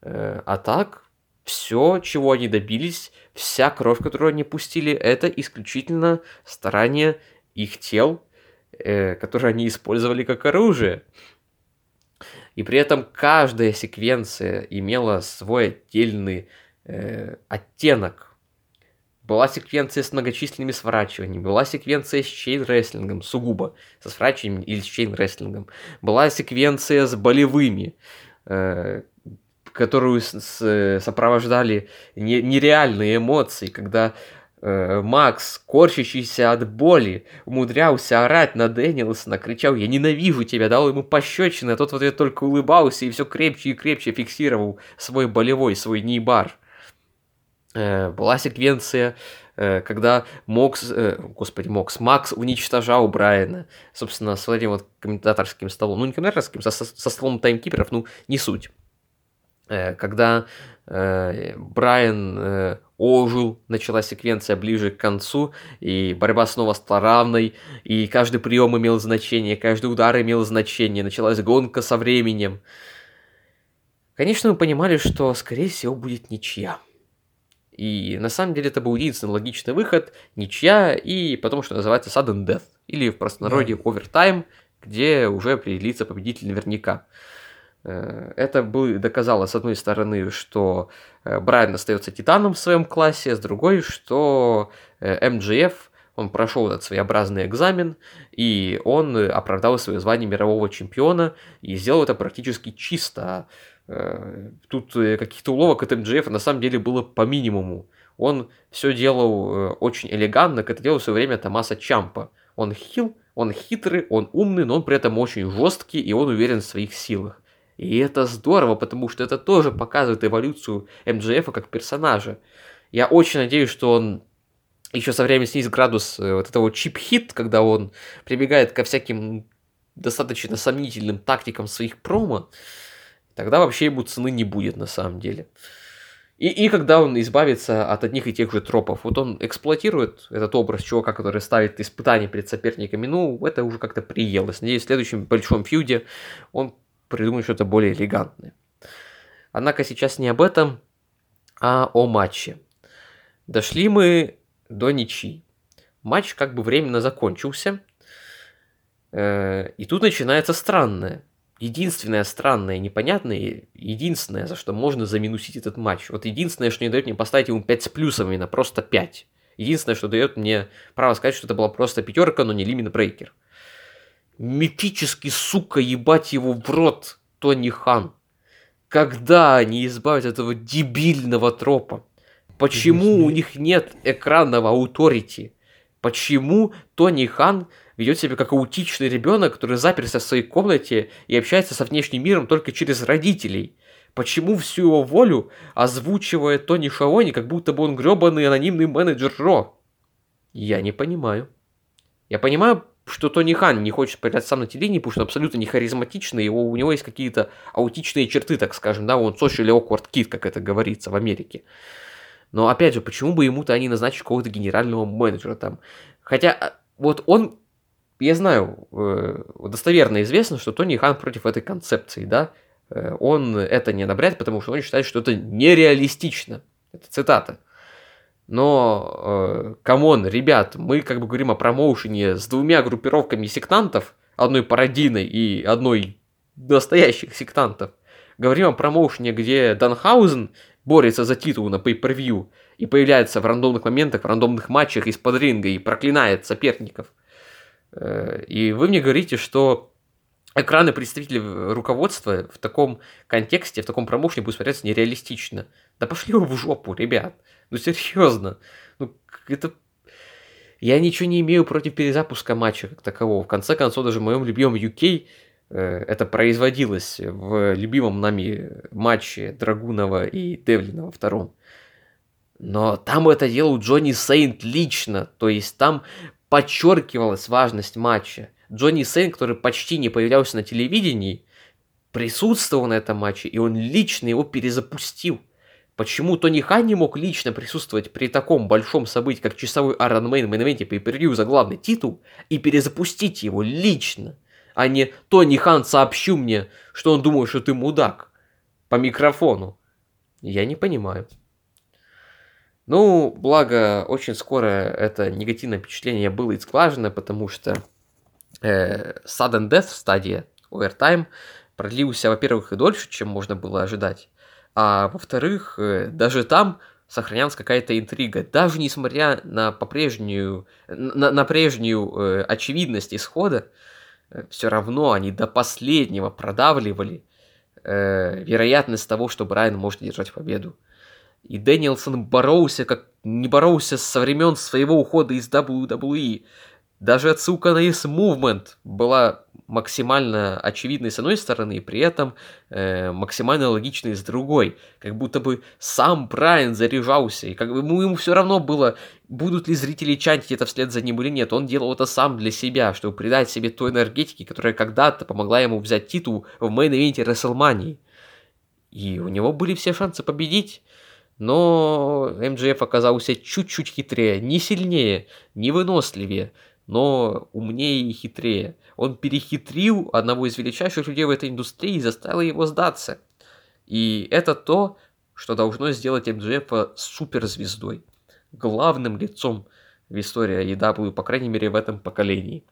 Э, а так, все, чего они добились, вся кровь, которую они пустили, это исключительно старание их тел, э, которые они использовали как оружие. И при этом каждая секвенция имела свой отдельный э, оттенок. Была секвенция с многочисленными сворачиваниями, была секвенция с chain wrestling ом, сугубо, со сворачиваниями или с chain wrestling ом. Была секвенция с болевыми, э, которую с, с, сопровождали не, нереальные эмоции, когда э, Макс, корчащийся от боли, умудрялся орать на Дэниелсона, кричал «Я ненавижу тебя!», дал ему пощечины, а тот в ответ только улыбался и все крепче и крепче фиксировал свой болевой, свой kneebar. Э, была секвенция Э, когда Мокс, э, господи, Мокс, Макс уничтожал Брайана, собственно, с этим вот комментаторским столом, ну не комментаторским, со, со столом таймкиперов, ну не суть. Э, когда э, Брайан э, ожил, началась секвенция ближе к концу, и борьба снова стала равной, и каждый прием имел значение, каждый удар имел значение, началась гонка со временем. Конечно, мы понимали, что, скорее всего, будет ничья. И на самом деле это был единственный логичный выход, ничья, и потом, что называется, sudden death, или в простонародье да. овертайм, где уже определится победитель наверняка. Э, это бы доказало, с одной стороны, что э, Брайан остается титаном в своем классе, с другой, что э, МДФ он прошел этот своеобразный экзамен, и он оправдал свое звание мирового чемпиона, и сделал это практически чисто. Тут каких-то уловок от МДФ на самом деле было по минимуму. Он все делал очень элегантно, как это делал в свое время Томаса Чампа. Он хил, он хитрый, он умный, но он при этом очень жесткий, и он уверен в своих силах. И это здорово, потому что это тоже показывает эволюцию МДФ как персонажа. Я очень надеюсь, что он еще со временем снизит градус вот этого чип-хит, когда он прибегает ко всяким достаточно сомнительным тактикам своих промо, тогда вообще ему цены не будет на самом деле. И, и когда он избавится от одних и тех же тропов. Вот он эксплуатирует этот образ чувака, который ставит испытания перед соперниками. Ну, это уже как-то приелось. Надеюсь, в следующем большом фьюде он придумает что-то более элегантное. Однако сейчас не об этом, а о матче. Дошли мы до ничьи. Матч как бы временно закончился. Э, и тут начинается странное единственное странное, непонятное, единственное, за что можно заминусить этот матч. Вот единственное, что не дает мне поставить ему 5 с плюсом, именно просто 5. Единственное, что дает мне право сказать, что это была просто пятерка, но не лимит брейкер. Мифический, сука, ебать его в рот, Тони Хан. Когда они избавятся от этого дебильного тропа? Почему у них нет экранного ауторити? Почему Тони Хан ведет себя как аутичный ребенок, который заперся в своей комнате и общается со внешним миром только через родителей. Почему всю его волю озвучивает Тони Шаони, как будто бы он гребаный анонимный менеджер Ро? Я не понимаю. Я понимаю, что Тони Хан не хочет появляться сам на телевидении, потому что он абсолютно не харизматичный, его, у него есть какие-то аутичные черты, так скажем, да, он social awkward kid, как это говорится в Америке. Но опять же, почему бы ему-то они назначить какого-то генерального менеджера там? Хотя а, вот он я знаю, э, достоверно известно, что Тони Хан против этой концепции, да, э, он это не одобряет, потому что он считает, что это нереалистично. Это цитата. Но, э, come on, ребят, мы как бы говорим о промоушене с двумя группировками сектантов, одной пародийной и одной настоящих сектантов. Говорим о промоушене, где Данхаузен борется за титул на pay-per-view и появляется в рандомных моментах, в рандомных матчах из-под ринга и проклинает соперников – Э, и вы мне говорите, что экраны представителей руководства в таком контексте, в таком промоушене будут смотреться нереалистично. Да пошли вы в жопу, ребят. Ну серьезно. Ну, это... Я ничего не имею против перезапуска матча как такового. В конце концов, даже в моем любимом UK э, это производилось в любимом нами матче Драгунова и Девлина во втором. Но там это делал Джонни Сейнт лично. То есть там подчеркивалась важность матча. Джонни Сейн, который почти не появлялся на телевидении, присутствовал на этом матче, и он лично его перезапустил. Почему Тони Хан не мог лично присутствовать при таком большом событии, как часовой Iron Man в инвенте по за главный титул, и перезапустить его лично, а не Тони Хан сообщу мне, что он думает, что ты мудак по микрофону? Я не понимаю. Ну, благо, очень скоро это негативное впечатление было изглажено, потому что э, Sudden Death стадия Overtime продлился, во-первых, и дольше, чем можно было ожидать, а во-вторых, э, даже там сохранялась какая-то интрига. Даже несмотря на по-прежнюю, на, на прежнюю э, очевидность исхода, э, все равно они до последнего продавливали э, вероятность того, что Брайан может одержать победу. И Дэнилсон боролся, как не боролся со времен своего ухода из WWE. Даже отсылка на Yes Movement была максимально очевидной с одной стороны, и при этом э, максимально логичной с другой. Как будто бы сам Брайан заряжался, и как бы ему, ему все равно было, будут ли зрители чантить это вслед за ним или нет. Он делал это сам для себя, чтобы придать себе той энергетики, которая когда-то помогла ему взять титул в мейн-ивенте WrestleMania. И у него были все шансы победить. Но МДФ оказался чуть-чуть хитрее, не сильнее, не выносливее, но умнее и хитрее. Он перехитрил одного из величайших людей в этой индустрии и заставил его сдаться. И это то, что должно сделать МДФ суперзвездой, главным лицом в истории EW, по крайней мере в этом поколении.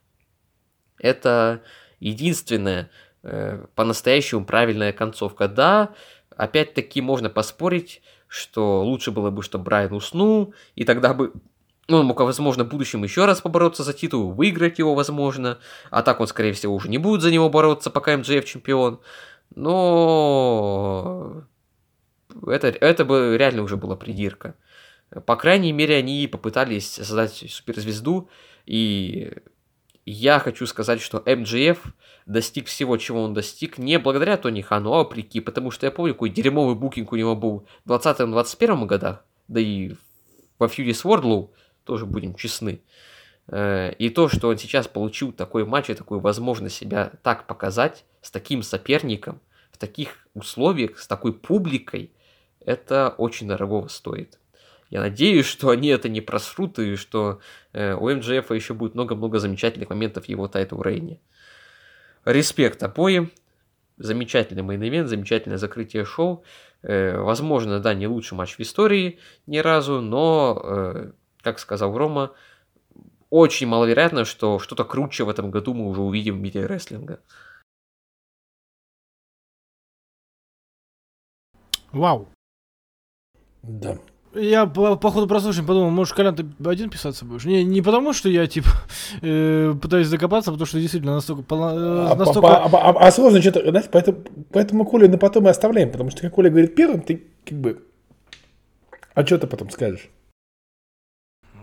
Это единственная э, по-настоящему правильная концовка. Да, опять-таки можно поспорить, что лучше было бы, чтобы Брайан уснул, и тогда бы ну, он мог, возможно, в будущем еще раз побороться за титул, выиграть его, возможно. А так он, скорее всего, уже не будет за него бороться, пока МДФ чемпион. Но это, это бы реально уже была придирка. По крайней мере, они попытались создать суперзвезду, и я хочу сказать, что МДФ достиг всего, чего он достиг, не благодаря Тони Хану, а вопреки, потому что я помню, какой дерьмовый букинг у него был в 2020-2021 годах, да и во фьюде с Wardlow, тоже будем честны. Э, и то, что он сейчас получил такой матч и такую возможность себя так показать, с таким соперником, в таких условиях, с такой публикой, это очень дорого стоит. Я надеюсь, что они это не просрут, и что э, у МЖФ еще будет много-много замечательных моментов его title reign е. Респект обоим. Замечательный мейн замечательное закрытие шоу. Э, возможно, да, не лучший матч в истории ни разу, но э, как сказал Рома, очень маловероятно, что что-то круче в этом году мы уже увидим в мире рестлинга. Вау. Да. Я по, по ходу прослушивания подумал, может, Колян, ты один писаться будешь? Не, не потому, что я, типа, э, пытаюсь докопаться, а потому что действительно настолько... Э, а, настолько... А, а, а, а сложно что-то, знаете, поэтому, поэтому Колю на потом и оставляем, потому что, как Коля говорит первым, ты как бы... А что ты потом скажешь?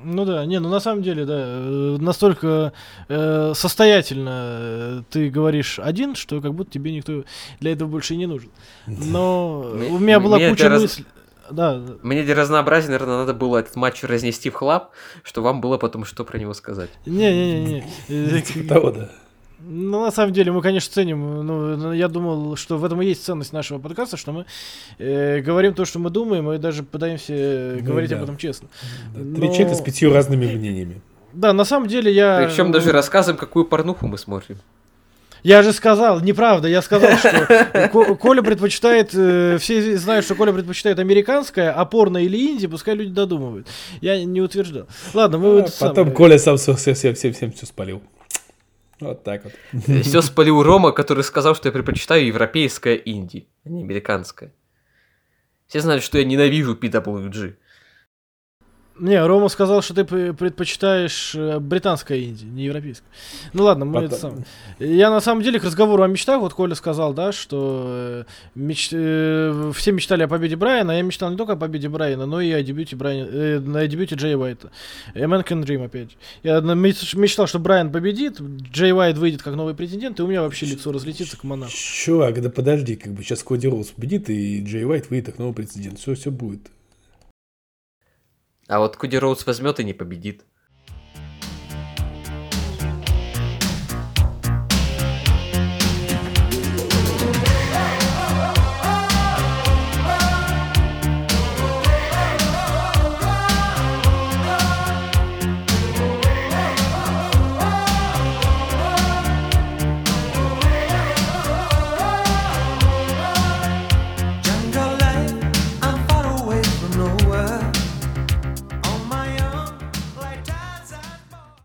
Ну да, не, ну на самом деле, да, э, настолько э, состоятельно э, ты говоришь один, что как будто тебе никто для этого больше и не нужен. Но у меня была куча мыслей. Да. Мне для разнообразия, наверное, надо было этот матч разнести в хлам, что вам было потом что про него сказать. Не-не-не. Типа того, да. Ну, на самом деле, мы, конечно, ценим. Ну, я думал, что в этом и есть ценность нашего подкаста, что мы э, говорим то, что мы думаем, и даже пытаемся ну, говорить да. об этом честно. Да. Но... Три человека с пятью разными мнениями. Да, на самом деле я... Причем даже рассказываем, какую порнуху мы смотрим. Я же сказал, неправда, я сказал, что Коля предпочитает, э, все знают, что Коля предпочитает американское, а порно или инди, пускай люди додумывают. Я не утверждал. Ладно, мы... А, потом самое... Коля сам всем-всем все спалил. Вот так вот. Все спалил Рома, который сказал, что я предпочитаю европейское инди, а не американское. Все знают, что я ненавижу PWG. Не, Рома сказал, что ты предпочитаешь э, британское инди, не европейское. Ну ладно, мы Потом... это сам. Я на самом деле к разговору о мечтах, вот Коля сказал, да, что э, меч... Э, все мечтали о победе Брайана, а я мечтал не только о победе Брайана, но и о дебюте Брайана, э, на дебюте Джей Уайта. A Man Can Dream, опять. Я мечтал, что Брайан победит, Джей Уайт выйдет как новый претендент, и у меня вообще лицо разлетится к монаху. Чувак, да подожди, как бы сейчас Коди Роуз победит, и Джей Уайт выйдет как новый претендент. Все, все будет. А вот Коди Роуз возьмет и не победит.